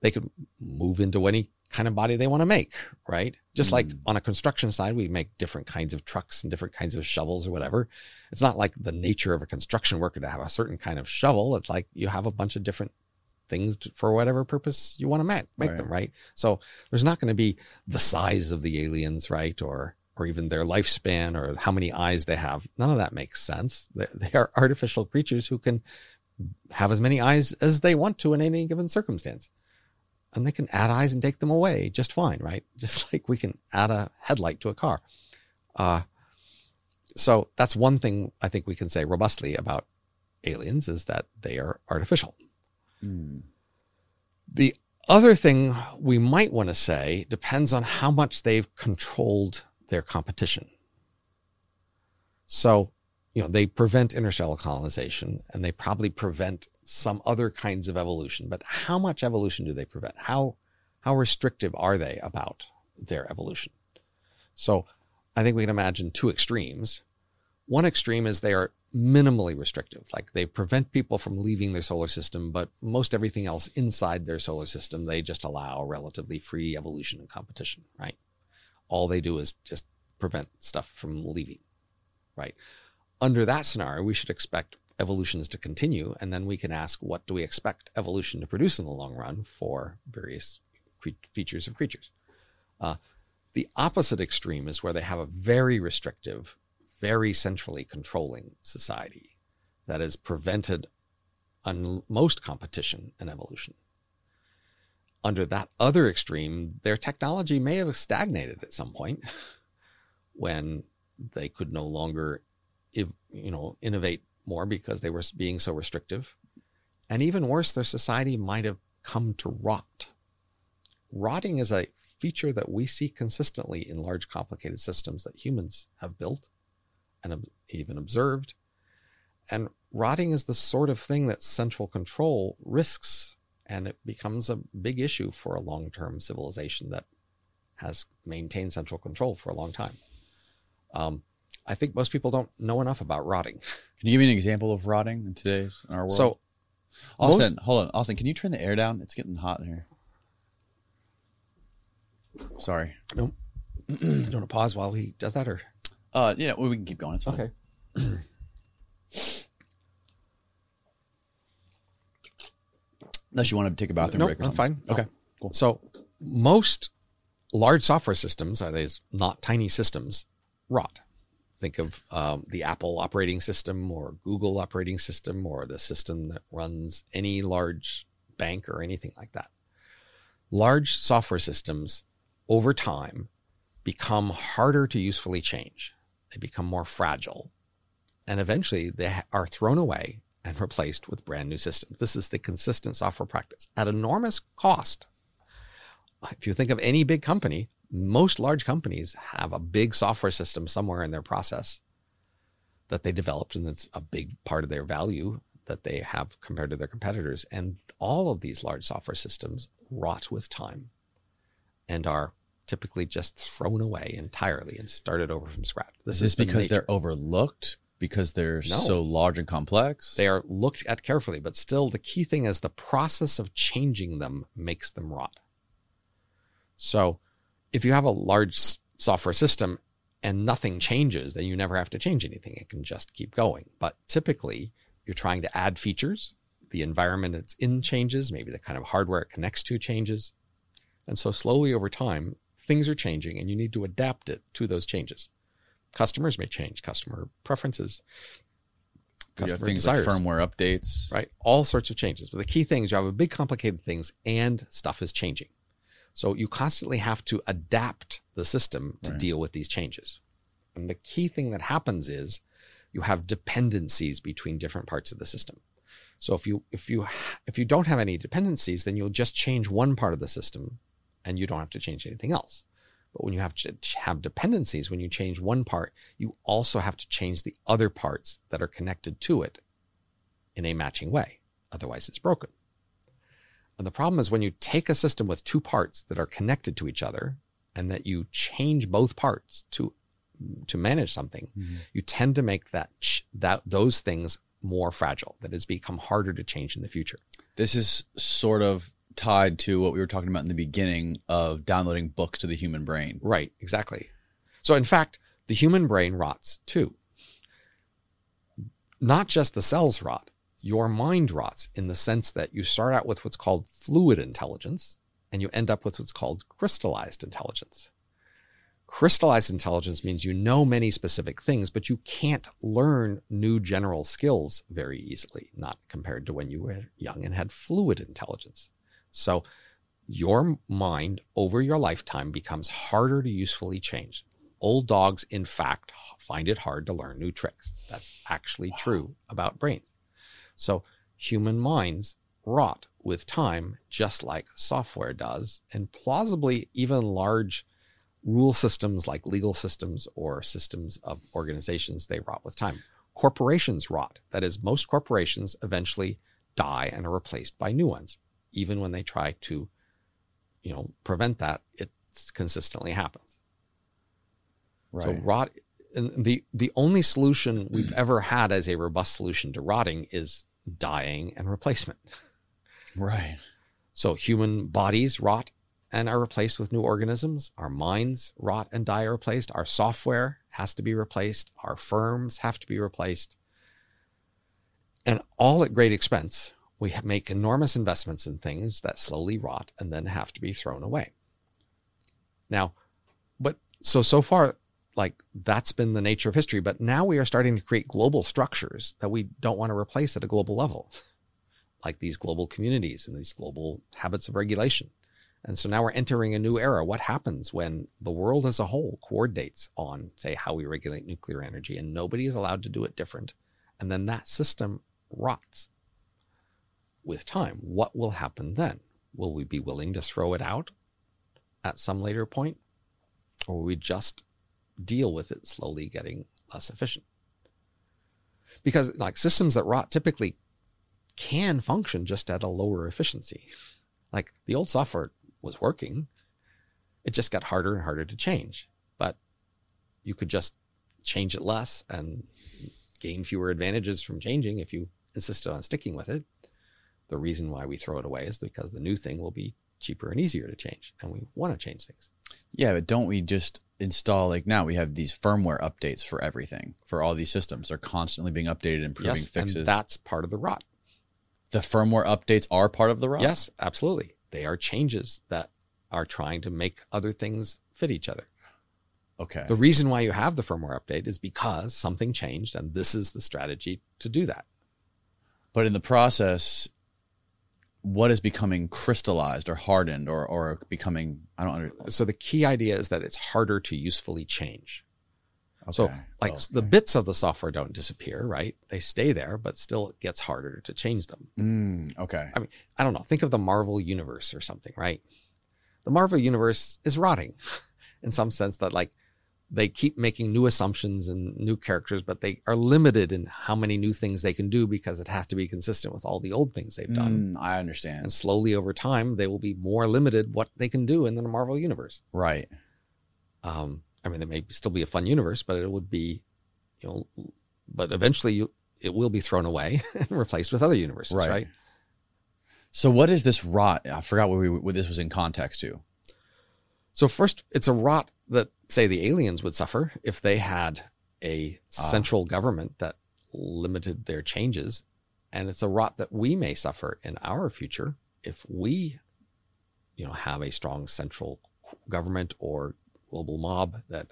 they could move into any kind of body they want to make, right? Just like mm. on a construction side, we make different kinds of trucks and different kinds of shovels or whatever. It's not like the nature of a construction worker to have a certain kind of shovel. It's like you have a bunch of different things to- for whatever purpose you want to make, make Right. them, right? So there's not going to be the size of the aliens, right? Or, or even their lifespan or how many eyes they have. None of that makes sense. They, they are artificial creatures who can have as many eyes as they want to in any given circumstance. And they can add eyes and take them away just fine, right? Just like we can add a headlight to a car. Uh, so that's one thing I think we can say robustly about aliens is that they are artificial. Hmm. The other thing we might want to say depends on how much they've controlled their competition. So, you know, they prevent interstellar colonization and they probably prevent some other kinds of evolution, but how much evolution do they prevent? How, how restrictive are they about their evolution? So I think we can imagine two extremes. One extreme is they are minimally restrictive, like they prevent people from leaving their solar system, but most everything else inside their solar system, they just allow relatively free evolution and competition, right? All they do is just prevent stuff from leaving, right? Under that scenario, we should expect evolutions to continue, and then we can ask, what do we expect evolution to produce in the long run for various features of creatures? Uh, the opposite extreme is where they have a very restrictive, very centrally controlling society that has prevented un- most competition and evolution. Under that other extreme, their technology may have stagnated at some point when they could no longer, if, you know, innovate more because they were being so restrictive. And even worse, their society might have come to rot. Rotting is a feature that we see consistently in large, complicated systems that humans have built and even observed. And rotting is the sort of thing that central control risks, and it becomes a big issue for a long term civilization that has maintained central control for a long time. Um, I think most people don't know enough about rotting. Can you give me an example of rotting in today's in our world? So, Austin, most, hold on, Austin, can you turn the air down? It's getting hot in here. Sorry. No. Nope. you want to pause while he does that, or? Uh, yeah, we can keep going. It's fine. Okay. Unless you want to take a bathroom break. Or no, something. fine. Okay. No. Cool. So most large software systems, that is not tiny systems, rot. Think of um, the Apple operating system or Google operating system or the system that runs any large bank or anything like that. Large software systems over time become harder to usefully change. They become more fragile. And eventually they are thrown away and replaced with brand new systems. This is the consistent software practice at enormous cost. If you think of any big company, most large companies have a big software system somewhere in their process that they developed, and it's a big part of their value that they have compared to their competitors. And all of these large software systems rot with time and are typically just thrown away entirely and started over from scratch. Is this been because nature. they're overlooked? Because they're No. so large and complex? They are looked at carefully, but still the key thing is the process of changing them makes them rot. So if you have a large software system and nothing changes, then you never have to change anything. It can just keep going. But typically you're trying to add features. The environment it's in changes. Maybe the kind of hardware it connects to changes. And so slowly over time, things are changing and you need to adapt it to those changes. Customers may change, customer preferences, You have customer things desires like firmware updates. right? All sorts of changes. But the key thing is you have a big complicated things and stuff is changing. So you constantly have to adapt the system to Right. deal with these changes. And the key thing that happens is you have dependencies between different parts of the system. So if you if you if you don't have any dependencies, then you'll just change one part of the system and you don't have to change anything else. But when you have to have dependencies, when you change one part, you also have to change the other parts that are connected to it in a matching way. Otherwise, it's broken. And the problem is when you take a system with two parts that are connected to each other and that you change both parts to to manage something, mm-hmm. you tend to make that that those things more fragile. That has become harder to change in the future. This is sort of tied to what we were talking about in the beginning of downloading books to the human brain. Right, exactly. So, in fact, the human brain rots too. Not just the cells rot, your mind rots in the sense that you start out with what's called fluid intelligence and you end up with what's called crystallized intelligence. Crystallized intelligence means you know many specific things, but you can't learn new general skills very easily, not compared to when you were young and had fluid intelligence. So, your mind over your lifetime becomes harder to usefully change. Old dogs, in fact, find it hard to learn new tricks. That's actually true about brains. So human minds rot with time, just like software does, and plausibly even large rule systems like legal systems or systems of organizations, they rot with time. Corporations rot. That is, most corporations eventually die and are replaced by new ones. Even when they try to, you know, prevent that, it consistently happens. Right. So rot and the the only solution we've ever had as a robust solution to rotting is dying and replacement. right. So human bodies rot and are replaced with new organisms. Our minds rot and die are replaced. Our software has to be replaced. Our firms have to be replaced. And all at great expense. We make enormous investments in things that slowly rot and then have to be thrown away. Now, but so, so far, like that's been the nature of history. But now we are starting to create global structures that we don't want to replace at a global level, like these global communities and these global habits of regulation. And so now we're entering a new era. What happens when the world as a whole coordinates on, say, how we regulate nuclear energy and nobody is allowed to do it different? And then that system rots with time. What will happen then? Will we be willing to throw it out at some later point? Or will we just deal with it slowly getting less efficient? Because like systems that rot typically can function just at a lower efficiency. Like the old software was working. It just got harder and harder to change. But you could just change it less and gain fewer advantages from changing if you insisted on sticking with it. The reason why we throw it away is because the new thing will be cheaper and easier to change, and we want to change things. Yeah, but don't we just install like now we have these firmware updates for everything for all these systems. They're constantly being updated, improving yes, fixes. and that's part of the rot. The firmware updates are part of the ROT? Yes, absolutely. They are changes that are trying to make other things fit each other. Okay. The reason why you have the firmware update is because something changed, and this is the strategy to do that. But in the process, what is becoming crystallized or hardened or, or becoming, I don't understand. So the key idea is that it's harder to usefully change. So, like Oh, the bits of the software don't disappear, right? They stay there, but still it gets harder to change them. Mm, okay. I mean, I don't know. Think of the Marvel universe or something, right? The Marvel universe is rotting in some sense that like they keep making new assumptions and new characters, but they are limited in how many new things they can do because it has to be consistent with all the old things they've done. Mm, I understand. And slowly over time, they will be more limited what they can do in the Marvel universe. Right. Um, I mean, it may still be a fun universe, but it would be, you know, but eventually you, it will be thrown away and replaced with other universes, Right. right? So what is this rot? I forgot what, we, what this was in context to. So first, it's a rot that say the aliens would suffer if they had a central government that limited their changes, and it's a rot that we may suffer in our future if we, you know, have a strong central government or global mob that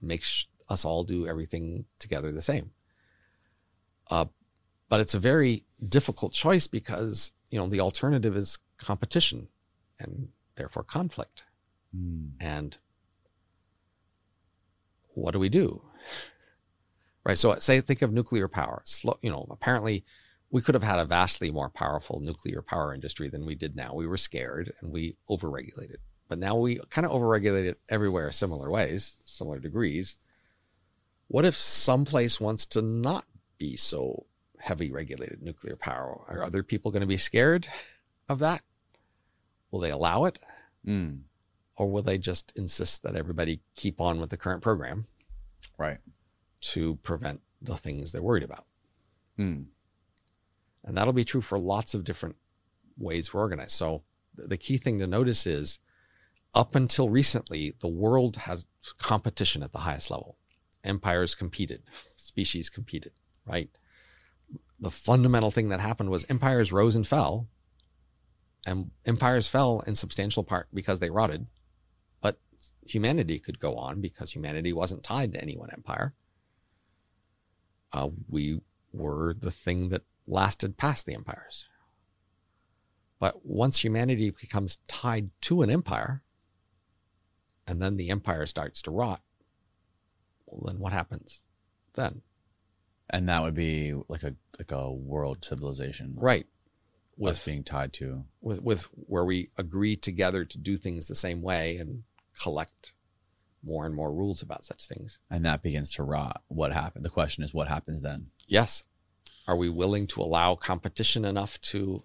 makes us all do everything together the same. Uh, but it's a very difficult choice because you know the alternative is competition and therefore conflict. And what do we do? Right. So say, think of nuclear power. Slow, you know, apparently we could have had a vastly more powerful nuclear power industry than we did now. We were scared and we overregulated. But now we kind of overregulate it everywhere, similar ways, similar degrees. What if someplace wants to not be so heavy regulated nuclear power? Are other people going to be scared of that? Will they allow it? Mm, or will they just insist that everybody keep on with the current program right. to prevent the things they're worried about? Mm, And that'll be true for lots of different ways we're organized. So th- the key thing to notice is up until recently, the world has competition at the highest level. Empires competed, species competed, right? The fundamental thing that happened was empires rose and fell. And empires fell in substantial part because they rotted. Humanity could go on because humanity wasn't tied to any one empire. Uh, we were the thing that lasted past the empires. But once humanity becomes tied to an empire, and then the empire starts to rot, well, then what happens then? and that would be like a like a world civilization, Right. With, being tied to. with, with where we agree together to do things the same way and collect more and more rules about such things. and that begins to rot. What happened? The question is, what happens then? Yes. Are we willing to allow competition enough to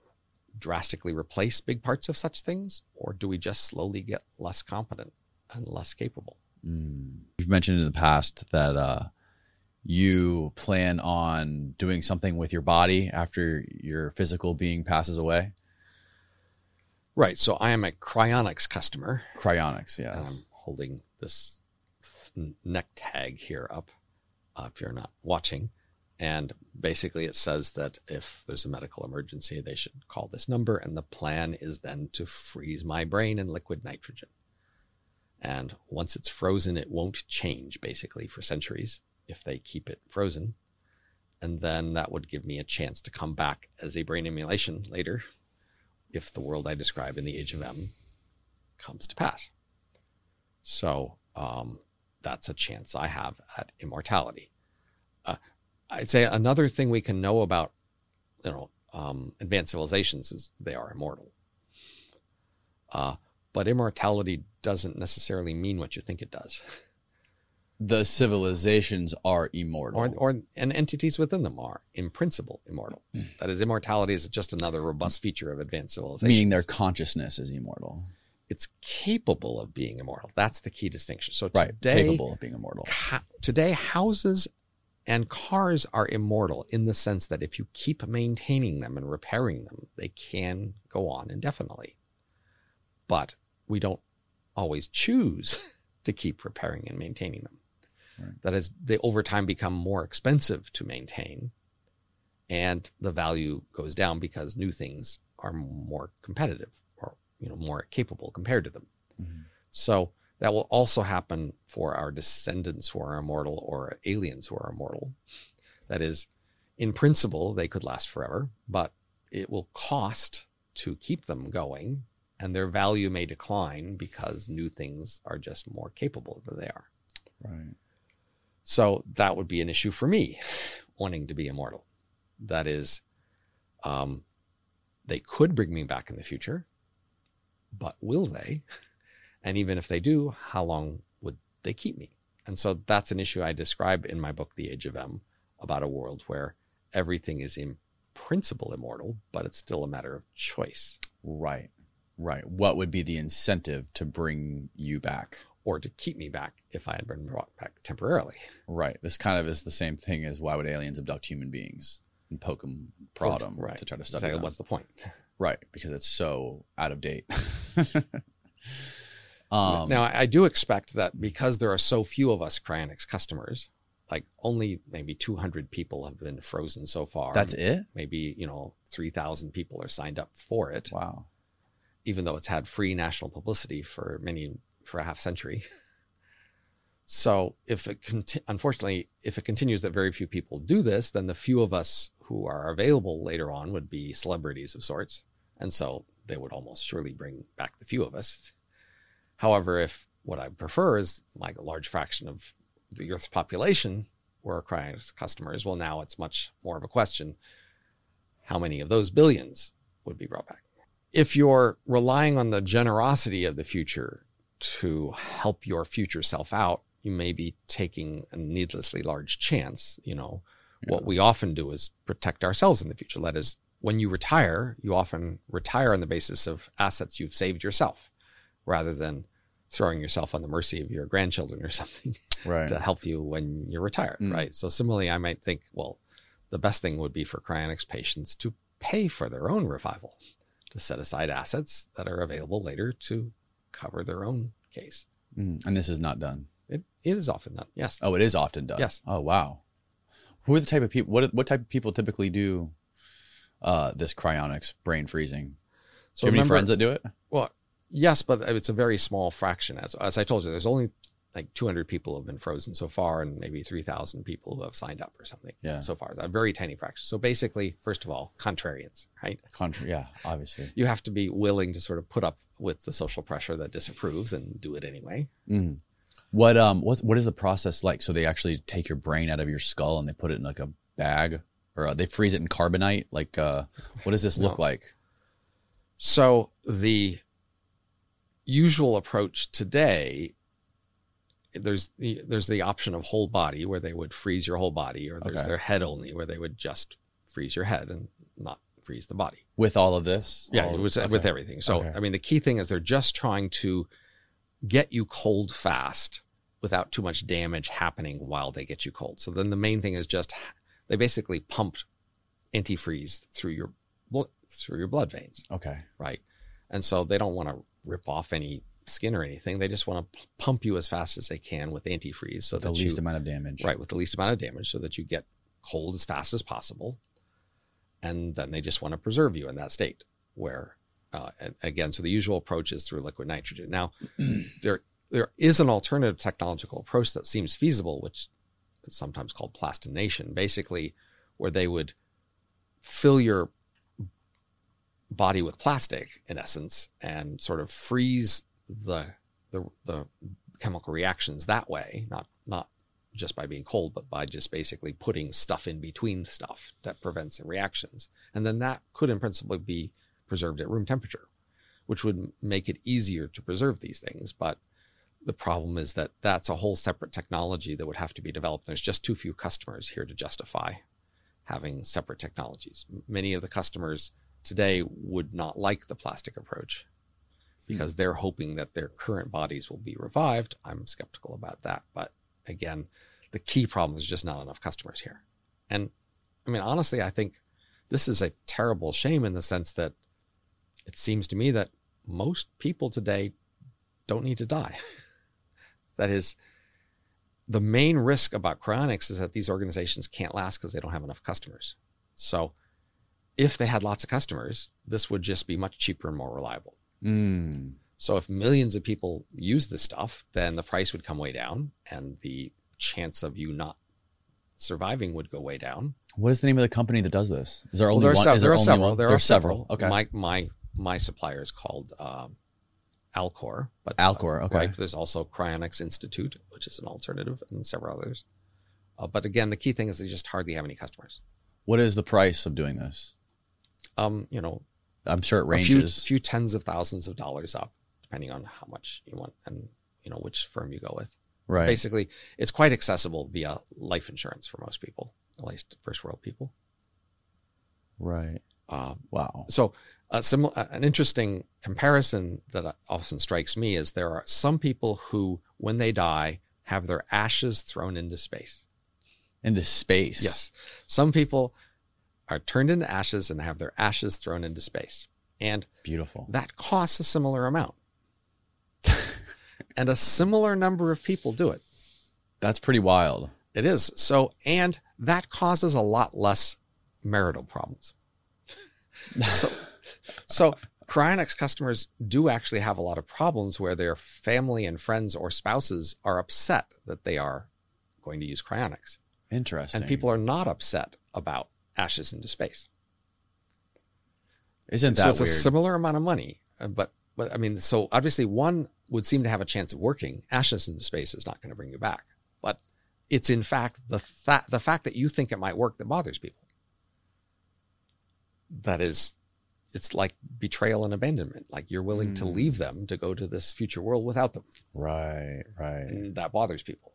drastically replace big parts of such things? Or do we just slowly get less competent and less capable? You've mentioned in the past that uh, you plan on doing something with your body after your physical being passes away. Right. So I am a cryonics customer. Cryonics, And I'm holding this th- neck tag here up uh, if you're not watching. And basically, it says that if there's a medical emergency, they should call this number. And the plan is then to freeze my brain in liquid nitrogen. And once it's frozen, it won't change basically for centuries if they keep it frozen. And then that would give me a chance to come back as a brain emulation later if the world I describe in the Age of M comes to pass. So um, that's a chance I have at immortality. Uh, I'd say another thing we can know about, you know, um, advanced civilizations is they are immortal. Uh, but immortality doesn't necessarily mean what you think it does, The civilizations are immortal. or or and entities within them are, in principle, immortal. Hmm. That is, immortality is just another robust feature of advanced civilization. meaning their consciousness is immortal. it's capable of being immortal. That's the key distinction. So Right. today, capable of being immortal. ha- today houses and cars are immortal in the sense that if you keep maintaining them and repairing them, they can go on indefinitely. But we don't always choose to keep repairing and maintaining them. That is, they over time become more expensive to maintain and the value goes down because new things are more competitive or you know more capable compared to them. Mm-hmm. So that will also happen for our descendants who are immortal or aliens who are immortal. That is, in principle, they could last forever, but it will cost to keep them going, and their value may decline because new things are just more capable than they are. Right. So that would be an issue for me, wanting to be immortal. That is, um, they could bring me back in the future, but will they? And even if they do, how long would they keep me? And so that's an issue I describe in my book, The Age of M, about a world where everything is in principle immortal, but it's still a matter of choice Right. Right. What would be the incentive to bring you back? Or to keep me back if I had been brought back temporarily. Right. This kind of is the same thing as why would aliens abduct human beings and poke them, prod them right. to try to study Exactly. them? What's the point? Right. Because it's so out of date. um, now, I do expect that because there are so few of us cryonics customers, like only maybe 200 people have been frozen so far. that's it? Maybe, you know, 3,000 people are signed up for it, Wow. even though it's had free national publicity for many, for a half century. So if it conti- unfortunately, if it continues that very few people do this, then the few of us who are available later on would be celebrities of sorts. And so they would almost surely bring back the few of us. However, if what I prefer is like a large fraction of the Earth's population were cryonics customers, well, now it's much more of a question. How many of those billions would be brought back? If you're relying on the generosity of the future to help your future self out, you may be taking a needlessly large chance. You know, what we often do is protect ourselves in the future. That is, when you retire, you often retire on the basis of assets you've saved yourself rather than throwing yourself on the mercy of your grandchildren or something Right. to help you when you're retired, Mm. right? So similarly, I might think, well, the best thing would be for cryonics patients to pay for their own revival, to set aside assets that are available later to cover their own case. Mm, And this is not done. It, it is often done, yes. Oh, it is often done. Yes. Oh, wow. Who are the type of people? What what type of people typically do uh, this cryonics brain freezing? So do you have any friends that do it? Well, yes, but it's a very small fraction. As, as I told you, there's only like 200 people have been frozen so far, and maybe 3,000 people who have signed up or something. Yeah. So far, it's a very tiny fraction. So basically, first of all, contrarians, right? Contra- yeah, obviously. You have to be willing to sort of put up with the social pressure that disapproves and do it anyway. Mm. What um what what is the process like? So they actually take your brain out of your skull and they put it in like a bag, or uh, they freeze it in carbonite. Like, uh, what does this look like? So the usual approach today, there's the there's the option of whole body where they would freeze your whole body, or there's Okay. their head only where they would just freeze your head and not freeze the body. With all of this? Yeah, All- it was okay. with everything. So Okay. I mean, the key thing is they're just trying to get you cold fast without too much damage happening while they get you cold. So then the main thing is just they basically pumped antifreeze through your through your blood veins Okay. right? And so they don't want to rip off any skin or anything. They just want to pump you as fast as they can with antifreeze, so The that least you, amount of damage. right with the least amount of damage, so that you get cold as fast as possible. And then they just want to preserve you in that state. Where, uh, again, so the usual approach is through liquid nitrogen. Now, there there is an alternative technological approach that seems feasible, which is sometimes called plastination, basically, where they would fill your body with plastic in essence and sort of freeze the the, the chemical reactions that way not not just by being cold but by just basically putting stuff in between stuff that prevents the reactions. And then that could in principle be preserved at room temperature which would make it easier to preserve these things. But the problem is that that's a whole separate technology that would have to be developed. There's just too few customers here to justify having separate technologies. Many of the customers today would not like the plastic approach Hmm. because they're hoping that their current bodies will be revived. I'm skeptical about that. But again, the key problem is just not enough customers here. And I mean, honestly, I think this is a terrible shame in the sense that it seems to me that most people today don't need to die. That is, the main risk about cryonics is that these organizations can't last because they don't have enough customers. So if they had lots of customers, this would just be much cheaper and more reliable. Mm. So if millions of people use this stuff, then the price would come way down and the chance of you not surviving would go way down. What is the name of the company that does this? Is there Well, only there one? sev- there there are several. one? There are There's several. Okay. My my my supplier is called um, Alcor, but Alcor, okay. Right. There's also Cryonics Institute, which is an alternative, and several others. Uh, but again, the key thing is they just hardly have any customers. what is the price of doing this? Um, you know, I'm sure it ranges. a few, few tens of thousands of dollars up, depending on how much you want and you know which firm you go with. right. Basically, it's quite accessible via life insurance for most people, at least first world people. Right. Um, Wow. So, a sim- an interesting comparison that often strikes me is there are some people who, when they die, have their ashes thrown into space. Into space. Yes. Some people are turned into ashes and have their ashes thrown into space. And Beautiful. that costs a similar amount. and a similar number of people do it. That's pretty wild. It is. So, and that causes a lot less marital problems. so, so Cryonics customers do actually have a lot of problems where their family and friends or spouses are upset that they are going to use Cryonics. Interesting. And people are not upset about ashes into space. Isn't that so it's weird? a similar amount of money, uh, but but I mean, so obviously one would seem to have a chance of working. Ashes into space is not going to bring you back, but it's in fact the fa- the fact that you think it might work that bothers people. That is, it's like betrayal and abandonment. Like you're willing to Mm. leave them to go to this future world without them, right. Right. and that bothers people.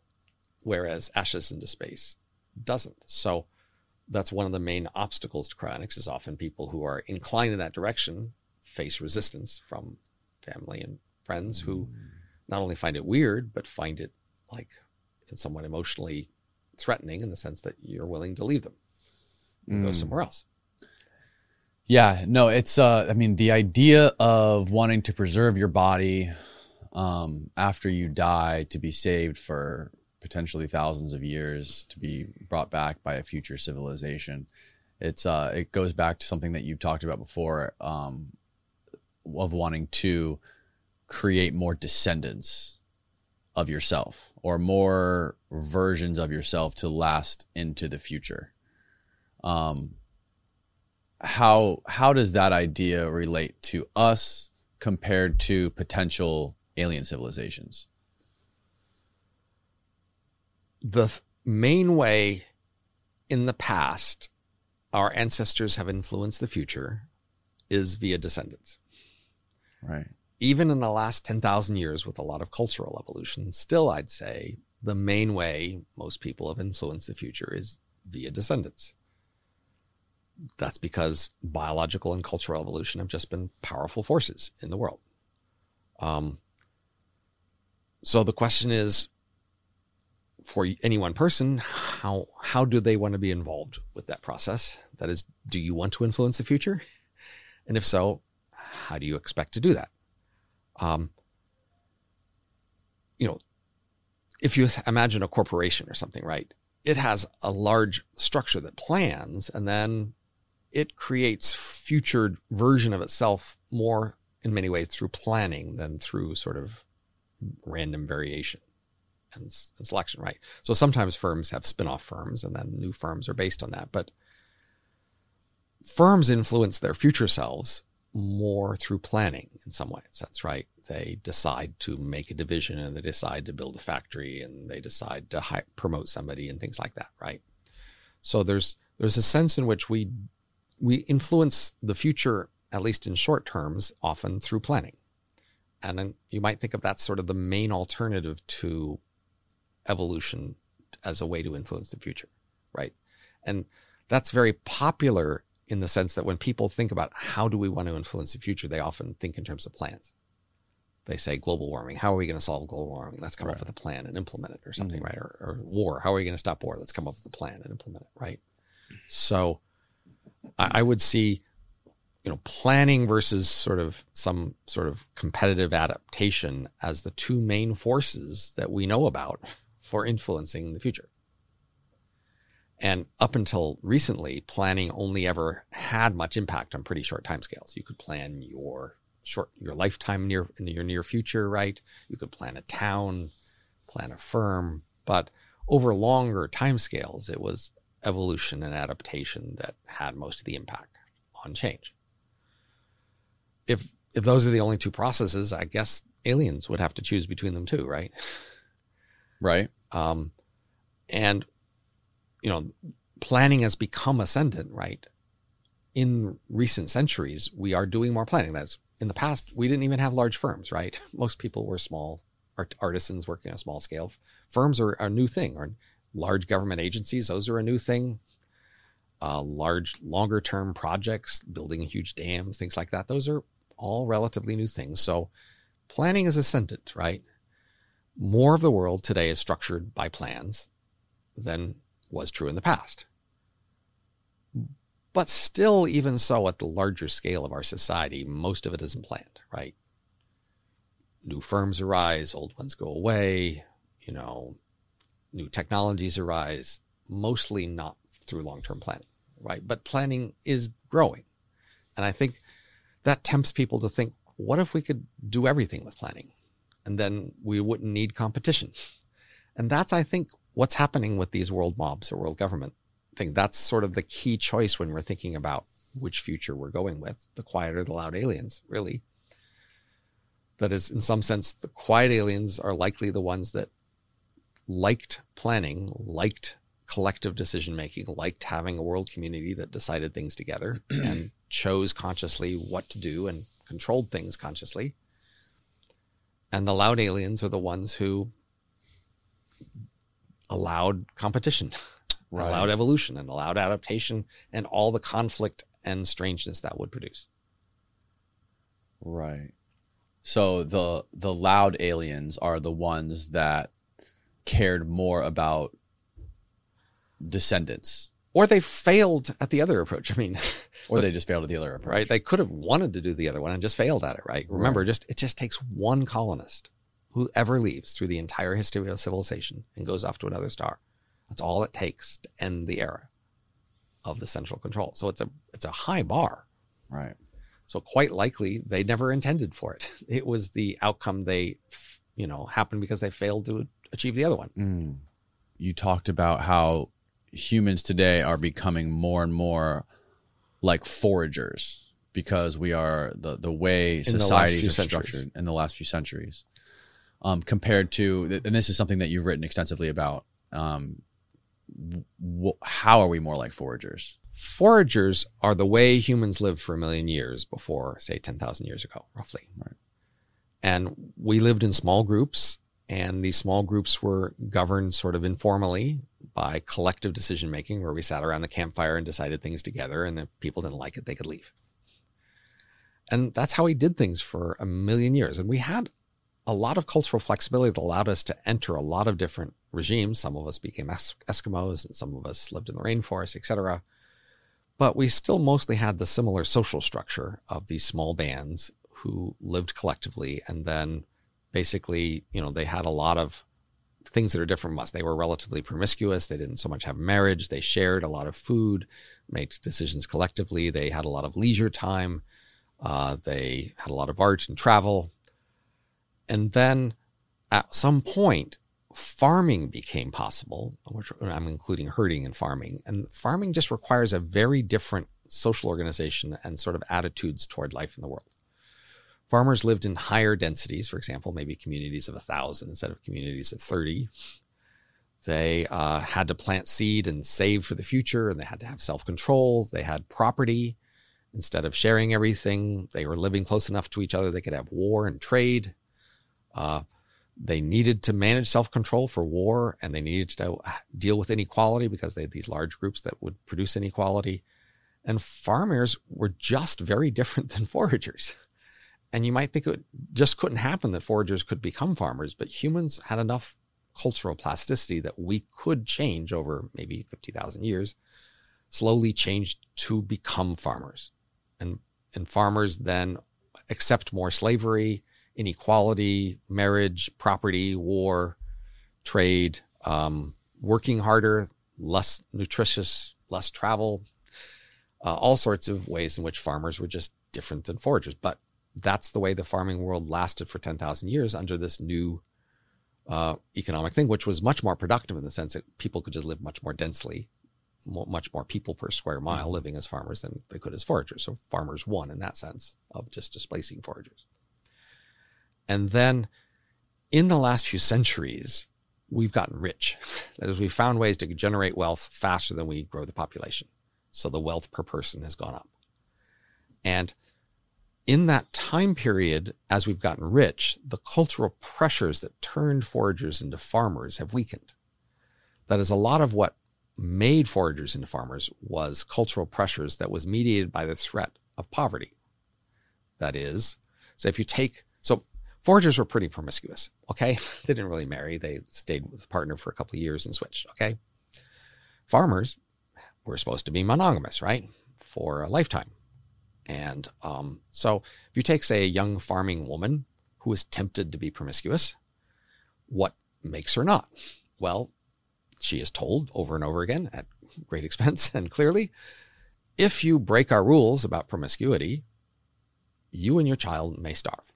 Whereas ashes into space doesn't. So that's one of the main obstacles to cryonics is often people who are inclined in that direction face resistance from family and friends who not only find it weird but find it like somewhat emotionally threatening in the sense that you're willing to leave them and go Mm. somewhere else Yeah, no, it's uh I mean the idea of wanting to preserve your body um after you die to be saved for potentially thousands of years to be brought back by a future civilization. It's uh it goes back to something that you've talked about before um of wanting to create more descendants of yourself or more versions of yourself to last into the future. Um how how does that idea relate to us compared to potential alien civilizations? The main way in the past our ancestors have influenced the future is via descendants Right. even in the last 10,000 years with a lot of cultural evolution, still I'd say the main way most people have influenced the future is via descendants. That's because biological and cultural evolution have just been powerful forces in the world. Um, so the question is for any one person, how, how do they want to be involved with that process? That is, do you want to influence the future? And if so, how do you expect to do that? Um, you know, if you imagine a corporation or something, right? It has a large structure that plans and then it creates future version of itself more in many ways through planning than through sort of random variation and, and selection, right? So sometimes firms have spin-off firms and then new firms are based on that, but firms influence their future selves more through planning in some way, sense, right? They decide to make a division and they decide to build a factory and they decide to hi- promote somebody and things like that, right? So there's there's a sense in which we we influence the future, at least in short terms, often through planning. And you might think of that sort of the main alternative to evolution as a way to influence the future, right? And that's very popular in the sense that when people think about how do we want to influence the future, they often think in terms of plans. They say global warming. How are we going to solve global warming? Let's come up with a plan and implement it or mm-hmm. something, right? Or, or war. How are we going to stop war? Let's come up with a plan and implement it, right? So I, I would see, you know, planning versus sort of some sort of competitive adaptation as the two main forces that we know about for influencing the future. And up until recently, planning only ever had much impact on pretty short timescales. You could plan your short your lifetime near in your near future, right? You could plan a town, plan a firm, but over longer timescales, it was evolution and adaptation that had most of the impact on change. If if those are the only two processes, I guess aliens would have to choose between them too, right? Right. Um, and you know, planning has become ascendant, right? In recent centuries, we are doing more planning. That's in the past, we didn't even have large firms, right? Most people were small art- artisans working on a small scale. Firms are a new thing, or large government agencies, those are a new thing. Uh, large, longer term projects, building huge dams, things like that, those are all relatively new things. So planning is ascendant, right? More of the world today is structured by plans than was true in the past. But still, even so, at the larger scale of our society, most of it isn't planned, right? New firms arise, old ones go away, you know, new technologies arise, mostly not through long term planning, right? But planning is growing. And I think that tempts people to think, what if we could do everything with planning? And then we wouldn't need competition. And that's, I think, what's happening with these world mobs or world government thing. That's sort of the key choice when we're thinking about which future we're going with the quiet or the loud aliens, really. That is, in some sense, the quiet aliens are likely the ones that liked planning, liked collective decision making, liked having a world community that decided things together and chose consciously what to do and controlled things consciously. And the loud aliens are the ones who allowed competition, right. allowed evolution, and allowed adaptation, and all the conflict and strangeness that would produce. Right. So the the loud aliens are the ones that cared more about descendants. Or they failed at the other approach. I mean, or they just failed at the other approach. Right. They could have wanted to do the other one and just failed at it. Right. Remember, right. just it just takes one colonist who ever leaves through the entire history of civilization and goes off to another star. That's all it takes to end the era of the central control. So it's a it's a high bar. Right. So quite likely they never intended for it. It was the outcome they you know happened because they failed to achieve the other one. Mm. You talked about how humans today are becoming more and more like foragers because we are the the way societies are structured in the last few centuries um, compared to, and this is something that you've written extensively about. Um, wh- how are we more like foragers? Foragers are the way humans lived for a million years before, say, 10,000 years ago, roughly. Right. And we lived in small groups, and these small groups were governed sort of informally by collective decision making, where we sat around the campfire and decided things together, and if people didn't like it, they could leave. And that's how we did things for a million years. And we had a lot of cultural flexibility that allowed us to enter a lot of different regimes. Some of us became es- Eskimos and some of us lived in the rainforest, etc. But we still mostly had the similar social structure of these small bands who lived collectively. And then basically, you know, they had a lot of things that are different from us. They were relatively promiscuous. They didn't so much have marriage. They shared a lot of food, made decisions collectively. They had a lot of leisure time. Uh, they had a lot of art and travel. And then at some point, farming became possible, which I'm including herding and farming. And farming just requires a very different social organization and sort of attitudes toward life in the world. Farmers lived in higher densities, for example, maybe communities of a thousand instead of communities of 30. They uh, had to plant seed and save for the future, and they had to have self control. They had property. Instead of sharing everything, they were living close enough to each other they could have war and trade. Uh, they needed to manage self control for war and they needed to deal with inequality because they had these large groups that would produce inequality. And farmers were just very different than foragers. And you might think it just couldn't happen that foragers could become farmers, but humans had enough cultural plasticity that we could change over maybe 50,000 years, slowly change to become farmers. And, and farmers then accept more slavery inequality, marriage, property, war, trade, um, working harder. less nutritious, less travel, uh, all sorts of ways in which farmers were just different than foragers. But that's the way the farming world lasted for 10,000 years under this new uh, economic thing, which was much more productive in the sense that people could just live much more densely, much more people per square mile living as farmers than they could as foragers. So farmers won in that sense of just displacing foragers. And then in the last few centuries, we've gotten rich. That is, we've found ways to generate wealth faster than we grow the population. So the wealth per person has gone up. And in that time period, as we've gotten rich, the cultural pressures that turned foragers into farmers have weakened. That is a lot of what made foragers into farmers was cultural pressures that was mediated by the threat of poverty. That is, so if you take, so foragers were pretty promiscuous. Okay. They didn't really marry. They stayed with a partner for a couple years and switched. Okay. Farmers were supposed to be monogamous, right? For a lifetime. And um, so if you take, say, a young farming woman who is tempted to be promiscuous, what makes her not? Well, she is told over and over again at great expense and clearly, if you break our rules about promiscuity, you and your child may starve.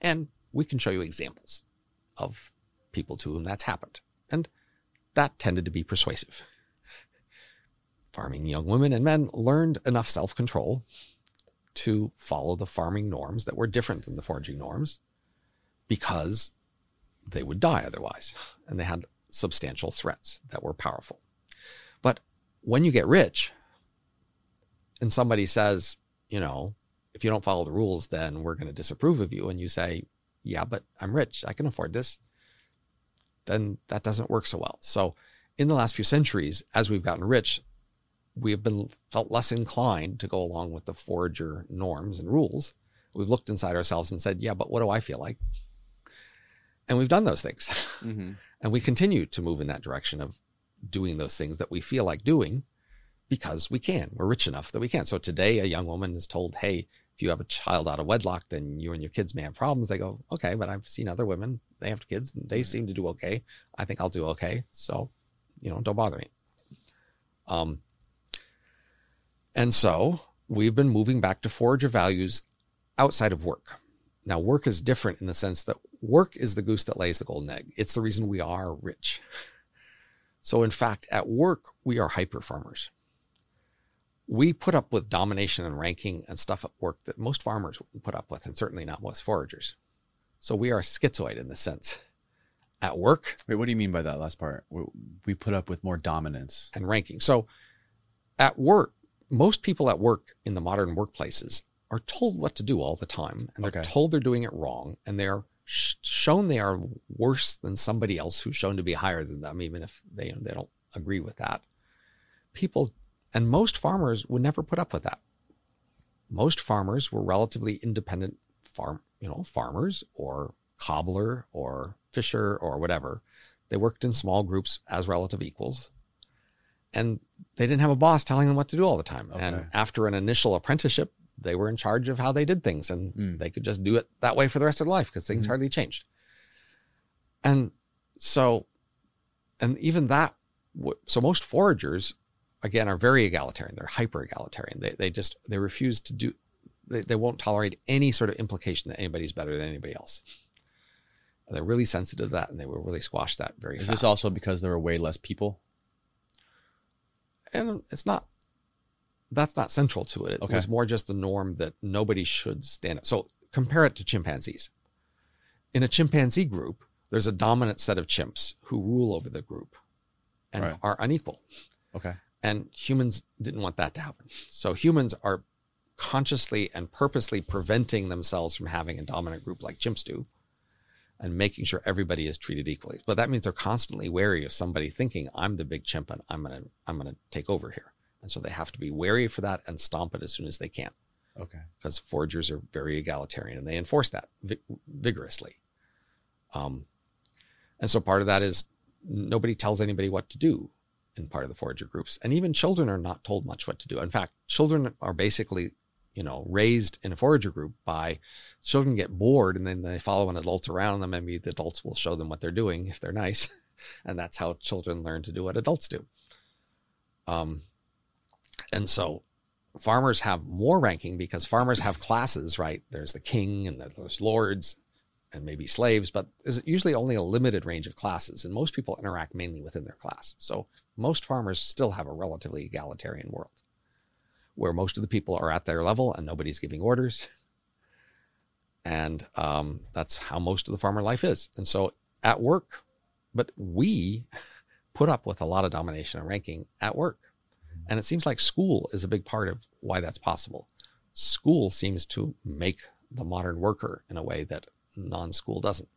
And we can show you examples of people to whom that's happened. And that tended to be persuasive. Farming young women and men learned enough self control to follow the farming norms that were different than the foraging norms because they would die otherwise. And they had substantial threats that were powerful. But when you get rich and somebody says, you know, if you don't follow the rules, then we're going to disapprove of you. And you say, yeah, but I'm rich. I can afford this. Then that doesn't work so well. So in the last few centuries, as we've gotten rich, we have been felt less inclined to go along with the forager norms and rules. We've looked inside ourselves and said, yeah, but what do I feel like? And we've done those things. Mm-hmm. And we continue to move in that direction of doing those things that we feel like doing because we can. We're rich enough that we can. So today, a young woman is told, hey, if you have a child out of wedlock, then you and your kids may have problems. They go, okay, but I've seen other women, they have kids, and they seem to do okay. I think I'll do okay. So, you know, don't bother me. Um, and so we've been moving back to forager values outside of work. Now, work is different in the sense that work is the goose that lays the golden egg. It's the reason we are rich. So, in fact, at work, we are hyper farmers. We put up with domination and ranking and stuff at work that most farmers wouldn't put up with, and certainly not most foragers. So, we are schizoid in the sense. At work Wait, what do you mean by that last part? We- We put up with more dominance. and ranking. So, at work, most people at work in the modern workplaces are told what to do all the time, and they're Okay. told they're doing it wrong, and they're sh- shown they are worse than somebody else who's shown to be higher than them, even if they they don't agree with that. People and most farmers would never put up with that. Most farmers were relatively independent farm, you know, farmers or cobbler or fisher or whatever. They worked in small groups as relative equals and they didn't have a boss telling them what to do all the time. Okay. And after an initial apprenticeship, they were in charge of how they did things and Mm. they could just do it that way for the rest of their life because things Mhm. hardly changed. And so, and even that, so most foragers, again, are very egalitarian. They're hyper egalitarian. They, they just, they refuse to do, they, they won't tolerate any sort of implication that anybody's better than anybody else. They're really sensitive to that and they will really squash that very Is fast this also because there are way less people? And it's not that's not central to it. It Okay. was more just the norm that nobody should stand up. So compare it to chimpanzees. In a chimpanzee group, there's a dominant set of chimps who rule over the group and Right. are unequal. Okay. And humans didn't want that to happen. So humans are consciously and purposely preventing themselves from having a dominant group like chimps do and making sure everybody is treated equally. But that means they're constantly wary of somebody thinking, I'm the big chimp and I'm to, I'm to take over here. And so they have to be wary for that and stomp it as soon as they can Okay. because foragers are very egalitarian and they enforce that vi- vigorously. Um, and so part of that is nobody tells anybody what to do in part of the forager groups. And even children are not told much what to do. In fact, children are basically, you know, raised in a forager group by children get bored and then they follow an adult around and maybe the adults will show them what they're doing if they're nice. and that's how children learn to do what adults do. Um, and so farmers have more ranking because farmers have classes, right? There's the king and there's lords and maybe slaves, but there's usually only a limited range of classes, and most people interact mainly within their class. So most farmers still have a relatively egalitarian world where most of the people are at their level and nobody's giving orders. And um, that's how most of the farmer life is. And so at work, but we put up with a lot of domination and ranking at work. And it seems like school is a big part of why that's possible. School seems to make the modern worker in a way that non-school doesn't.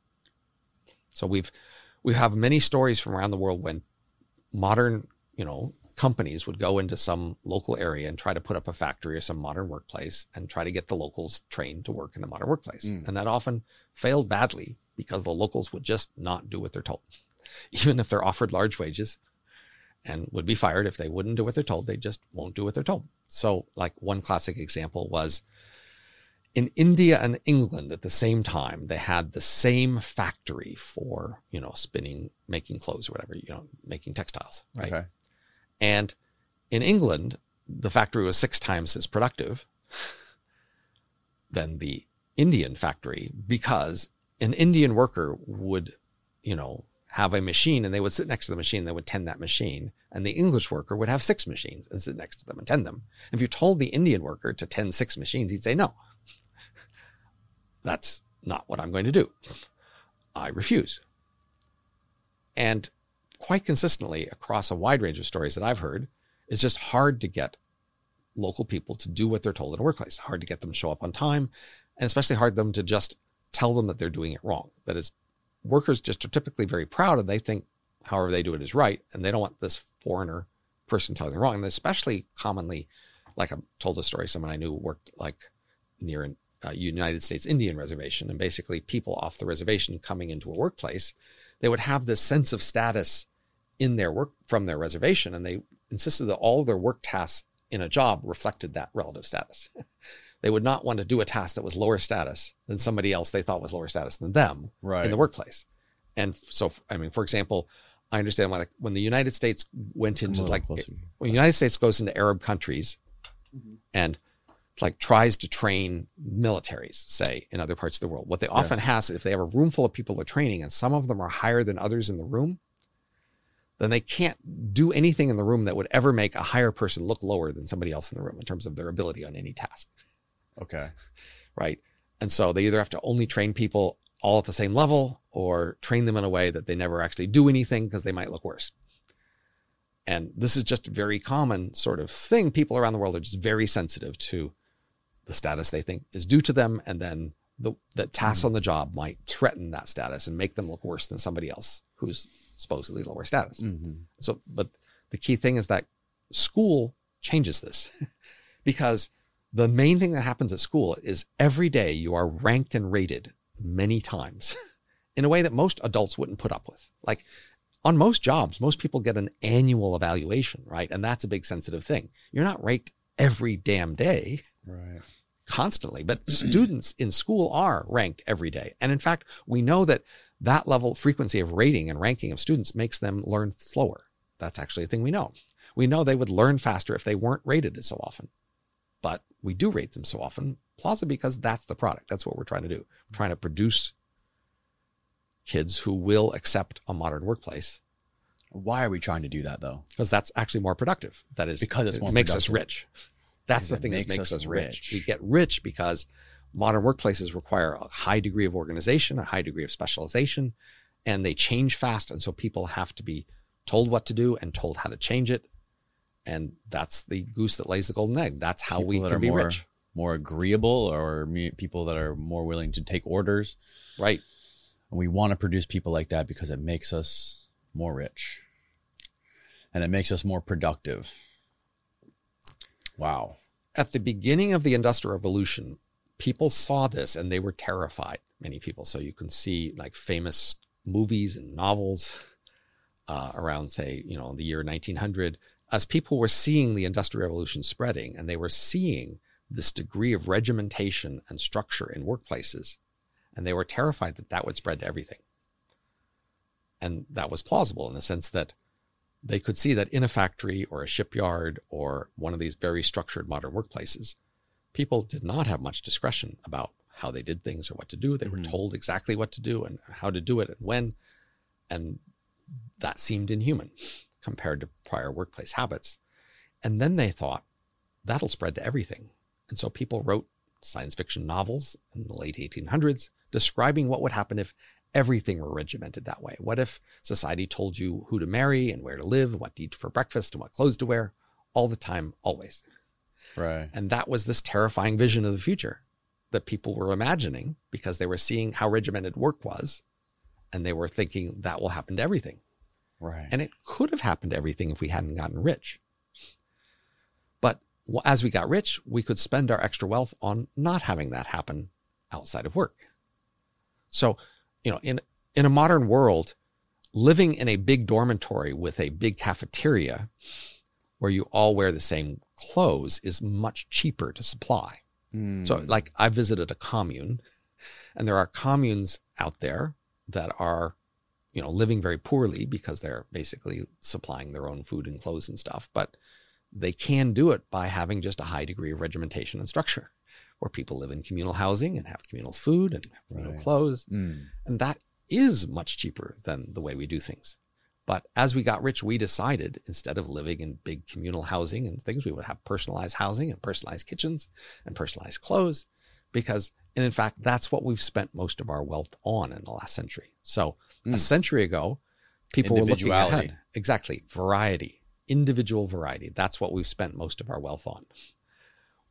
So we've we have many stories from around the world when modern, you know, companies would go into some local area and try to put up a factory or some modern workplace and try to get the locals trained to work in the modern workplace. Mm. And that often failed badly because the locals would just not do what they're told. Even if they're offered large wages, and would be fired if they wouldn't do what they're told. They just won't do what they're told. So, like one classic example was in India and England at the same time, they had the same factory for, you know, spinning, making clothes or whatever, you know, making textiles, right? Okay. And in England, the factory was six times as productive than the Indian factory because an Indian worker would, you know, have a machine and they would sit next to the machine. and They would tend that machine. And the English worker would have six machines and sit next to them and tend them. If you told the Indian worker to tend six machines, he'd say, no, that's not what I'm going to do. I refuse. And quite consistently across a wide range of stories that I've heard, it's just hard to get local people to do what they're told in a workplace. Hard to get them to show up on time, and especially hard them to just tell them that they're doing it wrong. That is workers just are typically very proud and they think however they do it is right. And they don't want this foreigner person telling them wrong. And especially commonly, like I told a story, someone I knew worked like near a uh, United States Indian reservation. And basically people off the reservation coming into a workplace, they would have this sense of status in their work from their reservation. And they insisted that all their work tasks in a job reflected that relative status. they would not want to do a task that was lower status than somebody else they thought was lower status than them right. in the workplace. And so, I mean, for example, I understand why like, when the United States went into like when the United States goes into Arab countries mm-hmm. and like tries to train militaries, say in other parts of the world, what they often yes. has if they have a room full of people they're training and some of them are higher than others in the room, then they can't do anything in the room that would ever make a higher person look lower than somebody else in the room in terms of their ability on any task. Okay. Right. And so they either have to only train people all at the same level or train them in a way that they never actually do anything because they might look worse. And this is just a very common sort of thing. People around the world are just very sensitive to the status they think is due to them. And then the, the tasks mm-hmm. on the job might threaten that status and make them look worse than somebody else who's supposedly lower status. Mm-hmm. So, but the key thing is that school changes this because the main thing that happens at school is every day you are ranked and rated many times in a way that most adults wouldn't put up with. Like on most jobs, most people get an annual evaluation, right? And that's a big sensitive thing. You're not ranked every damn day. Right. Constantly, but students in school are ranked every day. And in fact, we know that that level frequency of rating and ranking of students makes them learn slower. That's actually a thing we know. We know they would learn faster if they weren't rated so often but we do rate them so often, plausibly because that's the product. That's what we're trying to do. We're trying to produce kids who will accept a modern workplace. Why are we trying to do that though? Because that's actually more productive. That is because it's it makes productive. us rich. That's the thing makes that makes us, us rich. rich. We get rich because modern workplaces require a high degree of organization, a high degree of specialization, and they change fast. And so people have to be told what to do and told how to change it and that's the goose that lays the golden egg. That's how people we can be more, rich. More agreeable, or people that are more willing to take orders. Right. And we want to produce people like that because it makes us more rich, and it makes us more productive. Wow. At the beginning of the Industrial Revolution, people saw this and they were terrified. Many people. So you can see like famous movies and novels uh, around, say, you know, the year 1900 as people were seeing the Industrial Revolution spreading and they were seeing this degree of regimentation and structure in workplaces, and they were terrified that that would spread to everything. And that was plausible in the sense that they could see that in a factory or a shipyard or one of these very structured modern workplaces, people did not have much discretion about how they did things or what to do. They were mm-hmm. told exactly what to do and how to do it and when. And that seemed inhuman compared to prior workplace habits. And then they thought that'll spread to everything. And so people wrote science fiction novels in the late 1800s describing what would happen if everything were regimented that way. What if society told you who to marry and where to live, what to eat for breakfast and what clothes to wear all the time, always? Right. And that was this terrifying vision of the future that people were imagining because they were seeing how regimented work was and they were thinking that will happen to everything. Right. And it could have happened to everything if we hadn't gotten rich. But as we got rich, we could spend our extra wealth on not having that happen outside of work. So, you know, in, in a modern world, living in a big dormitory with a big cafeteria where you all wear the same clothes is much cheaper to supply. Hmm. So, like, I visited a commune, and there are communes out there that are, you know, living very poorly because they're basically supplying their own food and clothes and stuff. But they can do it by having just a high degree of regimentation and structure, where people live in communal housing and have communal food and have communal Right. clothes. Mm. And that is much cheaper than the way we do things. But as we got rich, we decided instead of living in big communal housing and things, we would have personalized housing and personalized kitchens and personalized clothes because, and in fact, that's what we've spent most of our wealth on in the last century. So a hmm. century ago, people were looking ahead. Exactly. Variety, individual variety. That's what we've spent most of our wealth on.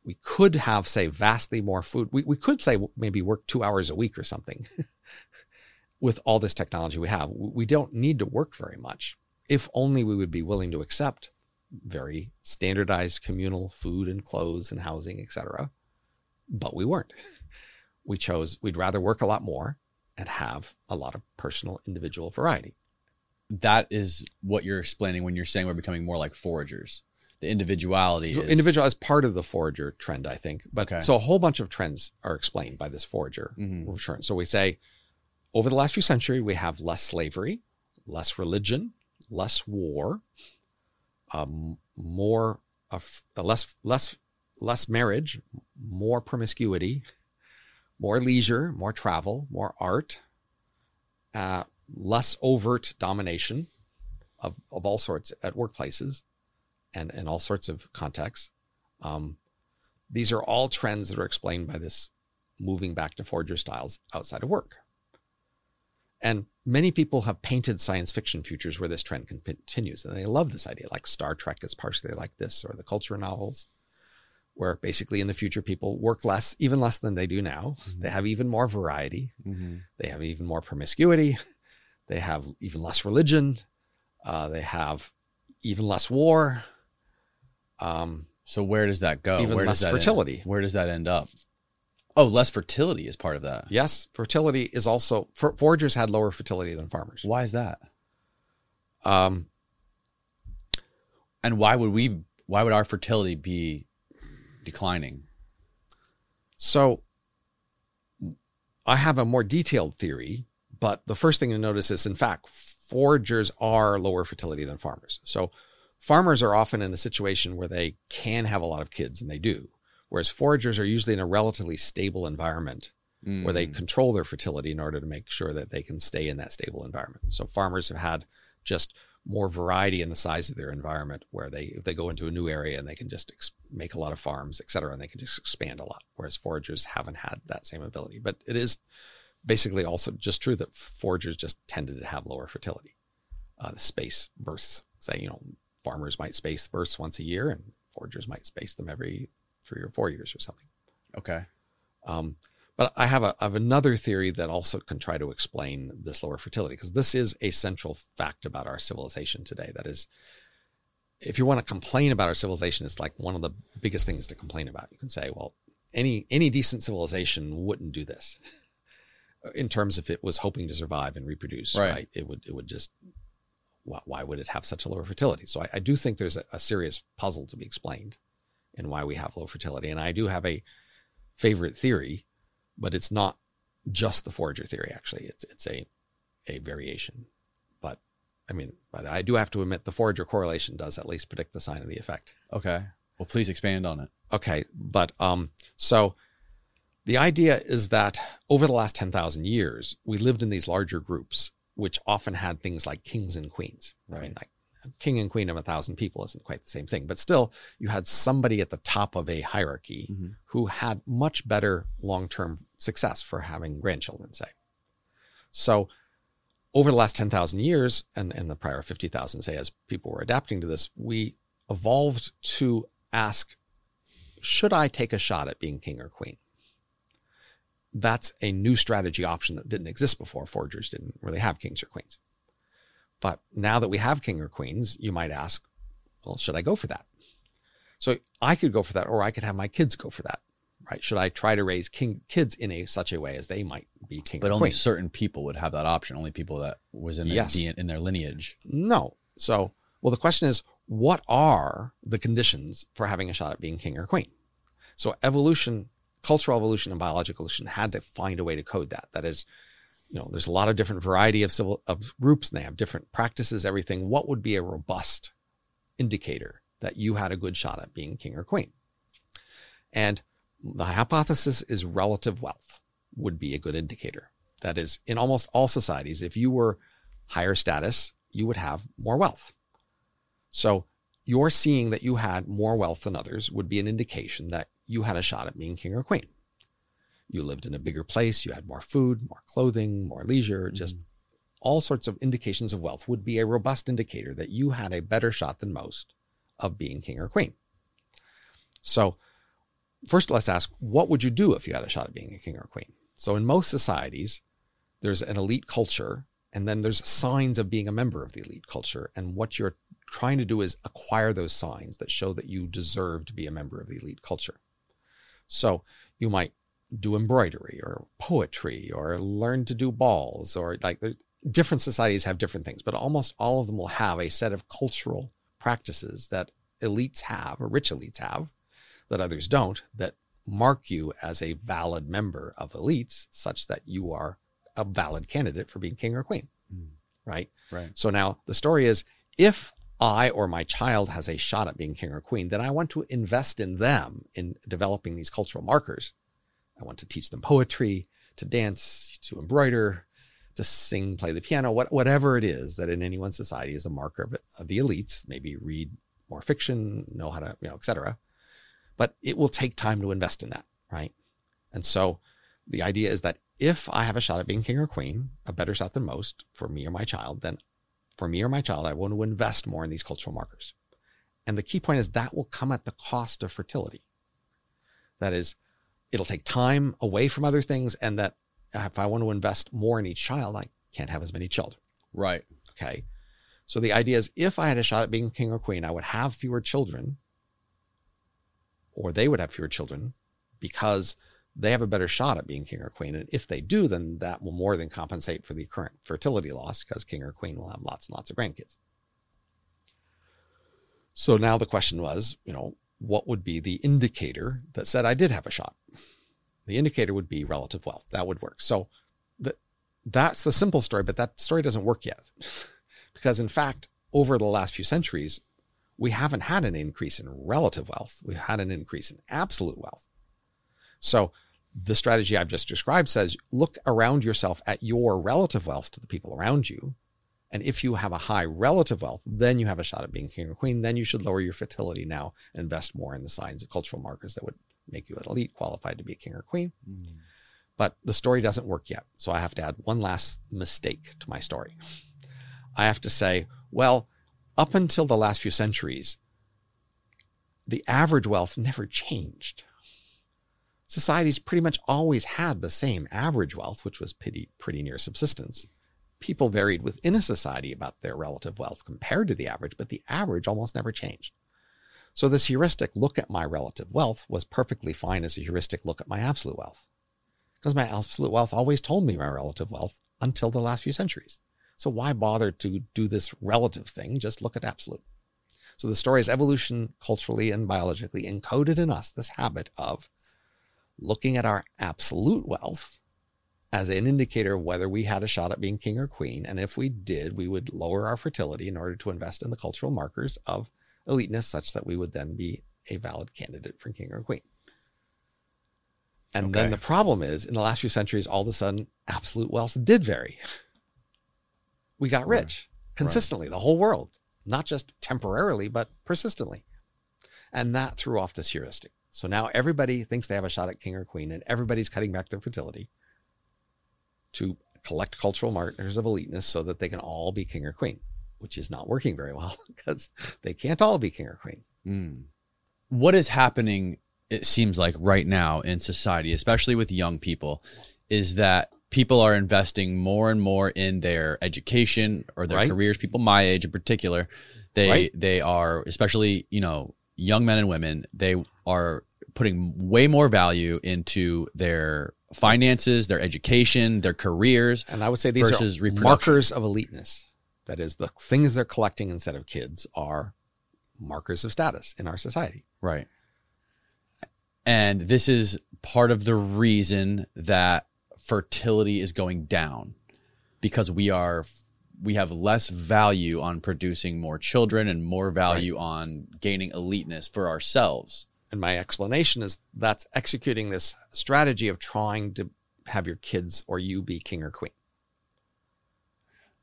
We could have, say, vastly more food. We, we could say maybe work two hours a week or something with all this technology we have. We don't need to work very much if only we would be willing to accept very standardized communal food and clothes and housing, etc. But we weren't. We chose we'd rather work a lot more and have a lot of personal individual variety. That is what you're explaining when you're saying we're becoming more like foragers. The individuality is Individual as part of the forager trend, I think. But Okay. so a whole bunch of trends are explained by this forager Mhm. return. So we say over the last few centuries, we have less slavery, less religion, less war, um, more of uh, less less less marriage, more promiscuity, more leisure, more travel, more art, uh, less overt domination of, of all sorts at workplaces and in all sorts of contexts. Um, these are all trends that are explained by this moving back to forager styles outside of work. And many people have painted science fiction futures where this trend continues, and they love this idea. Like Star Trek is partially like this, or the culture novels, where basically in the future people work less, even less than they do now. They have even more variety. Mhm. They have even more promiscuity. They have even less religion. Uh, they have even less war. Um, So where does that go? Even where less fertility. End? Where does that end up? Oh, less fertility is part of that. yes, fertility is also for, foragers had lower fertility than farmers. Why is that? Um, And why would we? Why would our fertility be declining? so I have a more detailed theory, but the first thing to notice is, in fact, foragers are lower fertility than farmers. So farmers are often in a situation where they can have a lot of kids, and they do, whereas foragers are usually in a relatively stable environment where they Mm. control their fertility in order to make sure that they can stay in that stable environment. So farmers have had just more variety in the size of their environment where they if they go into a new area and they can just ex- make a lot of farms, et cetera, and they can just expand a lot. Whereas foragers haven't had that same ability. But it is basically also just true that foragers just tended to have lower fertility. Uh, the space births, say, you know, farmers might space births once a year and foragers might space them every three or four years or something. Okay. Um, but I have, a, I have another theory that also can try to explain this lower fertility because this is a central fact about our civilization today. That is, if you want to complain about our civilization, it's like one of the biggest things to complain about. You can say, well, any any decent civilization wouldn't do this. In terms of it was hoping to survive and reproduce, Right. right? It would it would just why, why would it have such a lower fertility? So I, I do think there's a, a serious puzzle to be explained in why we have low fertility, and I do have a favorite theory but it's not just the forager theory. Actually, it's it's a a variation. But I mean, but I do have to admit the forager correlation does at least predict the sign of the effect. Okay. Well, please expand on it. Okay, but um, so the idea is that over the last 10,000 years, we lived in these larger groups, which often had things like kings and queens. I mean, like king and queen of a thousand people isn't quite the same thing, but still, you had somebody at the top of a hierarchy Mm-hmm. who had much better long term success for having grandchildren, say. So, over the last 10,000 years and, and the prior 50,000, say, as people were adapting to this, we evolved to ask, should I take a shot at being king or queen? That's a new strategy option that didn't exist before. Foragers didn't really have kings or queens. But now that we have king or queens, you might ask, well, should I go for that? So I could go for that, or I could have my kids go for that, right? Should I try to raise king kids in a such a way as they might be king But or only queen? certain people would have that option. Only people that was in their Yes. In their lineage. No. So, well, the question is, what are the conditions for having a shot at being king or queen? So, evolution, cultural evolution, and biological evolution had to find a way to code that. That is, you know, there's a lot of different variety of civil of groups, and they have different practices, everything. What would be a robust indicator that you had a good shot at being king or queen? And the hypothesis is relative wealth would be a good indicator. That is, in almost all societies, if you were higher status, you would have more wealth. So your seeing that you had more wealth than others would be an indication that you had a shot at being king or queen. You lived in a bigger place, you had more food, more clothing, more leisure, mm-hmm. just all sorts of indications of wealth would be a robust indicator that you had a better shot than most of being king or queen. So, first, let's ask what would you do if you had a shot at being a king or queen? So, in most societies, there's an elite culture, and then there's signs of being a member of the elite culture. And what you're trying to do is acquire those signs that show that you deserve to be a member of the elite culture. So, you might do embroidery or poetry or learn to do balls or like different societies have different things, but almost all of them will have a set of cultural practices that elites have or rich elites have that others don't that mark you as a valid member of elites such that you are a valid candidate for being king or queen. Hmm. Right. Right. So now the story is if I or my child has a shot at being king or queen, then I want to invest in them in developing these cultural markers. I want to teach them poetry, to dance, to embroider, to sing, play the piano, what, whatever it is that in any one society is a marker of, of the elites, maybe read more fiction, know how to, you know, et cetera. But it will take time to invest in that, right? And so the idea is that if I have a shot at being king or queen, a better shot than most for me or my child, then for me or my child, I want to invest more in these cultural markers. And the key point is that will come at the cost of fertility. That is, it'll take time away from other things. And that if I want to invest more in each child, I can't have as many children. Right. Okay. So the idea is if I had a shot at being king or queen, I would have fewer children, or they would have fewer children because they have a better shot at being king or queen. And if they do, then that will more than compensate for the current fertility loss because king or queen will have lots and lots of grandkids. So now the question was, you know, what would be the indicator that said I did have a shot? The indicator would be relative wealth. That would work. So the, that's the simple story, but that story doesn't work yet. because in fact, over the last few centuries, we haven't had an increase in relative wealth. We've had an increase in absolute wealth. So the strategy I've just described says look around yourself at your relative wealth to the people around you. And if you have a high relative wealth, then you have a shot at being king or queen. Then you should lower your fertility now and invest more in the signs of cultural markers that would make you an elite qualified to be a king or queen. Mm. But the story doesn't work yet. So I have to add one last mistake to my story. I have to say, well, up until the last few centuries, the average wealth never changed. Societies pretty much always had the same average wealth, which was pretty, pretty near subsistence. People varied within a society about their relative wealth compared to the average, but the average almost never changed. So this heuristic look at my relative wealth was perfectly fine as a heuristic look at my absolute wealth. Because my absolute wealth always told me my relative wealth until the last few centuries. So why bother to do this relative thing? Just look at absolute. So the story is evolution culturally and biologically encoded in us this habit of looking at our absolute wealth as an indicator of whether we had a shot at being king or queen. And if we did, we would lower our fertility in order to invest in the cultural markers of eliteness such that we would then be a valid candidate for king or queen. And then the problem is, in the last few centuries, all of a sudden, absolute wealth did vary. We got Right. rich consistently, the whole world, not just temporarily, but persistently. And that threw off this heuristic. So now everybody thinks they have a shot at king or queen, and everybody's cutting back their fertility to collect cultural markers of eliteness so that they can all be king or queen, which is not working very well because they can't all be king or queen. Mm. What is happening, it seems like right now in society, especially with young people, is that people are investing more and more in their education or their Right. careers. People my age in particular, they Right. they are especially, you know, young men and women, they are putting way more value into their finances, their education, their careers. And I would say these Versus are markers of eliteness. That is, the things they're collecting instead of kids are markers of status in our society. Right. And this is part of the reason that fertility is going down because we are we have less value on producing more children and more value on gaining eliteness for ourselves. And my explanation is that's executing this strategy of trying to have your kids or you be king or queen.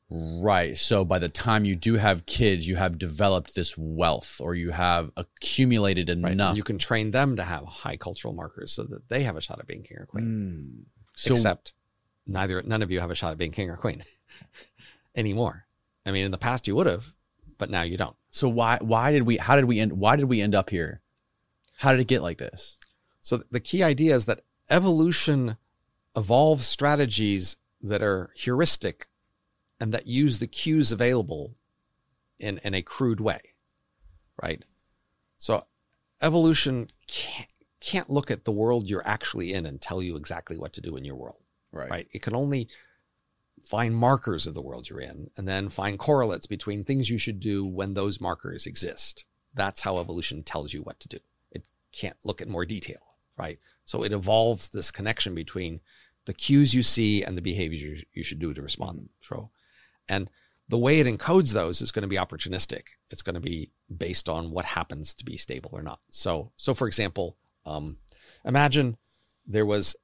Right. So by the time you do have kids, you have developed this wealth or you have accumulated Right? enough. And you can train them to have high cultural markers so that they have a shot at being king or queen. Mm. So Except neither none of you have a shot at being king or queen anymore. I mean, in the past you would have, but now you don't. so why why did we how did we end why did we end up here? How did it get like this? So the key idea is that evolution evolves strategies that are heuristic and that use the cues available in, in a crude way, right? So evolution can't, can't look at the world you're actually in and tell you exactly what to do in your world, right? It can only find markers of the world you're in and then find correlates between things you should do when those markers exist. That's how evolution tells you what to do. Can't look at more detail, right? So it evolves this connection between the cues you see and the behaviors you, you should do to respond. So, and the way it encodes those is going to be opportunistic. It's going to be based on what happens to be stable or not. So, so for example, um, imagine there was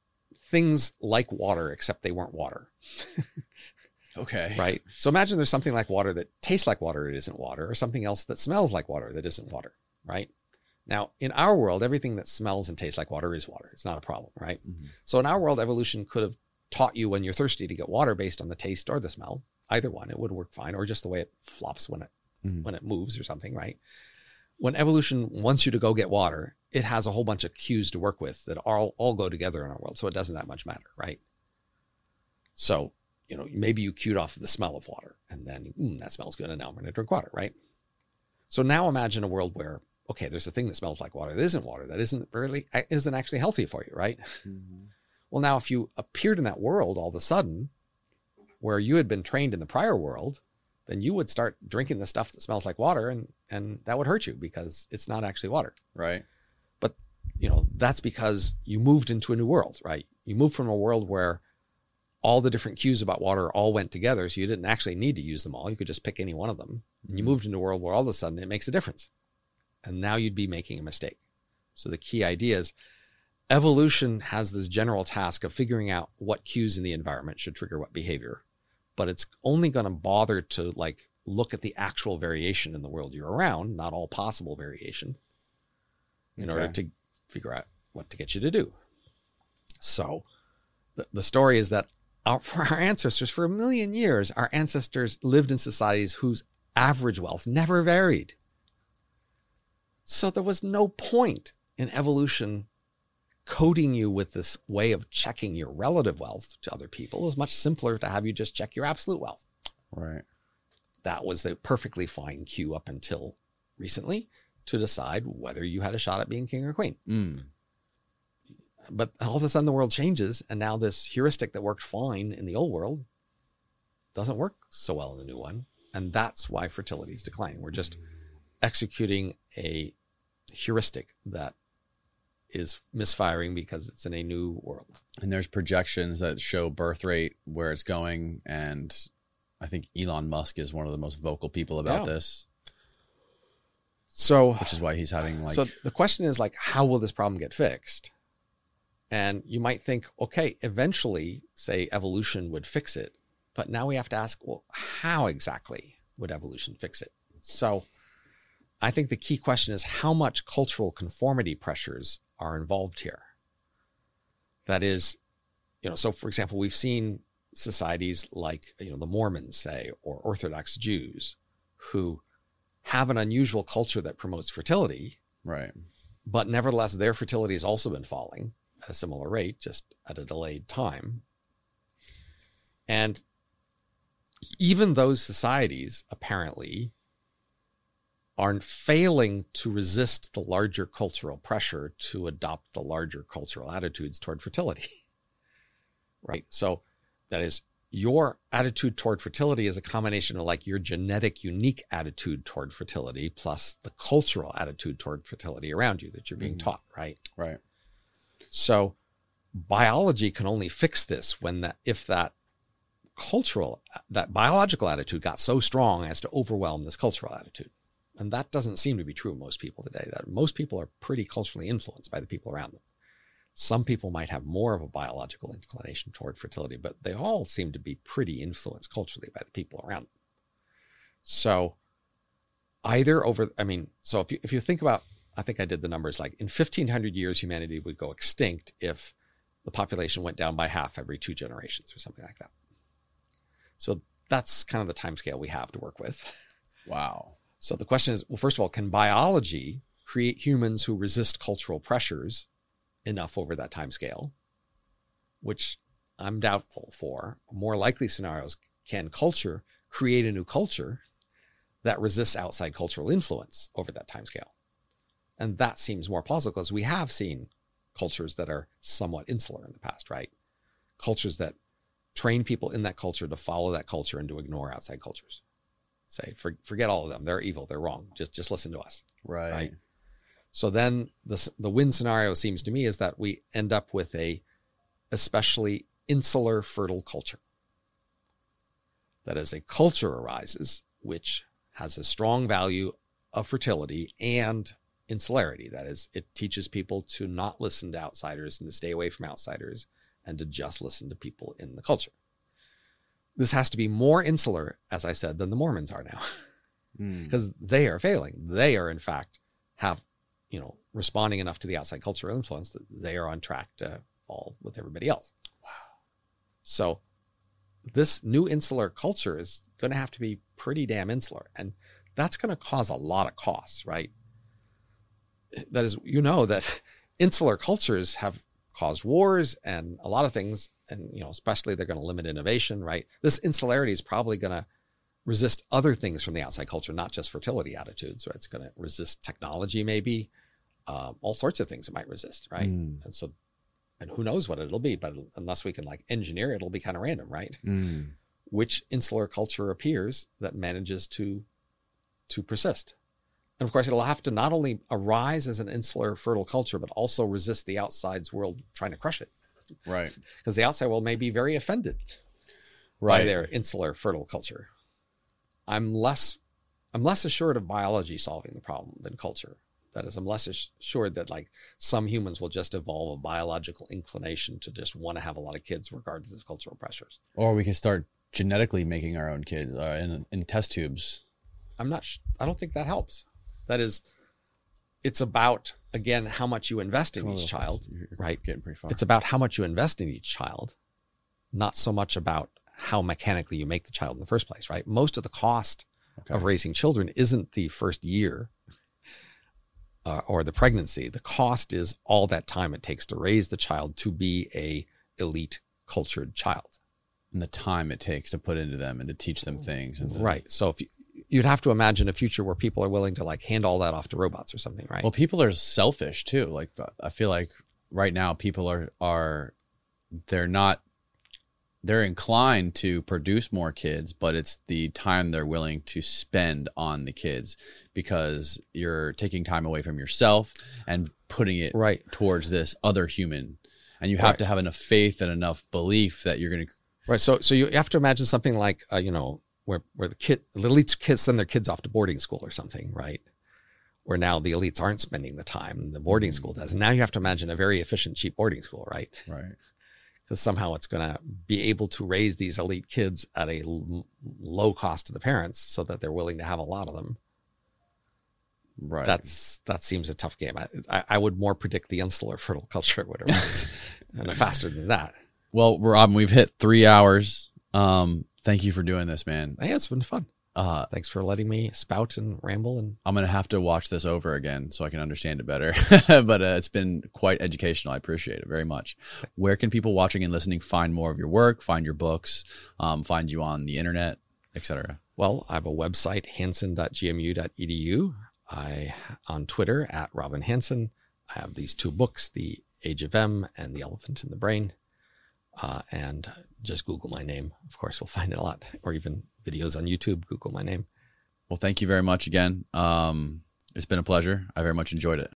things like water, except they weren't water Okay. right? So imagine there's something like water that tastes like water, it isn't water, or something else that smells like water that isn't water, right? Now, in our world, everything that smells and tastes like water is water. It's not a problem, right? Mhm. So in our world, evolution could have taught you when you're thirsty to get water based on the taste or the smell. Either one, it would work fine, or just the way it flops when it Mhm. when it moves or something, right? When evolution wants you to go get water, it has a whole bunch of cues to work with that all all go together in our world, so it doesn't that much matter, right? So you know, maybe you cued off the smell of water and then mm, that smells good and now I'm going to drink water, right? So now imagine a world where, okay, there's a thing that smells like water that isn't water, that isn't really, isn't actually healthy for you, right? Mm-hmm. Well, now if you appeared in that world all of a sudden where you had been trained in the prior world, then you would start drinking the stuff that smells like water and, and that would hurt you because it's not actually water. Right. but you know that's because you moved into a new world right? You moved from a world where all the different cues about water all went together so you didn't actually need to use them all. You could just pick any one of them. And you mm-hmm. moved into a world where all of a sudden it makes a difference and now you'd be making a mistake so the key idea is evolution has this general task of figuring out what cues in the environment should trigger what behavior but it's only going to bother to like look at the actual variation in the world you're around not all possible variation in order to figure out what to get you to do. So the, the story is that our, for our ancestors, for a million years, our ancestors lived in societies whose average wealth never varied. So there was no point in evolution coding you with this way of checking your relative wealth to other people. It was much simpler to have you just check your absolute wealth Right. that was the perfectly fine cue up until recently to decide whether you had a shot at being king or queen. Mm. But all of a sudden the world changes, and now this heuristic that worked fine in the old world doesn't work so well in the new one. And that's why fertility is declining. We're just executing a heuristic that is misfiring because it's in a new world. And there's projections that show birth rate where it's going, and I think Elon Musk is one of the most vocal people about Yeah. this, So which is why he's having like so the question is like how will this problem get fixed? And you might think, okay, eventually, say evolution would fix it, but now we have to ask, well, how exactly would evolution fix it? So I think the key question is how much cultural conformity pressures are involved here. That is, you know, so for example, we've seen societies like, you know, the Mormons, say, or Orthodox Jews who have an unusual culture that promotes fertility, right. but nevertheless, their fertility has also been falling at a similar rate, just at a delayed time. And even those societies apparently are failing to resist the larger cultural pressure to adopt the larger cultural attitudes toward fertility. right. So that is your attitude toward fertility is a combination of like your genetic unique attitude toward fertility plus the cultural attitude toward fertility around you that you're being mm-hmm. taught, right? Right. So biology can only fix this when that if that cultural that biological attitude got so strong as to overwhelm this cultural attitude. And that doesn't seem to be true of most people today. That most people are pretty culturally influenced by the people around them. Some people might have more of a biological inclination toward fertility, but they all seem to be pretty influenced culturally by the people around them. So either over I mean, so if you if you think about I think I did the numbers like in 1500 years humanity would go extinct if the population went down by half every two generations or something like that. So that's kind of the time scale we have to work with. Wow. So the question is, well, first of all, can biology create humans who resist cultural pressures enough over that time scale? Which I'm doubtful for. More likely scenarios, can culture create a new culture that resists outside cultural influence over that time scale? And that seems more plausible because we have seen cultures that are somewhat insular in the past, right? Cultures that train people in that culture to follow that culture and to ignore outside cultures. Say, for, forget all of them. They're evil. They're wrong. Just, just listen to us. Right. Right. So then the, the win scenario seems to me is that we end up with a especially insular fertile culture. That is a culture arises which has a strong value of fertility and insularity. That is, it teaches people to not listen to outsiders and to stay away from outsiders and to just listen to people in the culture. This has to be more insular, as I said, than the Mormons are now Mm. because they are failing. They are, in fact, have, you know, responding enough to the outside cultural influence that they are on track to fall with everybody else. Wow. So this new insular culture is going to have to be pretty damn insular. And that's going to cause a lot of costs, right? That is, you know, that insular cultures have caused wars and a lot of things. And, you know, especially they're going to limit innovation, right? This insularity is probably going to resist other things from the outside culture, not just fertility attitudes. Right? It's going to resist technology, maybe um, all sorts of things it might resist, right? Mm. And so, and who knows what it'll be? But unless we can like engineer it, it'll be kind of random, right? Mm. Which insular culture appears that manages to to persist? And of course, it'll have to not only arise as an insular fertile culture, but also resist the outside's world trying to crush it, Right. because the outside world may be very offended by their insular fertile culture. I'm less I'm less assured of biology solving the problem than culture. That is, I'm less assured that like some humans will just evolve a biological inclination to just want to have a lot of kids regardless of cultural pressures. Or we can start genetically making our own kids uh, in in test tubes. I'm not sh- I don't think that helps. That is it's about again how much you invest in Come each child. You're right? Getting pretty far. It's about how much you invest in each child, not so much about how mechanically you make the child in the first place, right? Most of the cost Okay. of raising children isn't the first year uh, or the pregnancy. The cost is all that time it takes to raise the child to be a elite cultured child. and the time it takes to put into them and to teach them things. And Right. So if you, you'd have to imagine a future where people are willing to like hand all that off to robots or something, right? Well, people are selfish too. Like I feel like right now people are are they're not they're inclined to produce more kids, but it's the time they're willing to spend on the kids because you're taking time away from yourself and putting it Right. towards this other human. And you have Right. to have enough faith and enough belief that you're going to Right. So, so you have to imagine something like, uh, you know, where, where the kid, the elites kids send their kids off to boarding school or something, right? Where now the elites aren't spending the time, the boarding school does. And now you have to imagine a very efficient, cheap boarding school, right? right. Because somehow it's going to be able to raise these elite kids at a l- low cost to the parents so that they're willing to have a lot of them. Right. That's, that seems a tough game. I, I, I would more predict the insular fertile culture, whatever it is, and faster than that. well, Rob, we've hit three hours. Um, thank you for doing this, man. Hey, it's been fun. Uh, Thanks for letting me spout and ramble and I'm gonna have to watch this over again so I can understand it better. but uh, it's been quite educational. I appreciate it very much. Where can people watching and listening find more of your work, find your books, um, find you on the internet, etc.? Well, I have a website, hanson.gmu.edu. I on Twitter at Robin Hanson. I have these two books, The Age of Em and The Elephant in the Brain. Uh, and just Google my name. Of course, you'll find it a lot, or even videos on YouTube. Google my name. Well, thank you very much again. Um, it's been a pleasure. I very much enjoyed it.